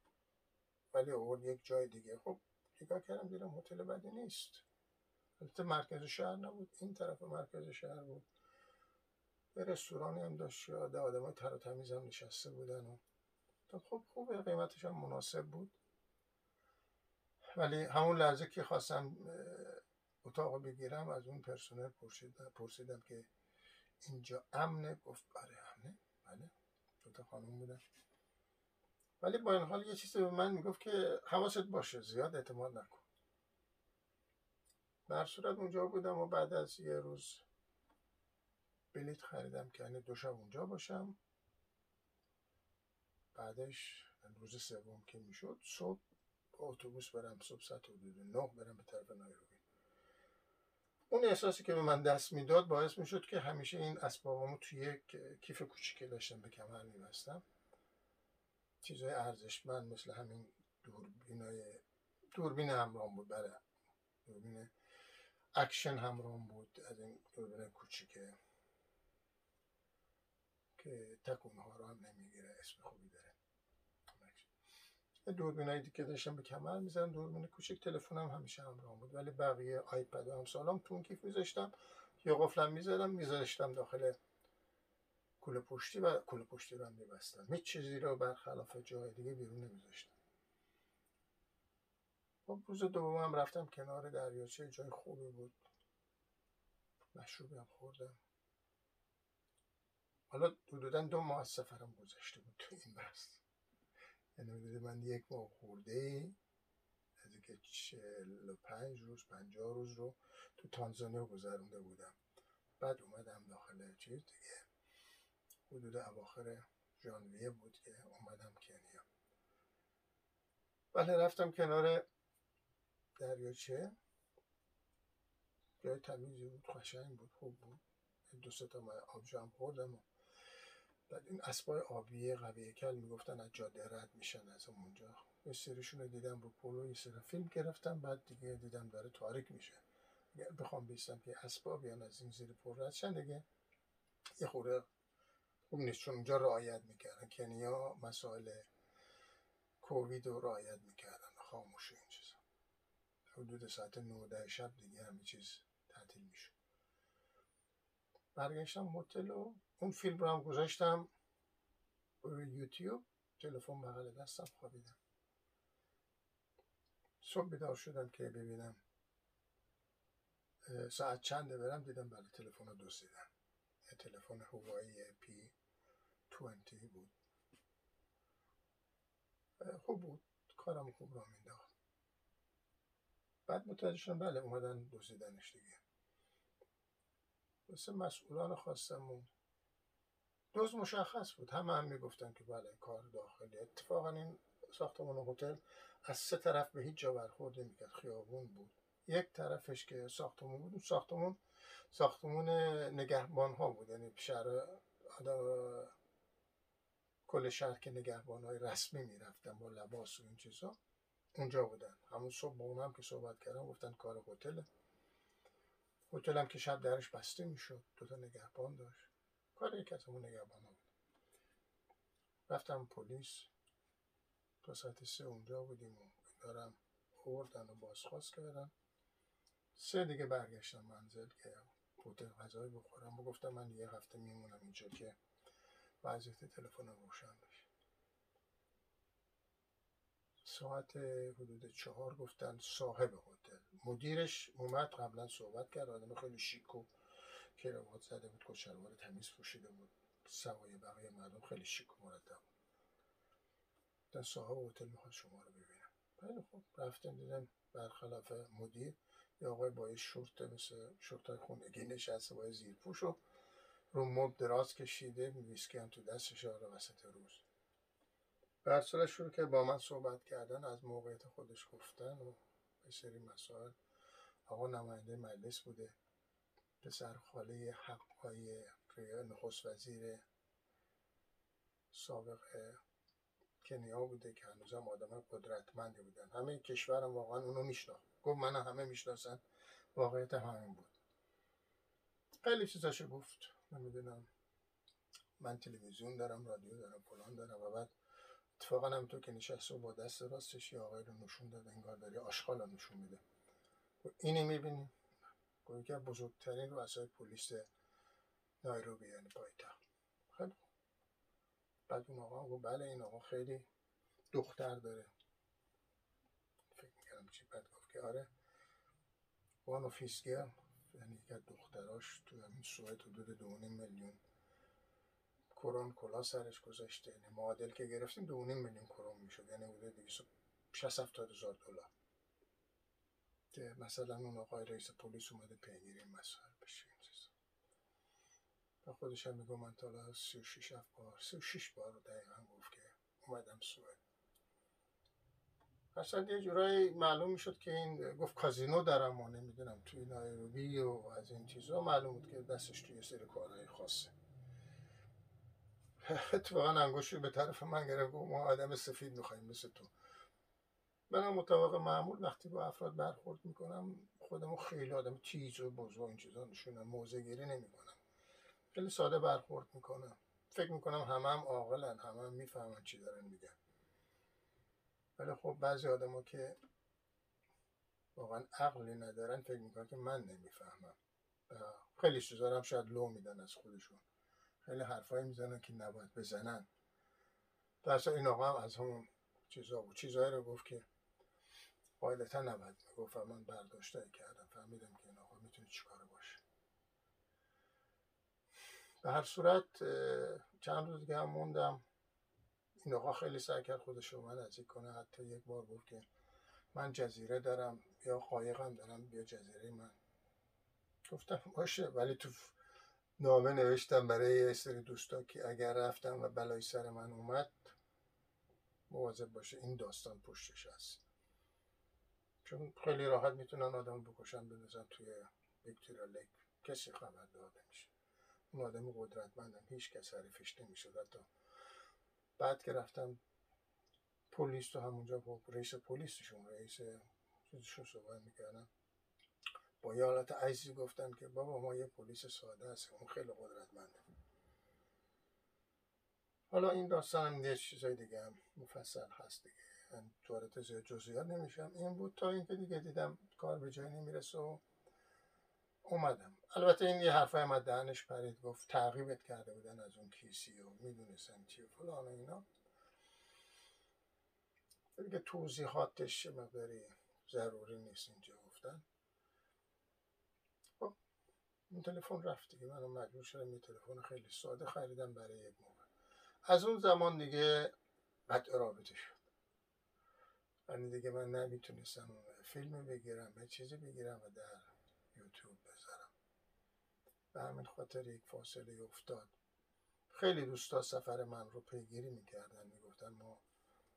[SPEAKER 1] ولی آورد یک جای دیگه. خب نگاه کردم دیدم هتل بدی نیست. البته مرکز شهر نبود. این طرف مرکز شهر بود. یه رستورانی هم داشت. آده آدم های تر و تمیز هم نشسته بودن و خب خوبه قیمتش هم مناسب بود. ولی همون لحظه که خواستم اتاق بگیرم از اون پرسنل پرسیدم, که اینجا امنه؟ گفت آره امنه. بله. دوتا خانم بودن. ولی با این حال یه چیزی به من می‌گفت که حواست باشه زیاد اعتماد نکن. در صورت اونجا بودم و بعد از یه روز بلیت خریدم که یعنی دو شب اونجا باشم. بعدش روز سوم که می‌شد صبح اتوبوس برم صبح ساعت حدود نه برم به طرف نایروبی. اون احساسی که به من دست می‌داد باعث می‌شد که همیشه این اسبابامو توی یک کیف کوچیکی داشتم به کمر میبستم. چیزای ارزشمند مثل همین دوربینای دوربین همراه بود برای دوربین اکشن همراه بود از این دوربین کوچیکه که تکونه ها رو هم نمی‌گیره اسم خوبی داره. دوربین های دیگه داشتم به کمر می‌زنم دوربین کوچک تلفنم همیشه همراه بود ولی بقیه آیپد و همسالام تو اون کیف میذاشتم. یا قفلم می‌زدم میذاشتم داخل کوله پشتی و کوله پشتی رو هم میبستم. هیچ چیزی رو برخلاف جای دیگه بیرون نمیذاشتم. خب روز دومم رفتم کنار دریاچه جای خوبی بود. مشروبی هم خوردم. حالا حدودا دو ماه سفرم گذشته بود تو این بحث. یعنی من یک ماه خورده از که چل و پنج روز پنجاه روز رو تو تانزانیا گذرونده بودم. بعد اومدم داخل چیز دیگه. حدود اواخر ژانویه بود که اومدم کنیا. ولی رفتم کنار دریاچه. جای تمیزی بود قشنگ بود خوب بود. دو تا آبجو هم خوردم و این اسبای آبی قوی کل می‌گفتن از جاده رد میشن از اونجا. یه سریشون رو دیدم رو پولو یه سری فیلم گرفتم بعد دیگه دیدم داره تاریک میشه. بخوام بیستم که اسبا بیان از این زیر پر رد دیگه یه خورده خوب نیست چون اونجا رعایت می‌کردن. کنیا مسائل کووید رو رعایت می‌کردن خاموش این چیزا. حدود ساعت 9 شب دیگه همه چیز تعطیل میشه برگشتم هتل و اون فیلم رو هم گذاشتم روی یوتیوب. تلفن بغل دستم خوابیدم. صبح بیدار شدم که ببینم. ساعت چنده برم دیدم بله تلفن رو دزدیدن یه تلفن هوایی پی 20 بود. خوب بود. کارم خوب را مینداخت بعد متوجه شدم بله اومدن دزدیدنش دیگه. مثل مسئولان خواستمون دوز مشخص بود. همه هم می‌گفتن که بله کار داخلی. اتفاقا این ساختمان هتل از سه طرف به هیچ جا برخورد نمی‌کرد. خیابون بود. یک طرفش که ساختمون بود ساختمون ساختمون نگهبان ها بود. یعنی شهر کل شهر که نگهبان های رسمی می‌رفتن با لباس و این چیزا اونجا بودن. همون صبح با اونم که صحبت کردم گفتن کار هتل هتل هم که شب درش بسته می‌شد دوتا نگهبان داشت. کار یک از همون نگهبان بود رفتم پلیس. تا ساعت سه اونجا بودیم و دارم خوردن و بازخواست کردن. سه دیگه برگشتم منزل که هتل غذایی بخورم. و گفتم من یه هفته میمونم اینجا که وضعیت تلفن روشن بشه. ساعت حدود چهار گفتن صاحب هتل. مدیرش اومد قبلا صحبت کرد. آدم خیلی شیک و کراوات زده بود کچلوار تمیز پوشیده بود. سوای بقیه مردم خیلی شیک و مرتب بود. صاحب هتل می‌خواد شما رو ببینم. خیلی خوب. رفتم دیدم برخلاف مدیر یه آقای با یه شورت مثل شورت های خونگی نشسته با زیر پوش و رو مب دراز کشیده ویسکی هم تو دستش آره وسط روز. بر شروع که با من صحبت کردن از موقعیت خودش گفتن و به سری مسائل. آقا نماینده مجلس بوده. پسر خاله حقای نخست وزیر سابق کنیا بوده که هنوزم آدم قدرتمندی بودن. همه کشورم واقعا اونو میشناخت. گفت من همه می‌شناسن. واقعیت همین بود. خیلی چیزاشو گفت. نمی‌دونم. من تلویزیون دارم رادیو دارم فلان دارم. و بعد اتفاقا هم تو که نشست و با دست راستش یه آقای رو نشون داد انگار داری آشغال نشون میده. اینی می‌بینی. که بزرگترین رؤسای پلیس نایروبی یعنی پایتخت. خیلی بعد اون آقا گفت بله این آقا خیلی دختر داره. فکر می‌کردم چی بعد گفت که آره وان فیسگر یعنی یکی دختراش تو همین سوئد حدود دو میلیون کرون کلا سرش گذاشته. یعنی معادل که گرفتیم دو میلیون کرون می‌شد. یعنی حدود 260 هزار دلار. که مثلا اون آقای رئیس پلیس اومده پیگیری مسائل بشه این چیزا. و خودش هم میگو من تا حالا 36 بار 36 بار دقیقا گفت که اومدم سوئد. اصلا یه جورایی معلوم می‌شد که این گفت کازینو دارم و نمی‌دونم توی نایروبی و از این چیزا معلوم بود که دستش توی سری کارهای خاصه. <laughs> اتفاقا انگوشی به طرف من گرفت ما آدم سفید می‌خوایم مثل تو. من مطابق معمول وقتی با افراد برخورد می‌کنم خودمو خیلی آدم تیز و بزرگ این چیزا نشونم موزه گیری نمی‌کنم. خیلی ساده برخورد می‌کنم. فکر می‌کنم همه هم عاقلن همه هم می‌فهمن چی دارن میگن. ولی خب بعضی آدما که واقعا عقلی ندارن فکر می‌کنن که من نمی‌فهمم. خیلی چیزا هم شاید لو میدن از خودشون. خیلی حرفایی می‌زنن که نباید بزنن. در این آقا هم از همون چیزا بود. چیزایی رو گفت که قاعدتا نباید می‌گفت من برداشتایی کردم. فهمیدم که این آقا می‌تونه چیکار باشه. به هر صورت چند روز دیگه هم موندم. این آقا خیلی سعی کرد خودش رو من نزدیک کنه. حتی یک بار گفت که من جزیره دارم یا قایقم دارم بیا جزیره من. گفتم باشه ولی تو نامه نوشتم برای یه سری دوستا که اگر رفتم و بلای سر من اومد مواظب باشه این داستان پشتش هست. چون خیلی راحت می‌تونن آدم بکشن بندازن توی ویکتوریا لیک. کسی خبر داده میشه اون آدم قدرتمندم هیچ کس حریفش نمیشه حتی بعد که رفتم پلیس تو همونجا با رئیس پلیسشون رئیس چیزشون صحبت می‌کردم با یه حالت عیزی گفتن که بابا ما یه پلیس ساده هست اون خیلی قدرتمنده. حالا این داستان یه چیزای دیگه هم مفصل هست دیگه. وارد جزئیات نمیشم. این بود تا اینکه دیگه دیدم کار به جایی نمی‌رسه و اومدم. البته این یه حرفای من دهنش پرید. گفت تعقیبت کرده بودن از اون کیسی و می‌دونستن چی و فلان و اینا. دیگه توضیحاتش مقداری ضروری نیست اینجا گفتن. خب این تلفن رفت دیگه. منم مجبور شدم یه تلفن خیلی ساده خریدم برای یک موقع. از اون زمان دیگه قطع رابطه شد. یعنی دیگه من نمی‌تونستم فیلم بگیرم یه چیزی بگیرم و در یوتیوب بذارم. به همین خاطر یک فاصله افتاد. خیلی دوستا سفر من رو پیگیری می‌کردن می‌گفتن ما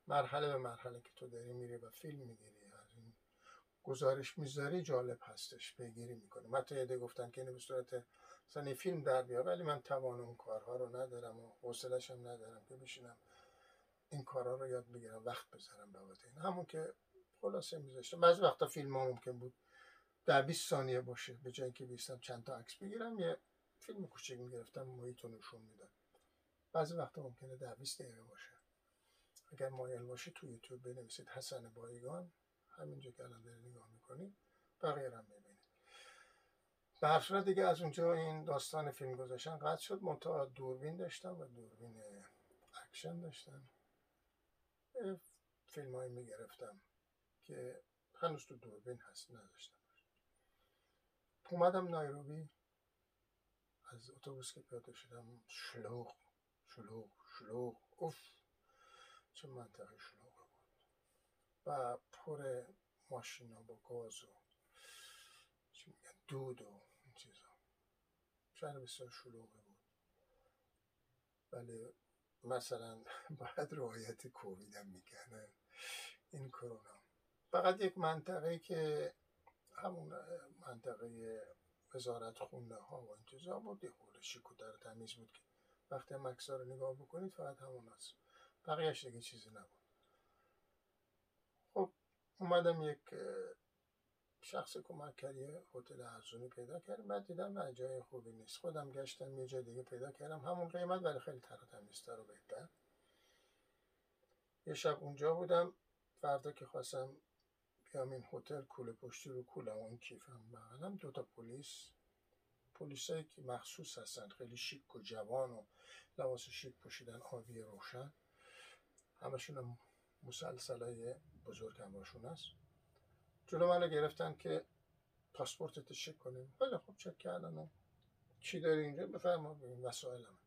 [SPEAKER 1] مرحله به مرحله که تو داری میری و فیلم می‌گیری از این گزارش می‌ذاری جالب هستش پیگیری می‌کنه حتی یه گفتن که اینو به صورت مثلا فیلم در بیا ولی من توان اون کارها رو ندارم و حوصلش هم ندارم که بشینم این کارها رو یاد بگیرم وقت بذارم بابت این. همون که خلاصه میذاشتم. بعضی وقتا فیلم ها ممکن بود در 20 ثانیه باشه به جایی که بیستم چند تا عکس بگیرم یه فیلم کوچیک می‌گرفتم محیط رو نشون می‌داد. بعضی وقتا ممکنه در 20 دقیقه باشه. اگر مایل باشی تو یوتیوب بنویسید حسن بایگان. همینجا که الان دارید نگاه می‌کنید بقیه هم ببینید به هر دیگه از اونجا این داستان فیلم گذاشتن قطع شد. منتها دوربین داشتم و دوربین اکشن داشتم فیلم هایی می‌گرفتم که هنوز تو دوربین هست نداشتم. اومدم نایروبی از اتوبوس که پیاده شدم شلوغ شلوغ شلوغ اوف چه منطقه شلوغ بود. و پر ماشینا با گاز و دود و این چیزا. شهر بسیار شلوغه بود. ولی مثلا باید رعایت کووید هم می‌کنه این کرونا. فقط یک منطقه که همون منطقه وزارت خونه ها و انتظار بود یه شیکو در تمیز بود که وقتی هم رو نگاه بکنید فقط همون هست. بقیهش دیگه چیزی نبود. خب اومدم یک شخص کمککاری هتل ارزونی پیدا کردم بعد دیدم نه جای خوبی نیست. خودم گشتم یه جای دیگه پیدا کردم. همون قیمت ولی خیلی تر و بهتر. یه شب اونجا بودم. فردا که خواستم بیام این هتل کوله پشتی رو کولم اون کیفم بغلم. دوتا پلیس. پلیسایی که مخصوص هستن خیلی شیک و جوان و لباس شیک پوشیدن آبی روشن. همشون هم مسلسلای بزرگ هم باشون هست. جلو منو گرفتن که پاسپورتت چک کنیم. خیلی خوب چک کردن چی داری اینجا؟ بفرما ببین وسایلم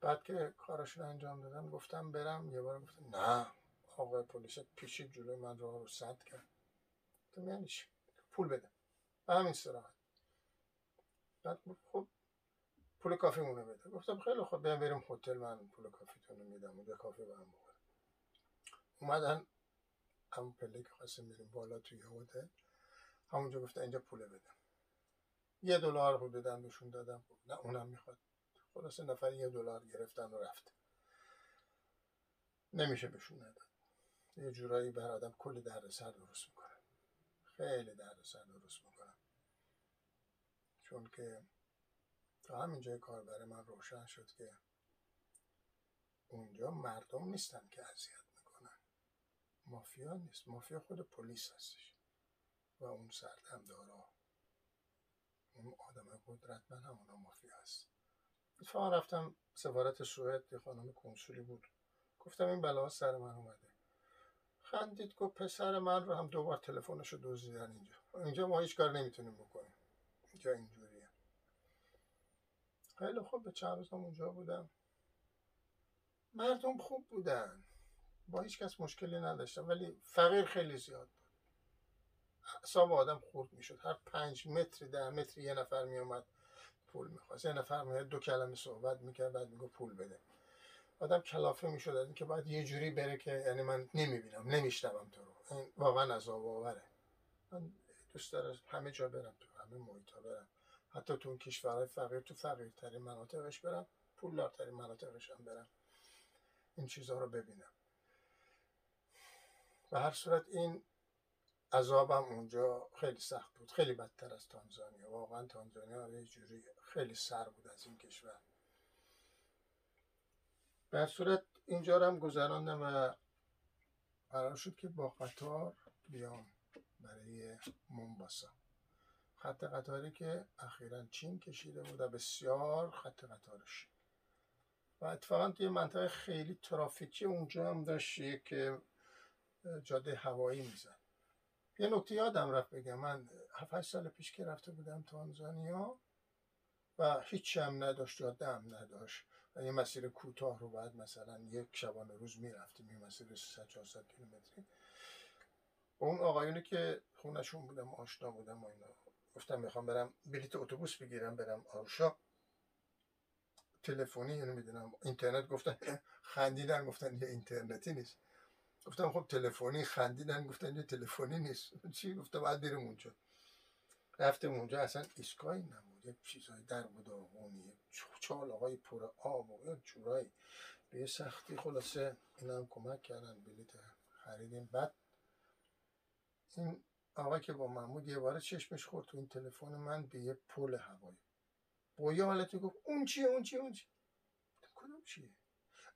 [SPEAKER 1] بعد که کارشون انجام دادم گفتم برم. یه بار گفتم نه آقای پلیس پیشید جلوی من راه رو سد کرد. تو یعنی پول بده. به همین سراحت. بعد خب پول کافی مونه بده. گفتم خیلی بیام بریم هتل. من پول کافیتون رو میدم. و کافی به هم اومدن همون پله که خواستیم بریم بالا توی هتل همونجا گفته اینجا پول بده. یه دلار حدودا بهشون دادم نه اونم می‌خواد. خلاصه نفر یه دلار گرفتن و رفت. نمیشه بهشون نداد. یه جورایی بر آدم کلی دردسر درست می‌کنه. خیلی دردسر درست می‌کنه. چون که تا همین جای کار برای من روشن شد که اونجا مردم نیستن که اذیت مافیا نیست. مافیا خود پلیس هستش. و اون سردمدارا اون آدم قدرتمند همونا مافیا هست. اتفاقا رفتم سفارت سوئد یه خانم کنسولی بود. گفتم این بلا سر من اومده. خندید گفت پسر من رو هم دوبار تلفنش رو دزدیدن اینجا. اینجا ما هیچ کار نمی‌تونیم بکنیم. اینجا اینجوریه. خیلی خوب به چند روز اونجا بودم. مردم خوب بودن. با هیچ کس مشکلی نداشتم ولی فقیر خیلی زیاد بود. حساب آدم خورد می‌شد. هر پنج متر ده متر یه نفر میومد پول می‌خواست. یه نفر میاد دو کلمه صحبت می‌کرد بعد میگو پول بده. آدم کلافه می‌شد از اینکه باید یه جوری بره که یعنی من نمی‌بینم نمیشنوم تو رو. این واقعا عذاب آوره. من دوست دارم همه جا برم تو همه محیط برم. حتی تو اون کشورهای فقیر تو فقیرترین مناطقش برم پولدارترین مناطقش هم برم. این چیزها رو ببینم. به هر صورت این عذابم اونجا خیلی سخت بود. خیلی بدتر از تانزانیا. واقعا تانزانیا یه جوری خیلی سر بود از این کشور. در صورت اینجا رو هم گذراندم و قرار شد که با قطار بیام برای مومباسا. خط قطاری که اخیرا چین کشیده بود و بسیار خط قطارش. و اتفاقا توی منطقه خیلی ترافیکی اونجا هم داشت که جاده هوایی میزن. یه نکته یادم رفت بگم. من 7 سال پیش که رفته بودم تانزانیا و هیچ هم نداشت جاده هم نداشت. و یه مسیر کوتاه رو باید مثلا یک شبانه روز می‌رفتیم یه مسیر 300 400 کیلومتری. اون آقایونی که خونشون بودم آشنا بودم و اینا گفتم می‌خوام برم بلیت اتوبوس بگیرم برم آرشا. تلفنی یعنی می‌دونم اینترنت گفتن خندیدن گفتن یه اینترنتی نیست. گفتم خب تلفنی خندیدن گفتن یه تلفنی نیست. چی؟ گفتم باید بریم اونجا. رفتم اونجا اصلا ایستگاهی نبود. یه چیزای در چال آقای پر آب و یه جورایی. به یه سختی خلاصه اینا هم کمک کردن بلیت خریدیم. بعد این آقا که با محمود یه بار چشمش خورد تو این تلفن من به یه پل هوایی. با یه حالتی گفت اون چیه؟ اون چیه؟ اون چیه؟ کدوم چیه؟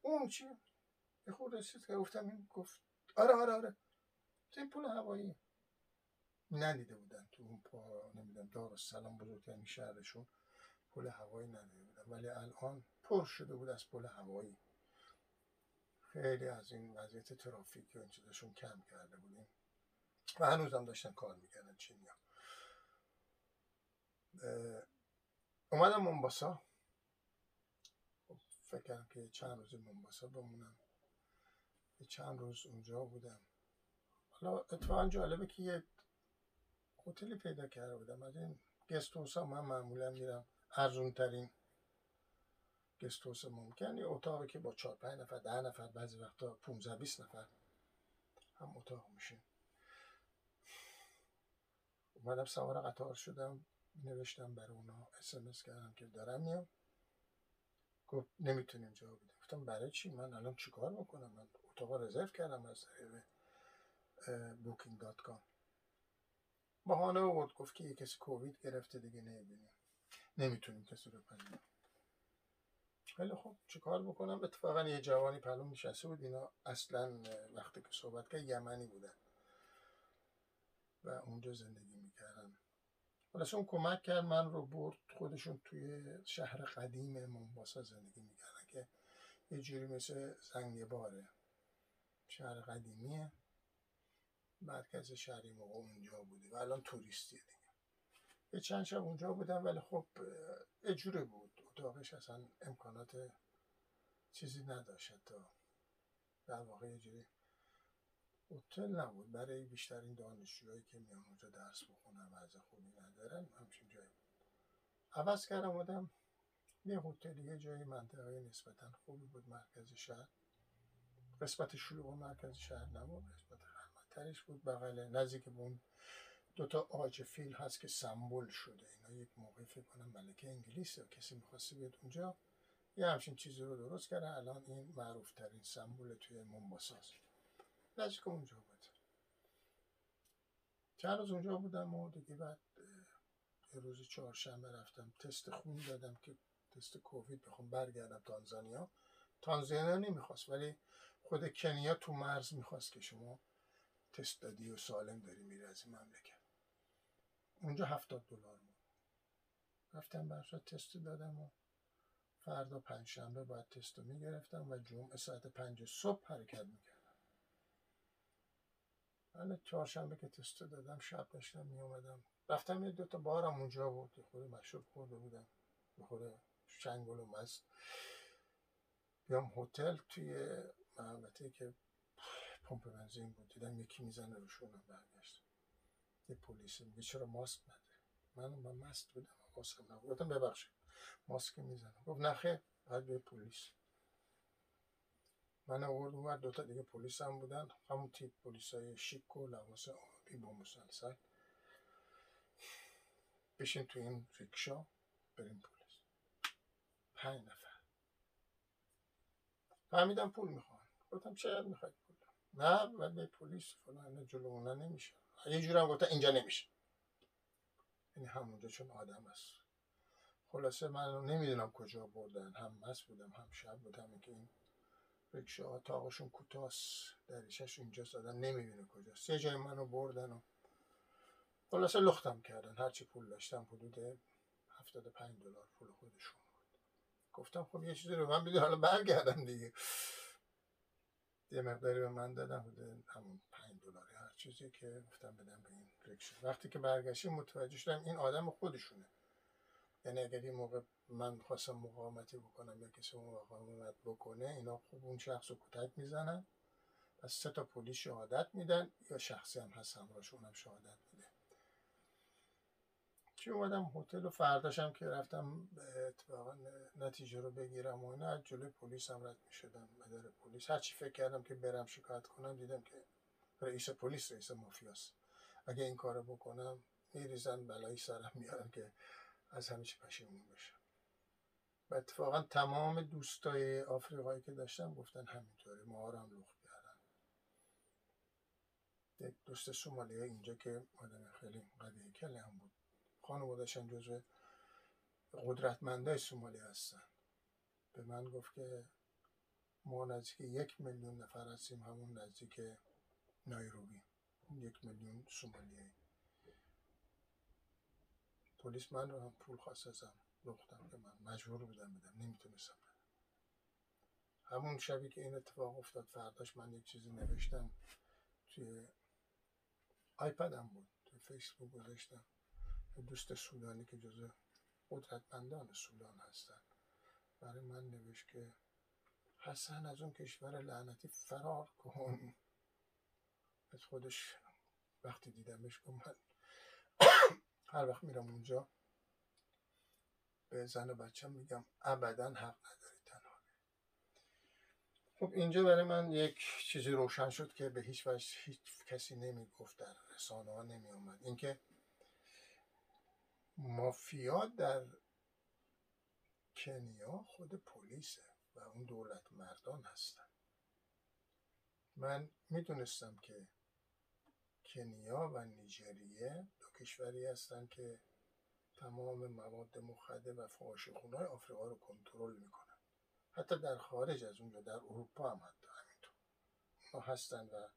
[SPEAKER 1] اون چیه؟ یه خود رسید که گفتم این گفت. آره آره آره. این پل هوایی ندیده بودن تو اون پا نمی‌دونم دار السلام بزرگترین شهرشون پل هوایی ندیده بودن. ولی الان پر شده بود از پل هوایی. خیلی از این وضعیت ترافیک و این چیزشون کم کرده بودیم. و هنوز هم داشتن کار می‌کردن چینیا اومدم منباسا خب، فکر کردم که چند روز منباسا بمونم. چند روز اونجا بودم. حالا اتفاقا جالبه که یه هتلی پیدا کرده بودم. از این گست ها من معمولا میرم ارزون ترین گست ممکن. یه اتاقی که با چهار پنج نفر ده نفر بعضی وقتا 15 20 نفر هم اتاق میشه اومدم سوار قطار شدم نوشتم برای اونا اسمس کردم که دارم میام. گفت نمی‌تونیم جا بدیم گفتم برای چی؟ من الان چیکار می‌کنم من اتاق رزرو کردم از طریق بوکینگ دات کام بهانه آورد گفت که یه کسی کووید گرفته دیگه نمی‌بینیم. نمی‌تونیم کسی رو پذیریم خیلی خوب چیکار بکنم؟ اتفاقا یه جوانی پلو نشسته بود. اینا اصلا وقتی که صحبت کرد یمنی بودن. و اونجا زندگی می‌کردن. خلاص اون کمک کرد من رو برد. خودشون توی شهر قدیم منباسا زندگی می‌کردن که یه جوری مثل زنگ باره. شهر قدیمیه. مرکز شهری موقع اونجا بوده و الان توریستیه دیگه. یه چند شب اونجا بودم ولی خب اجوره بود. اتاقش اصلا امکانات چیزی نداشت. تا در واقع یه جوری هتل نبود. برای بیشتر این دانشجوهایی که میان اونجا درس بخونن وضع خوبی ندارن همچین جایی بود. عوض کردم بودم یه هتل یه جایی منطقه نسبتا خوبی بود مرکز شهر. قسمت شلوغ مرکز شهر نبود قسمت خلوتترش بود. بغل نزدیک به اون دوتا آج فیل هست که سمبل شده. اینا یک موقع فکر کنم ملکه انگلیس کسی می‌خواسته بیاد اونجا. یه همچین چیزی رو درست کرده الان این معروف ترین سمبل توی منباساست نزدیک اونجا بود. چند روز اونجا بودم و دیگه بعد یه روز چهارشنبه رفتم. تست خون دادم که تست کووید بخوام برگردم تانزانیا. تانزانیا نمی‌خواست ولی خود کنیا تو مرز می‌خواست که شما تست دادی و سالم داری میری از این مملکت. اونجا هفتاد دلار بود. رفتم برشا تست دادم و فردا پنجشنبه باید تست رو می‌گرفتم و جمعه ساعت پنج صبح حرکت می‌کردم. من چهارشنبه که تست دادم شب داشتم میومدم رفتم یه دوتا بارم اونجا بود. یه خود مشروب خورده بودم. یه خود شنگل و مست. بیام هتل توی محوطه که پمپ بنزین بود. دیدم یکی می‌زنه روشونم برگشت. یه پلیس میگه چرا ماسک نداری من با مست بودم ماسک نبود. گفتم ببخشید ماسک می‌زنم. گفت نخه باید به پلیس. من آورد اومد دوتا دیگه پلیس هم بودن. همون تیپ پلیس های شیک و لباس آبی با مسلسل. بشین تو این ریکشا بریم پلیس. پنج نفر. فهمیدم پول می‌خوان گفتم چقدر می‌خواید پول؟ نه ولی پلیس فلان جلو اونا نمیشه. یه جورم گفتم اینجا نمیشه. یعنی همونجا چون آدم است خلاصه من نمی‌دونم کجا بردن. هم مست بودم هم شب بودم. که این رکشه تاقشون کوتاست دریشش اینجا دادن نمی‌بینه کجاست. سه جای منو بردن و خلاصه لختم کردن. هرچی پول داشتم حدود هفتاد پنج دلار پول خودشون گفتم خب یه چیزی رو من بده حالا برگردم دیگه. یه مقداری به من دادم حدود همون پنج دلاری هر چیزی که گفتم بدم به این رکشه وقتی که برگشتیم متوجه شدم این آدم خودشونه. یعنی اگر این موقع من خواستم مقاومتی بکنم یا کسی مقاومت بکنه اینا خوب اون شخص رو کتک می‌زنن پس سه تا پلیس شهادت میدن یا شخصی هم هست همراهش اونم شهادت میده. چی اومدم هتل و فرداشم که رفتم اتفاقا نتیجه رو بگیرم و اینا جلوی پلیس هم رد می‌شدم مدار پلیس. هرچی فکر کردم که برم شکایت کنم دیدم که رئیس پلیس رئیس مافیاست. اگه این کارو بکنم میریزن بلایی سرم میارن که از همیشه پشیمون بشم و اتفاقا تمام دوستای آفریقایی که داشتم گفتن همینطوره ما هم لخت کردن. یک دوست سومالی اینجا که آدم خیلی قوی کلی هم بود. خانوادشان جزو قدرتمندای سومالی هستن به من گفت که ما نزدیک یک میلیون نفر هستیم همون نزدیک نایروبی. یک میلیون سومالیه پلیس من هم پول خواست ازم. لختم که من مجبور بودم بدم نمی‌تونستم بدم. همون شبی که این اتفاق افتاد فرداش من یک چیزی نوشتم. توی آیپدم بود توی فیسبوک گذاشتم. دوست سودانی که جزو قدرتمندان سودان هستن. برای من نوشت که حسن از اون کشور لعنتی فرار کن. از خودش وقتی دیدمش گفت من هر وقت میرم اونجا به زن و بچه میگم ابدا حق نداری تنها خب اینجا برای من یک چیزی روشن شد که به هیچ وجه هیچ کسی نمی‌گفت در رسانه ها نمی اومد اینکه مافیا در کنیا خود پلیسه و اون دولت مردان هستن. من می‌دونستم که کنیا و نیجریه دو کشوری هستند که تمام مواد مخدر و فحاشی های آفریقا رو کنترل می‌کنن. حتی در خارج از اونجا در اروپا هم حتی همینطور. هستن و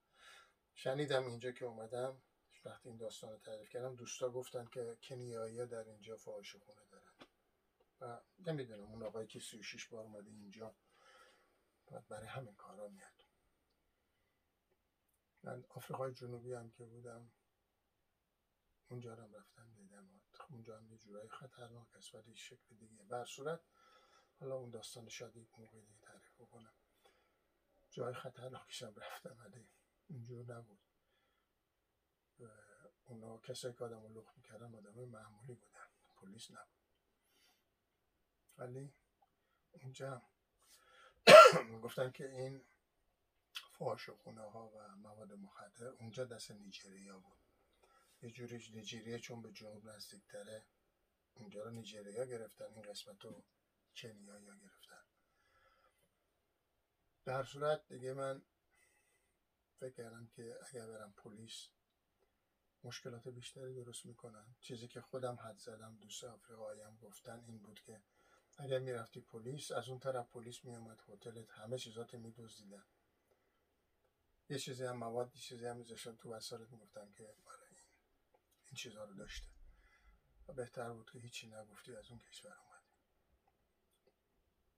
[SPEAKER 1] شنیدم اینجا که اومدم وقتی این داستان رو تعریف کردم دوستا گفتن که کنیایی در اینجا فحاشی خونه دارن. و نمی‌دونم اون آقایی که 36 بار اومده اینجا باید برای همین کارا میاد. من آفریقای جنوبی هم که بودم اونجا هم رفتم دیدم. خب اونجا هم یه جورایی خطرناک است ولی شکل دیگه. بر صورت حالا اون داستان شاید یک موقع دیگه تعریف بکنم. جای خطرناکش هم رفتم ولی اینجور نبود. اونا کسایی که آدم رو لخ می‌کردن آدم معمولی بودن. پلیس نبود. ولی اونجا گفتن که این فاش خونه ها و مواد مخدر اونجا دست نیجریا بود. یه جوری نیجریه چون به جنوب نزدیکتره اونجا رو نیجریا گرفتن این قسمت رو کنیا گرفتن. در صورت دیگه من فکر کردم که اگر برم پلیس مشکلات بیشتری درست می‌کنن. چیزی که خودم حد زدم دوست آفریقایی هم گفتن این بود که اگر می‌رفتی پلیس از اون طرف پلیس میومد هتلت همه چیزات میدزدیدن. یه چیزی هم مواد یه چیزی هم میذاشتن تو وسایلت می‌گفتن که برای این این چیزها رو داشته. و بهتر بود که هیچی نگفتی از اون کشور اومدی.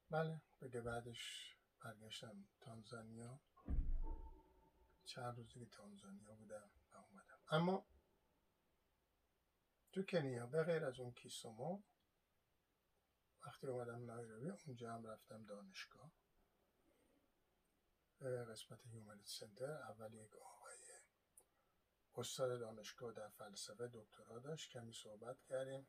[SPEAKER 1] بله بگه بعدش برگشتم تانزانیا. چند روزی که تانزانیا بودم و اما تو کنیا به غیر از اون کیسومو وقتی اومدم نایروبی اونجا هم رفتم دانشگاه. قسمت هیومنیت سنتر اول یک آقای استاد دانشگاه در فلسفه دکترا داشت کمی صحبت کردیم.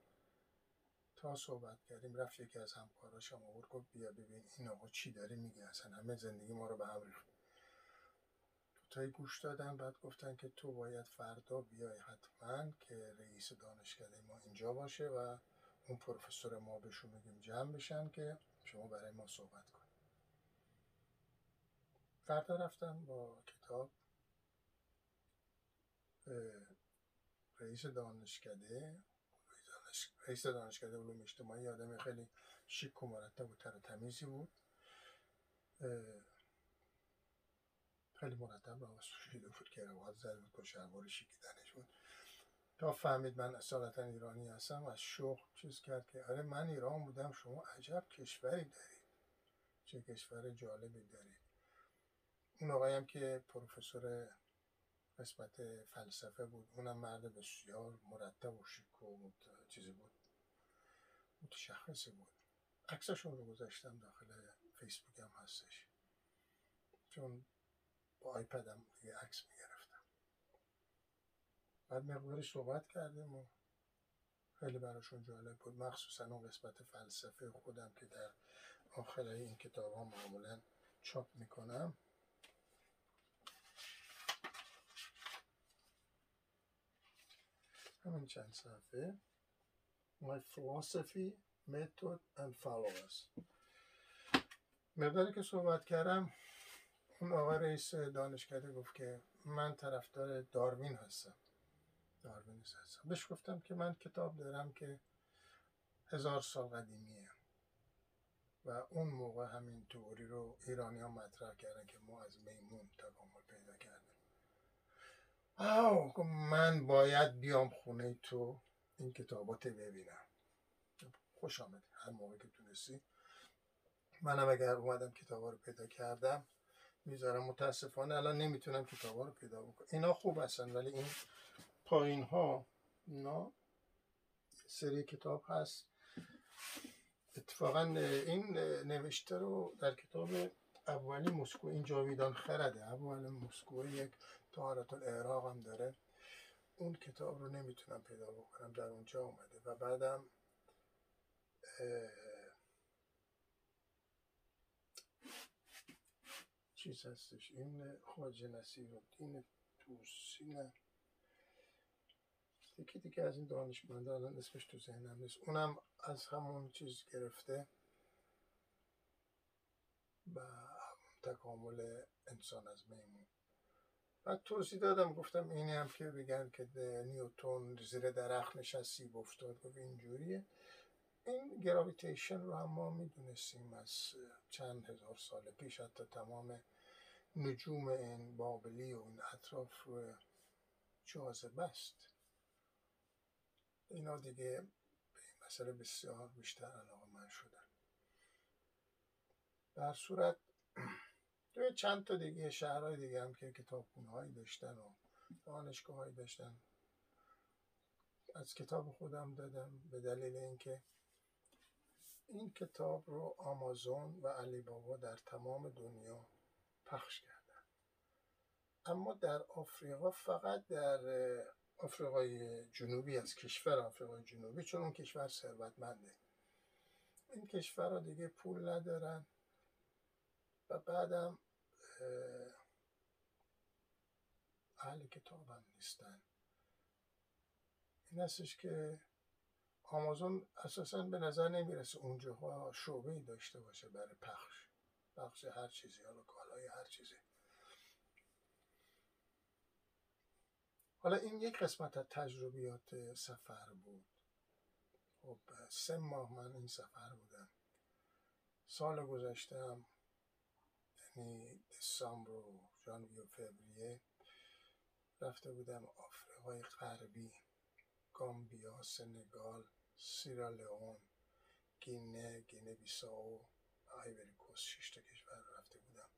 [SPEAKER 1] تا صحبت کردیم رفت یکی از همکاراش هم آورد گفت بیا ببین این آقا چی داره میگه اصلا همه زندگی ما رو به هم ریخت. تایی گوش دادن بعد گفتن که تو باید فردا بیای حتما که رئیس دانشکده ما اینجا باشه و اون پروفسور ما بهشون بگیم جمع بشن که شما برای ما صحبت کن فردا رفتم با کتاب رئیس دانشکده رئیس دانشکده علوم اجتماعی آدم خیلی شیک و مرتب و تر تمیزی بود. خیلی مرتب و شیده بود که روات زد بود با شلوار شیکیدنش بود. تا فهمید من اصالتا ایرانی هستم از شوق چیز کرد که آره من ایران بودم شما عجب کشوری دارید. چه کشور جالبی دارید. اون آقایی هم که پروفسور قسمت فلسفه بود اونم مرد بسیار مرتب و شیک و چیزی بود. متشخصی بود. عکسشون رو گذاشتم داخل فیسبوک هم هستش. چون با آیپدم یه عکس می‌گرفتم. بعد مقداری صحبت کردیم و خیلی براشون جالب بود. مخصوصا اون قسمت فلسفه خودم که در آخر این کتاب ها معمولا چاپ می‌کنم. همین چند صفحه. My philosophy, method and followers. مقداری که صحبت کردم اون آقا رئیس دانشکده گفت که من طرفدار داروین هستم. داروین هستم. بهش گفتم که من کتاب دارم که هزار سال قدیمیه. و اون موقع همین توری رو ایرانی ها مطرح کردن که ما از میمون تکامل پیدا کردیم. آو من باید بیام خونه تو این کتابات ببینم. خوش آمدی. هر موقع که تونستی. منم اگر اومدم کتابا رو پیدا کردم می‌ذارم. متاسفانه الان نمی‌تونم کتابا رو پیدا بکنم. اینا خوب هستن ولی این پایین ها اینا سری کتاب هست. اتفاقا این نوشته رو در کتاب اولی مسکو این جاویدان خرده. اول مسکو یک طهارت الاعراق هم داره. اون کتاب رو نمی‌تونم پیدا بکنم در اونجا اومده. و بعدم چیز هستش؟ این خواجه نصیر الدین توسی نه. یکی دیگه از این دانشمنده الان اسمش تو ذهنم نیست. اونم از همون چیز گرفته. و تکامل انسان از میمون. بعد توضیح دادم گفتم اینی هم که بگن که نیوتون زیر درخت نشست سیب افتاد گفت اینجوریه این گراویتیشن رو هم ما می‌دونستیم از چند هزار سال پیش حتی تمام نجوم این بابلی و این اطراف رو جاذبه است. اینا دیگه به مسئله بسیار بیشتر علاقه من شدن. در صورت توی چند تا دیگه شهرهای دیگه هم که کتابخونه هایی داشتن و دانشگاه داشتن. از کتاب خودم دادم به دلیل اینکه این کتاب رو آمازون و علی بابا در تمام دنیا پخش کردن. اما در آفریقا فقط در آفریقای جنوبی از کشور آفریقای جنوبی چون اون کشور ثروتمنده. این کشورها دیگه پول ندارن و بعدم اهل کتاب هم نیستن. این هستش که آمازون اساسا به نظر نمی‌رسه اونجاها شعبه داشته باشه برای پخش. پخش هر چیزی حالا کالای هر چیزی. حالا این یک قسمت از تجربیات سفر بود. خب سه ماه من این سفر بودم. سال گذشتم یعنی دسامبر و ژانویه و فوریه رفته بودم آفریقای غربی گامبیا سنگال سیرالئون گینه گینه بیساو. آیوری کوست شش تا کشور رفته بودم.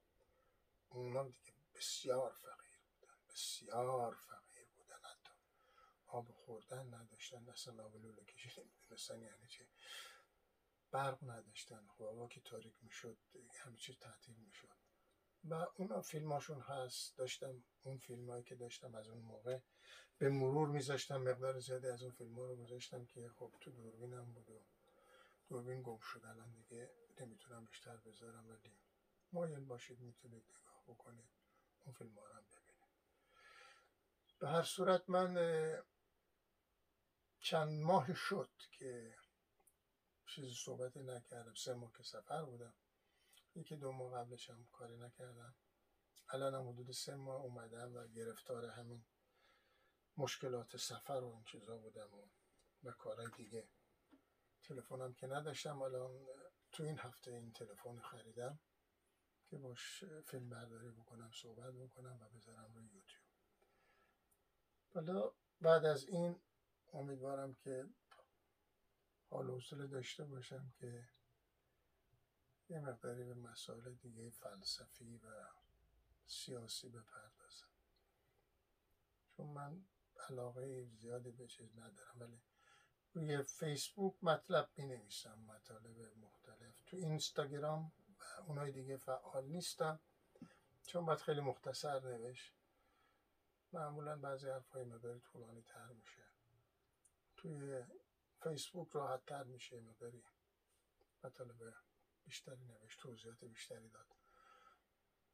[SPEAKER 1] اونا دیگه بسیار فقیر بودن بسیار فقیر بودن حتی. آب خوردن نداشتن اصلا آب لوله کشی نمی‌دونستن یعنی چه؟ برق نداشتن. هوا که تاریک می‌شد همه چیز تعطیل می‌شد. و اونا فیلماشون هست. داشتم اون فیلم هایی که داشتم از اون موقع به مرور میذاشتم مقدار زیادی از اون فیلم ها رو گذاشتم که خب تو دوربینم بود دوربین گم شد الان دیگه. نمی‌تونم بیشتر بذارم ولی مایل باشید می‌تونید نگاه بکنید اون فیلم هم ببینید. به هر صورت من چند ماه شد که چیزی صحبتی نکردم سه ماه که سفر بودم. یکی دو ماه قبلش هم کاری نکردم. الان هم حدود سه ماه اومدم و گرفتار همین مشکلات سفر و این چیزا بودم و, و کارهای دیگه. تلفنم که نداشتم الان تو این هفته این تلفن خریدم که باش فیلم برداری بکنم صحبت بکنم و بذارم روی یوتیوب. حالا بعد از این امیدوارم که حال حوصله داشته باشم که یه مقداری به مسائل دیگه فلسفی و سیاسی بپردازم. چون من علاقه زیادی به چیز ندارم ولی روی فیسبوک مطلب می نویسم مطالب مختلف. تو اینستاگرام و اونای دیگه فعال نیستم. چون باید خیلی مختصر نوشت. معمولا بعضی حرفای مقداری طولانی تر میشه. توی فیسبوک راحت تر میشه مقداری. مطالب بیشتری نوشت توضیحات بیشتری داد.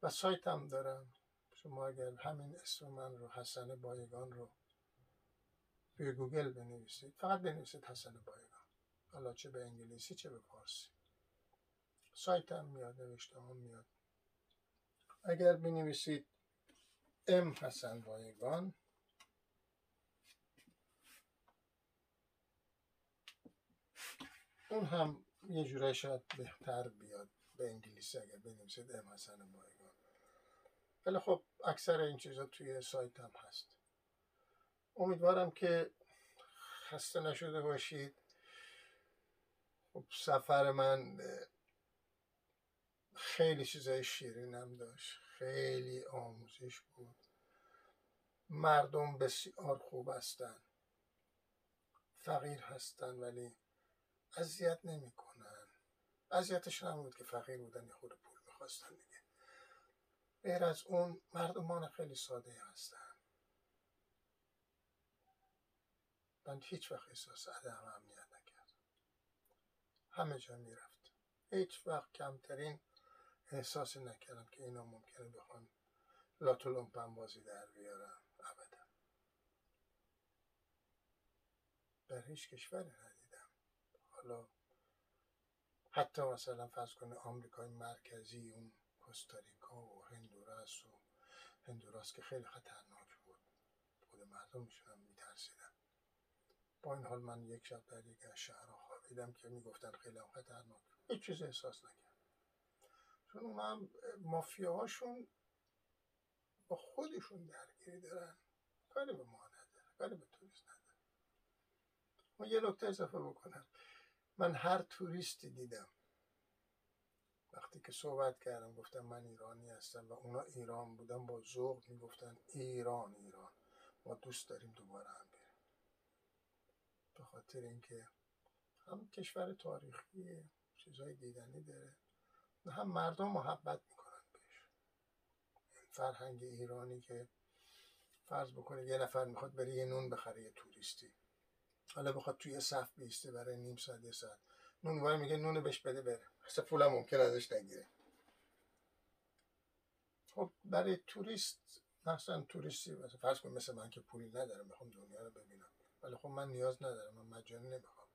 [SPEAKER 1] و سایت هم دارم. شما اگر همین اسم من رو حسن بایگان رو توی گوگل بنویسید. فقط بنویسید حسن بایگان. حالا چه به انگلیسی چه به فارسی. سایت هم میاد نوشته هم میاد. اگر بنویسید ام حسن بایگان اون هم یه جورایی شاید بهتر بیاد به انگلیسی اگر بنویسید ام حسن بایگان ولی خب اکثر این چیزا توی سایت هم هست. امیدوارم که خسته نشده باشید. خب سفر من خیلی چیزای شیرینم داشت. خیلی آموزش بود. مردم بسیار خوب هستن. فقیر هستن ولی اذیت نمی‌کنن. اذیتشون هم بود که فقیر بودن یه خود پول می‌خواستن دیگه. غیر از اون مردمان خیلی ساده هستن. من هیچ وقت احساس عدم امنیت نکردم. همه جا می‌رفت. هیچ وقت کمترین احساسی نکردم که اینا ممکنه بخوان لاتولومپن بازی در بیارن. ابدا. در هیچ کشوری ندیدم. حالا حتی مثلا فرض کنه آمریکای مرکزی اون کوستاریکا و هندوراس و هندوراس که خیلی خطرناک بود. خود مردمشون هم میترسیدن. با این حال من یک شب در یک از شهرها خوابیدم که می‌گفتن خیلی خطرناک. هیچ چیز احساس نکرد چون اونم مافیاهاشون با خودشون درگیری دارن. کاری به ما نداره کاری به توریست نداره. ما یه نکته اضافه بکنم. من هر توریستی دیدم. وقتی که صحبت کردم گفتم من ایرانی هستم و اونا ایران بودن با ذوق می‌گفتن ایران ایران. ما دوست داریم دوباره هم بریم. به خاطر اینکه هم کشور تاریخی چیزهای دیدنی داره. هم مردم محبت می‌کنن بهش. فرهنگ ایرانی که فرض بکنه یه نفر می‌خواد بره یه نون بخره یه توریستی. حالا بخواد توی صف بیسته برای نیم ساعت یه ساعت. نون وای میگه نونو بهش بده بره. اصلا پولم ممکن ازش نگیره. خب برای توریست مثلا توریستی مثلا فرض کن مثل من که پولی ندارم می‌خوام دنیا رو ببینم. ولی خب من نیاز ندارم من مجانی نمی‌خوام.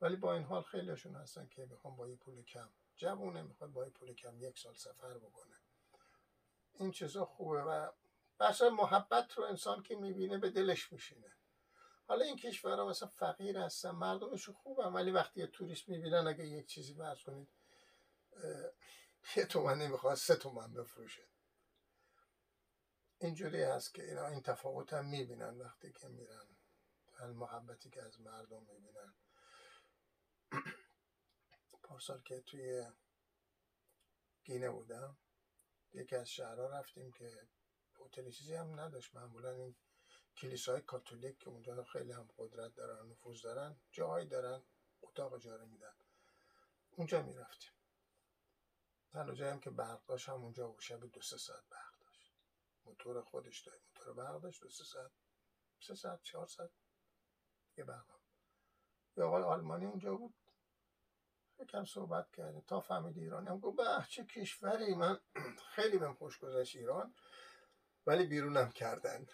[SPEAKER 1] ولی با این حال خیلیشون هستن که می‌خوام با یه پول کم جوونه می‌خواد با پول کم یک سال سفر بکنه. این چیزا خوبه و بسا محبت رو انسان که می‌بینه به دلش میشینه. حالا این کشورها مثلا فقیر هستن مردمش خوبه ولی وقتی یه توریست می‌بینن اگه یک چیزی برس کنید یه تومن نمی‌خواد سه تومن بفروشه. اینجوری هست که اینا این تفاوت هم می‌بینن وقتی که میرن محبتی که از مردم می‌بینن. پارسال که توی گینه بودم یکی از شهرها رفتیم که هتل چیزی هم نداشت. معمولا این کلیسای کاتولیک که اونجا خیلی هم قدرت دارن نفوذ دارن جاهایی دارن اتاق اجاره میدن. اونجا می‌رفتیم. تنها جایی هم که برق داشت هم اونجا بود شب دو سه ساعت برق داشت. موتور خودش داشت موتور برق داشت دو سه ساعت سه ساعت چهار ساعت یه برق یه آقای آلمانی اونجا بود. یکم صحبت کردیم. تا فهمید ایرانی هم گفت به چه کشوری. من <clears throat> خیلی بهم خوش گذشت ایران ولی بیرونم کردن.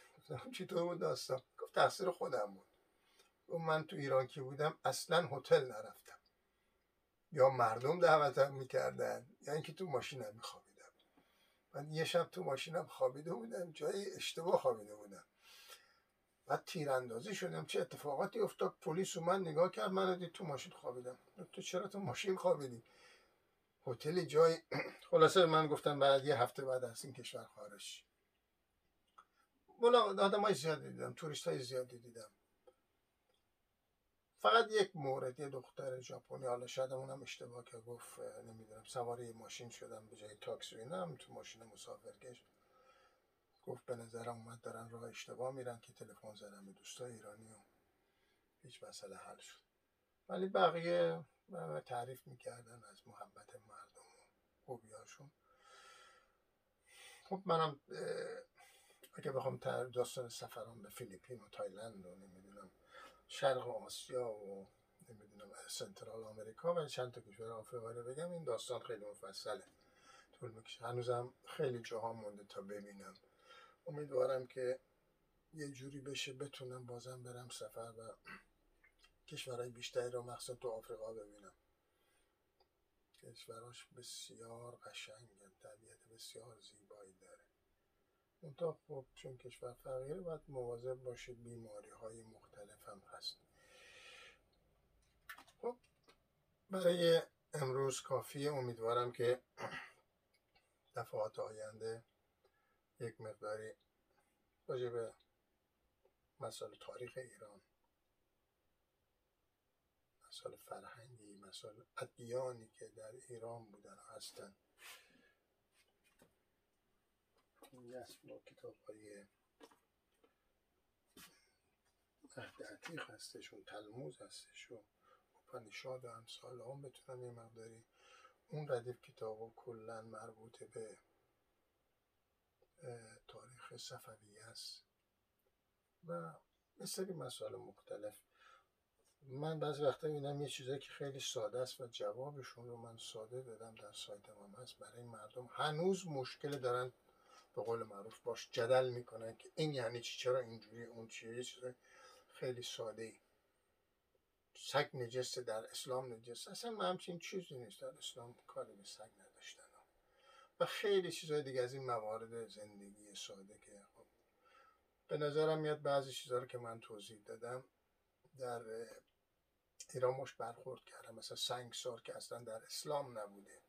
[SPEAKER 1] چطور بود داستان؟ گفت تقصیر خودم بود. گفت من تو ایران که بودم؟ اصلا هتل نرفتم. یا مردم دعوتم می‌کردن یا اینکه تو ماشینم میخوابیدم. من یه شب تو ماشینم خوابیده بودم جای اشتباه خوابیده بودم. بعد تیراندازی شدم. چه اتفاقاتی افتاد؟ پلیس من نگاه کرد من دید تو ماشین خوابیدم. تو چرا تو ماشین خوابیدی؟ هتل جای <clears throat> خلاصه من گفتم بعد یه هفته بعد از این کشور خارج. مولا آدم های زیادی دیدم توریست های زیادی دیدم. فقط یک مورد یه دختر ژاپنی حالا شاید اونم اشتباه که گفت نمی‌دونم سواری ماشین شدم به جای تاکسی اینم تو ماشین مسافرکش گفت به نظرم اومد دارن راه اشتباه میرن که تلفن زدم به دوستای ایرانی و هیچ مسئله حل شد. ولی بقیه تعریف می‌کردن از محبت مردم و خوبیاشون خب منم اگه بخوام داستان سفران به فیلیپین و تایلند و نمی‌دونم شرق آسیا و نمی‌دونم سنترال آمریکا و چند تا کشور آفریقا رو بگم این داستان خیلی مفصله. طول می‌کشه. هنوزم خیلی جاها مونده تا ببینم. امیدوارم که یه جوری بشه بتونم بازم برم سفر و کشورهای بیشتری رو مخصوصا تو آفریقا ببینم. کشوراش بسیار قشنگن طبیعت بسیار زیبایی داره. منتها خب چون کشور فقیره باید مواظب باشه بیماری های مختلف هم هست. خب برای امروز کافیه امیدوارم که <clears throat> دفعات آینده یک مقداری راجع به مسائل تاریخ ایران مسائل فرهنگی مسائل ادیانی که در ایران بودن هستن. این با کتاب های عتیق هستش و تلموز هستش و اپنیشاد و امثال هم بتونم یه مقداری اون ردیف کتاب کلا مربوط به تاریخ صفویه است. و یه سری مسائل مختلف من بعضی وقتا می‌بینم یه چیزایی که خیلی ساده است و جوابشون رو من ساده دادم در سایت هم هست. برای مردم هنوز مشکل دارن به قول معروف باش جدل می‌کنن که این یعنی چی چرا اینجوری اون چیه یه چیز خیلی ساده ای. سگ نجسته در اسلام نجسته. اصلا همچین چیزی نیست. در اسلام کاری به سگ و خیلی چیزهای دیگه از این موارد زندگی ساده که خب به نظرم میاد بعضی چیزها رو که من توضیح دادم در ایران مش برخورد کردم مثلا سنگسار که اصلا در اسلام نبوده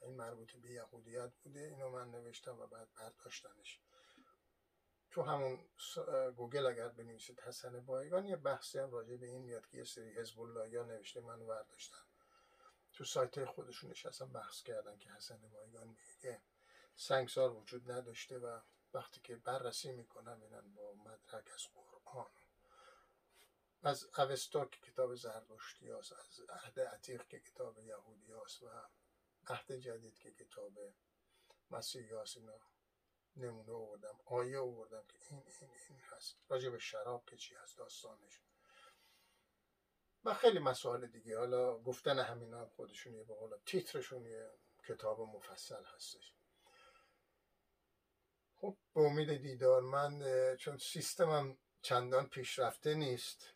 [SPEAKER 1] این مربوط به یهودیت بوده اینو من نوشتم و بعد برداشتنش. تو همون گوگل اگر بنویسید حسن بایگان یه بحثی هم راجع به این میاد که یه سری حزب الله یا نوشته منو برداشتن. تو سایت خودشون نشستن بحث کردن که حسن بایگان میگه سنگسار وجود نداشته و وقتی که بررسی می‌کنن بینن با مدرک از قرآن. از اوستا که کتاب زردشتی هست از عهد عتیق که کتاب یهودی و عهد جدید که کتاب مسیحی هست اینا نمونه آوردم آیه آوردم که این این این هست. راجع به شراب که چی هست داستانش. و خیلی مسائل دیگه. حالا گفتن همینا خودشون یه به تیترشون یه کتاب مفصل هستش. خب به امید دیدار من چون سیستمم چندان پیشرفته نیست.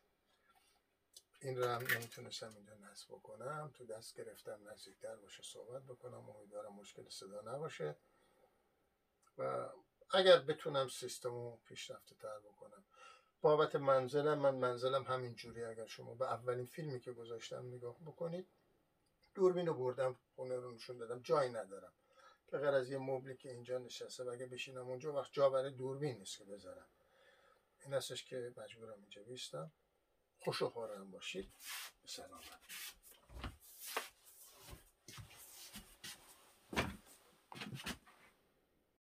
[SPEAKER 1] این رو هم نمی‌تونستم اینجا نصب بکنم. تو دست گرفتم نزدیکتر باشه صحبت بکنم. امیدوارم مشکل صدا نباشه. و اگر بتونم سیستم رو پیشرفته تر بکنم. بابت منزلم من منزلم همین جوری اگر شما به اولین فیلمی که گذاشتم نگاه بکنید دوربین رو بردم خونه رو نشون دادم جایی ندارم. به غیر از یه مبلی که اینجا نشسته و اگه بشینم اونجا وقت جا برای دوربین نیست که بذارم. این هستش که مجبورم اینجا بیستم. خوش و خورم باشید. سلامت.